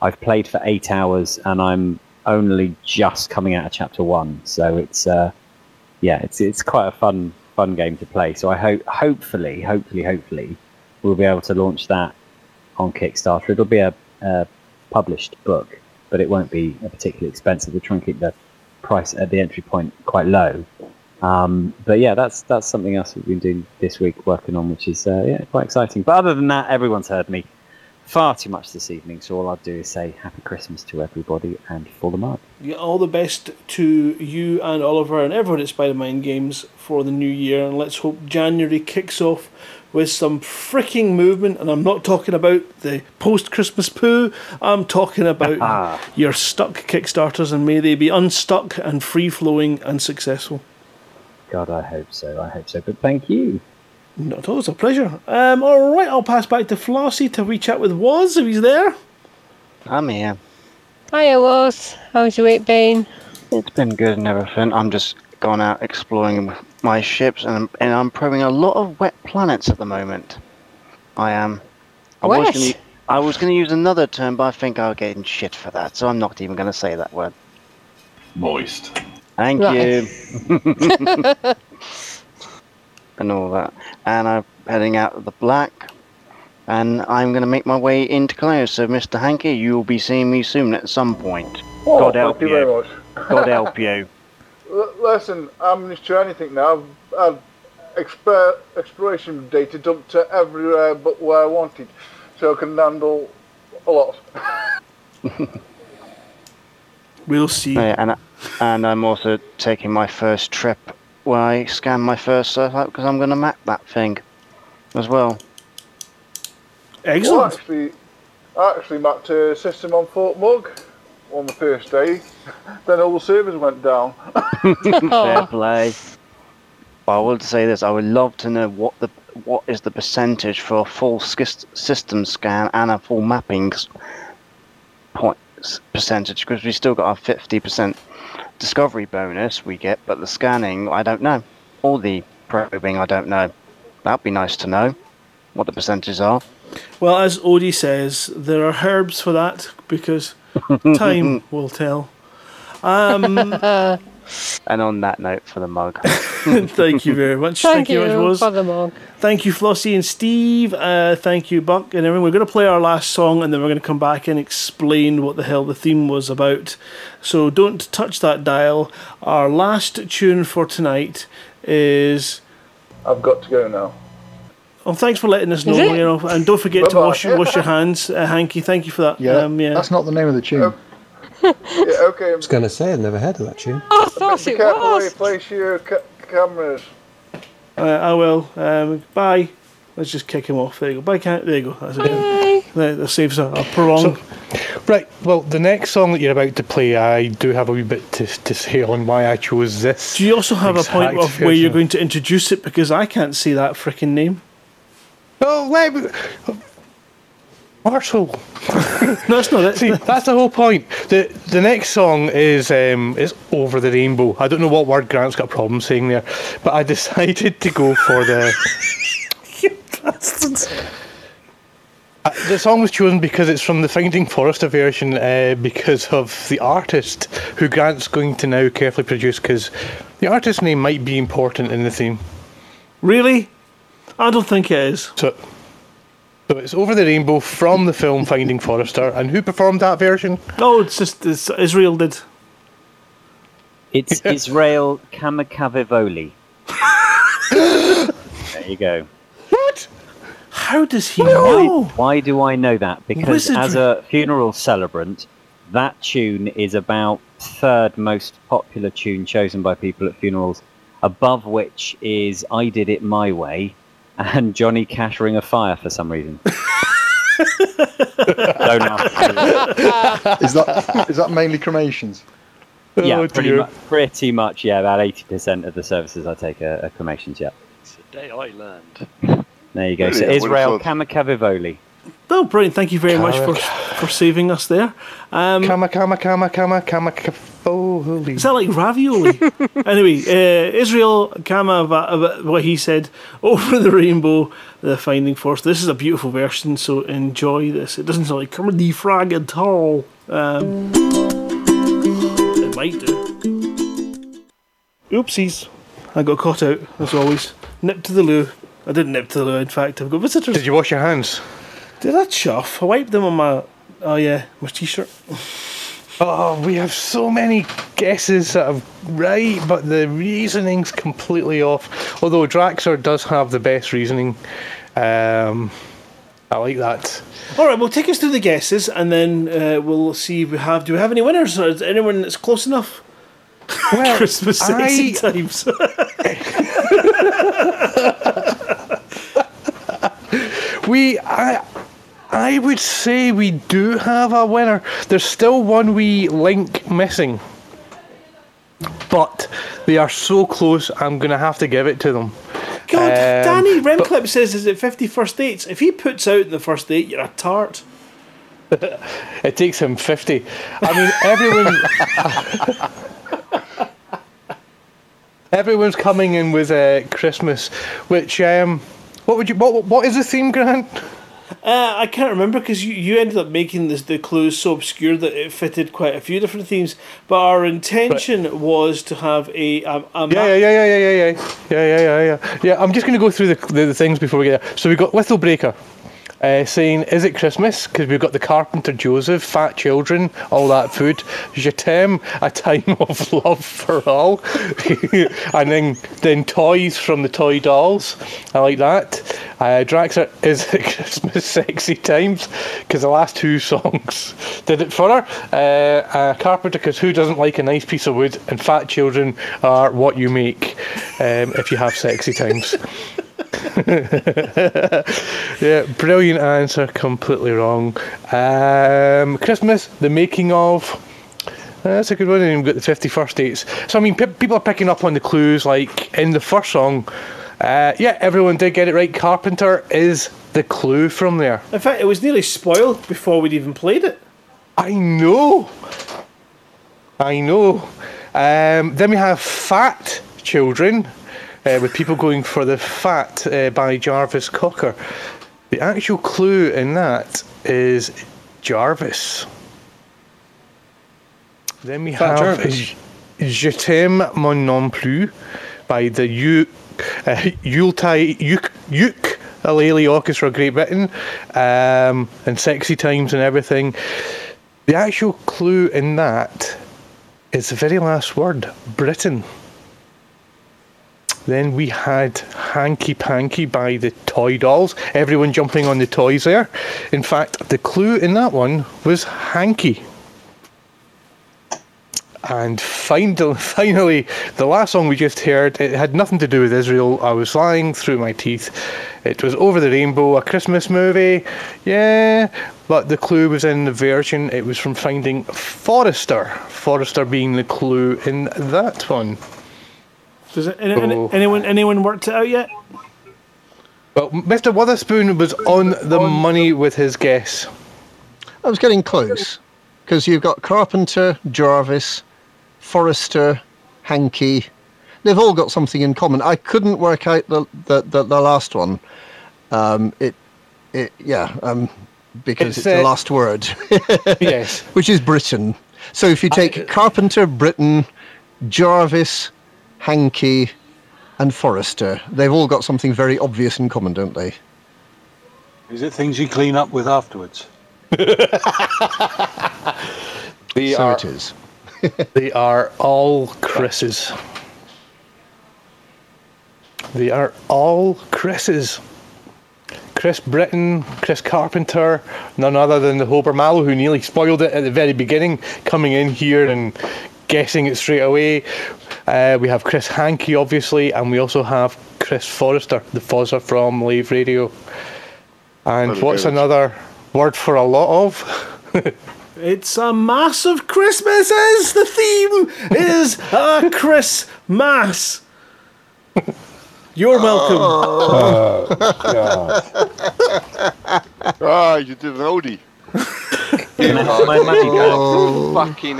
I've played for eight hours, and I'm only just coming out of chapter one, so it's uh, yeah, it's it's quite a fun fun game to play. So I hope, hopefully, hopefully, hopefully, we'll be able to launch that on Kickstarter. It'll be a, a published book, but it won't be a particularly expensive. We're trying to keep the price at the entry point quite low. Um, but yeah, that's that's something else we've been doing this week, working on, which is uh, yeah quite exciting. But other than that, everyone's heard me far too much this evening, so all I'll do is say Happy Christmas to everybody and for the mug. Yeah, all the best to you and Oliver and everyone at Spidermind Games for the new year, and let's hope January kicks off with some freaking movement. And I'm not talking about the post Christmas poo, I'm talking about ah. your stuck Kickstarters, and may they be unstuck and free flowing and successful. God, I hope so. I hope so. But thank you. Not at all, it's a pleasure. Um, all right, I'll pass back to Flossie to reach out with Woz if he's there. I'm here. Hiya, Woz. How's your week been? It's been good and everything. I'm just gone out exploring with my ships and, and I'm probing a lot of wet planets at the moment. I am. I was gonna, I was going to use another term, but I think I'll get in shit for that, so I'm not even going to say that word. Moist. Thank Right. you. and all that. And I'm heading out of the black. And I'm going to make my way into Colonia. So, Mr. Hankey, you'll be seeing me soon at some point. Oh, God help you you. very much. God help you. L- listen, I'm used to anything now. I've, I've exper- exploration data dumped to everywhere but where I wanted, so I can handle a lot. We'll see. Yeah, and, I- and I'm also taking my first trip where I scan my first surf out because I'm going to map that thing as well. Excellent. Well, actually, I actually mapped a system on Fort Mug on the first day. then all the servers went down. Fair play. But I would say this: I would love to know what the what is the percentage for a full system scan and a full mapping point s- percentage because we still got our fifty percent discovery bonus we get, but the scanning I don't know, or the probing I don't know. That'd be nice to know what the percentages are. Well, as Odie says, there are herbs for that because time will tell. Um, And on that note, for the mug. thank you very much. Thank very you much, Woz. for the mug. Thank you, Flossie and Steve. Uh, thank you, Buck and everyone. We're going to play our last song and then we're going to come back and explain what the hell the theme was about. So don't touch that dial. Our last tune for tonight is. I've got to go now. Oh, thanks for letting us know. You know, and don't forget to Bye-bye. wash wash your hands, uh, Hanky. Thank you for that. Yeah, um, yeah. that's not the name of the tune. Yeah, okay. I was going to say, I've never heard of that tune. I thought it careful where you was. place your ca- cameras. Uh, I will. Um, bye. Let's just kick him off. There you go. Bye, can There you go. That's it. That, that saves a, a prolonged. Right, well, the next song that you're about to play, I do have a wee bit to, to say on why I chose this. Do you also have a point exact of where you're going to introduce it because I can't see that freaking name? Oh, let me. Marshall. no, that's not it. See, that's the whole point. The the next song is um is Over the Rainbow. I don't know what word Grant's got a problem saying there, but I decided to go for the. You Uh, the song was chosen because it's from the Finding Forrester version, uh, because of the artist who Grant's going to now carefully produce, because the artist's name might be important in the theme. Really? I don't think it is. So, so it's Over the Rainbow from the film Finding Forrester, and who performed that version? No, it's just it's, Israel did. It's Israel Kamakawiwo'ole. there you go. What? How does he know? Why do I know that? Because as a funeral celebrant, that tune is about third most popular tune chosen by people at funerals, above which is I Did It My Way and Johnny Cash Ring of Fire for some reason. Don't ask. is that is that mainly cremations? yeah, Oh, pretty, mu- pretty much, yeah, about 80% of the services I take are, are cremations, yeah. It's the day I learned. There you go. Really? So I would've Israel thought- Kamakawiwo'ole. Oh, brilliant! Thank you very much for for saving us there. Um, Kama kama kama kama kama kafoli. Is that like ravioli? anyway, uh, Israel Kama, what he said, over the rainbow, the Finding Force. This is a beautiful version, so enjoy this. It doesn't sound like comedy frag at all. Um, it might do. Oopsies, I got caught out as always. Nip to the loo. I didn't nip to the loo. In fact, I've got visitors. Did you wash your hands? Did I chuff? I wiped them on my. Oh yeah, my t-shirt. Oh, we have so many guesses that are right, but the reasoning's completely off. Although Draxor does have the best reasoning. Um, I like that. All right, well, take us through the guesses, and then uh, we'll see if we have. Do we have any winners? Or is anyone that's close enough? Well, Christmas I- times. We, I, I would say we do have a winner. There's still one wee link missing, but they are so close. I'm gonna have to give it to them. God, Um, Danny but- Remclip says, "Is it 50 first dates?" If he puts out in the first date, you're a tart. it takes him 50. I mean, everyone. Everyone's coming in with uh, Christmas, which um, what would you what what is the theme, Grant? Uh, I can't remember because you, you ended up making this, the clues so obscure that it fitted quite a few different themes. But our intention was to have a, a, a Yeah, yeah, yeah, yeah, yeah, yeah, yeah, yeah, yeah, yeah, yeah. Yeah, I'm just going to go through the, the, the things before we get there. So we've got Little Breaker uh, saying, Is it Christmas? Because we've got the Carpenter Joseph, Fat Children, all that food. Jetem, A Time of Love for All. and then, then Toys from the Toy Dolls. I like that. Uh, Is it Christmas Sexy Times? Because the last two songs did it for her. Uh, uh, Carpenter, because who doesn't like a nice piece of wood? And Fat Children are what you make um, if you have sexy times. yeah, brilliant answer. Completely wrong. Um, Christmas, the making of. Uh, that's a good one. And you've got the 51st dates. So, I mean, pe- people are picking up on the clues, like in the first song. Uh, yeah, everyone did get it right. Carpenter is the clue from there. In fact, it was nearly spoiled before we'd even played it. I know. I know. Um, then we have Fat Children, uh, with people going for the Fat uh, by Jarvis Cocker. The actual clue in that is Jarvis. Then we Fat have Jarvis. Je t'aime moi non plus by the U, uh, Yuletide Uk, Ukulele Orchestra of Great Britain um, and Sexy Times and everything. The actual clue in that is the very last word Britain. Then we had Hanky Panky by the Toy Dolls. Everyone jumping on the toys there. In fact, the clue in that one was Hanky. And finally, finally, the last song we just heard, it had nothing to do with Israel. I was lying through my teeth. It was Over the Rainbow, a Christmas movie. Yeah, but the clue was in the version. It was from Finding Forrester. Forrester being the clue in that one. Does it, any, any- Oh. anyone anyone worked it out yet? Well, Mr. Witherspoon was on the money with his guess. I was getting close because you've got Carpenter, Jarvis, Forrester, Hankey. They've all got something in common. I couldn't work out the the, the, the last one. Um, it it yeah um, because It's, it's, the uh, last word. yes. Which is Britain. So if you take Carpenter, Britain, Jarvis, Hankey, and Forrester, they've all got something very obvious in common, don't they? Is it things you clean up with afterwards? They so are, it is. they are all Chris's. They are all Chris's. Chris Britton, Chris Carpenter, none other than the Hober Mallow who nearly spoiled it at the very beginning, coming in here and guessing it straight away. Uh, we have Chris Hankey, obviously, and we also have Chris Forrester, the Fozzer from Live Radio. And Very what's good. another word for a lot of? It's a massive Christmas. Is the theme is a Christmas. You're welcome. ah, you did an Odie. Can I have my money back? Fucking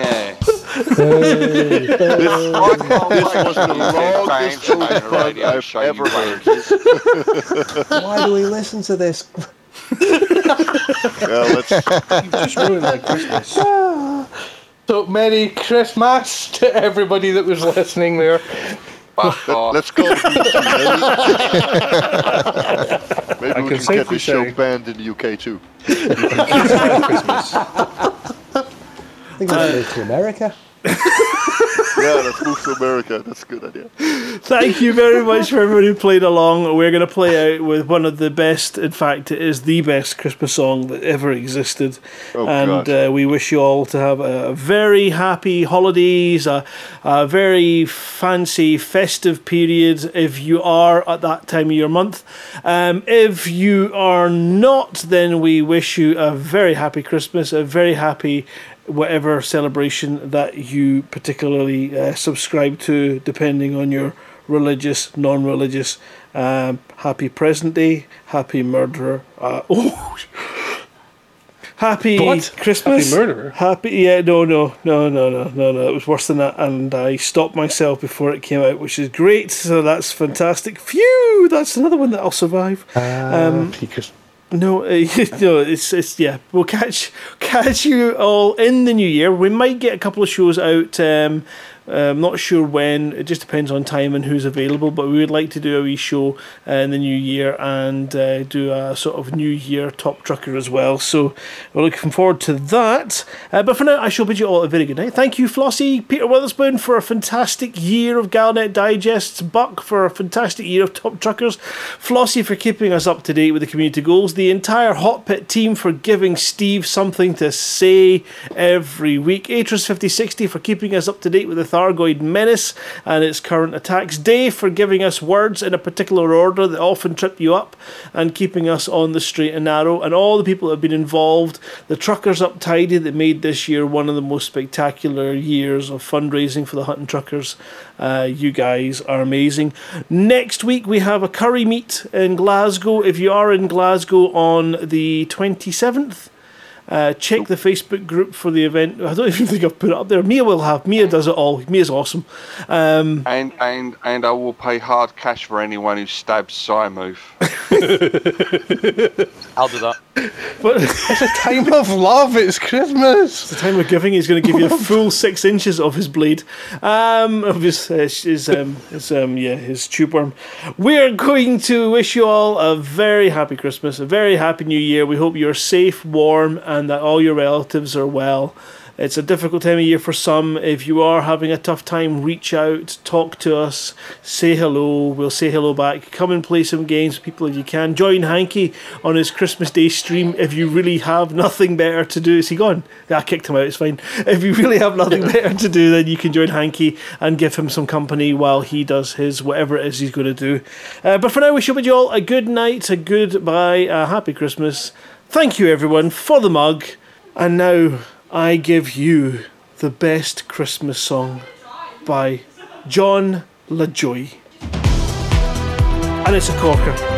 air. this, this was the longest Odie pod I've ever heard. Why do we listen to this? Yeah, let's. just ruined my Christmas. So Merry Christmas to everybody that was listening there. Let's go. Maybe I we can can, get safely the show say- banned in the UK too. Christmas. I think we should move to America. yeah, let's move to America. That's a good idea. Thank you very much for everyone who played along. We're going to play out with one of the best, in fact, it is the best Christmas song that ever existed. Oh, and God. uh, we wish you all to have a very happy holidays, a, a very fancy festive period if you are at that time of your month. Um, if you are not, then we wish you a very happy Christmas, a very happy whatever celebration that you particularly uh, subscribe to, depending on your religious, non religious. Um, happy present day, happy murderer. Uh, oh, happy What? Christmas. Happy murderer? Happy, yeah, no, no, no, no, no, no, no. It was worse than that, and I stopped myself before it came out, which is great. So that's fantastic. Phew, that's another one that I'll survive. um, no, uh, no, it's it's yeah. We'll catch catch you all in the new year. We might get a couple of shows out. Um, I'm not sure when. It just depends on time and who's available. But we would like to do a wee show in the new year and uh, do a sort of New Year Top Trucker as well. So we're looking forward to that. Uh, but for now, I shall bid you all a very good night. Thank you, Flossie, Peter Witherspoon, for a fantastic year of Galnet Digests, Buck for a fantastic year of Top Truckers, Flossie for keeping us up to date with the community goals, the entire Hot Pit team for giving Steve something to say every week, Atris5060 for keeping us up to date with the Thargoid Menace and its current attacks. Dave for giving us words in a particular order that often trip you up and keeping us on the straight and narrow. And all the people that have been involved. The truckers up tidy that made this year one of the most spectacular years of fundraising for the Hutton Truckers. Uh, you guys are amazing. Next week we have a curry meet in Glasgow. If you are in Glasgow on the 27th, uh, check the Facebook group for the event. I don't even think I've put it up there. Mia will have. Mia does it all. Mia's awesome. Um, And and and I will pay hard cash for anyone who stabs Simuth. I'll do that. But it's a time of love. It's Christmas. It's the time of giving. He's going to give you a full six inches of his blade, um, of his his, his, um, his um, yeah his tube worm. We're going to wish you all a very happy Christmas, a very happy New Year. We hope you're safe, warm, and that all your relatives are well. It's a difficult time of year for some. If you are having a tough time, reach out, talk to us, say hello. We'll say hello back. Come and play some games with people if you can. Join Hanky on his Christmas Day stream if you really have nothing better to do. Is he gone? Yeah, I kicked him out. It's fine. If you really have nothing better to do, then you can join Hanky and give him some company while he does his whatever it is he's going to do. Uh, but for now, we should bid you all a good night, a goodbye, a happy Christmas. Thank you, everyone, for the mug. And now I give you the best Christmas song by Jon Lajoie. And it's a corker.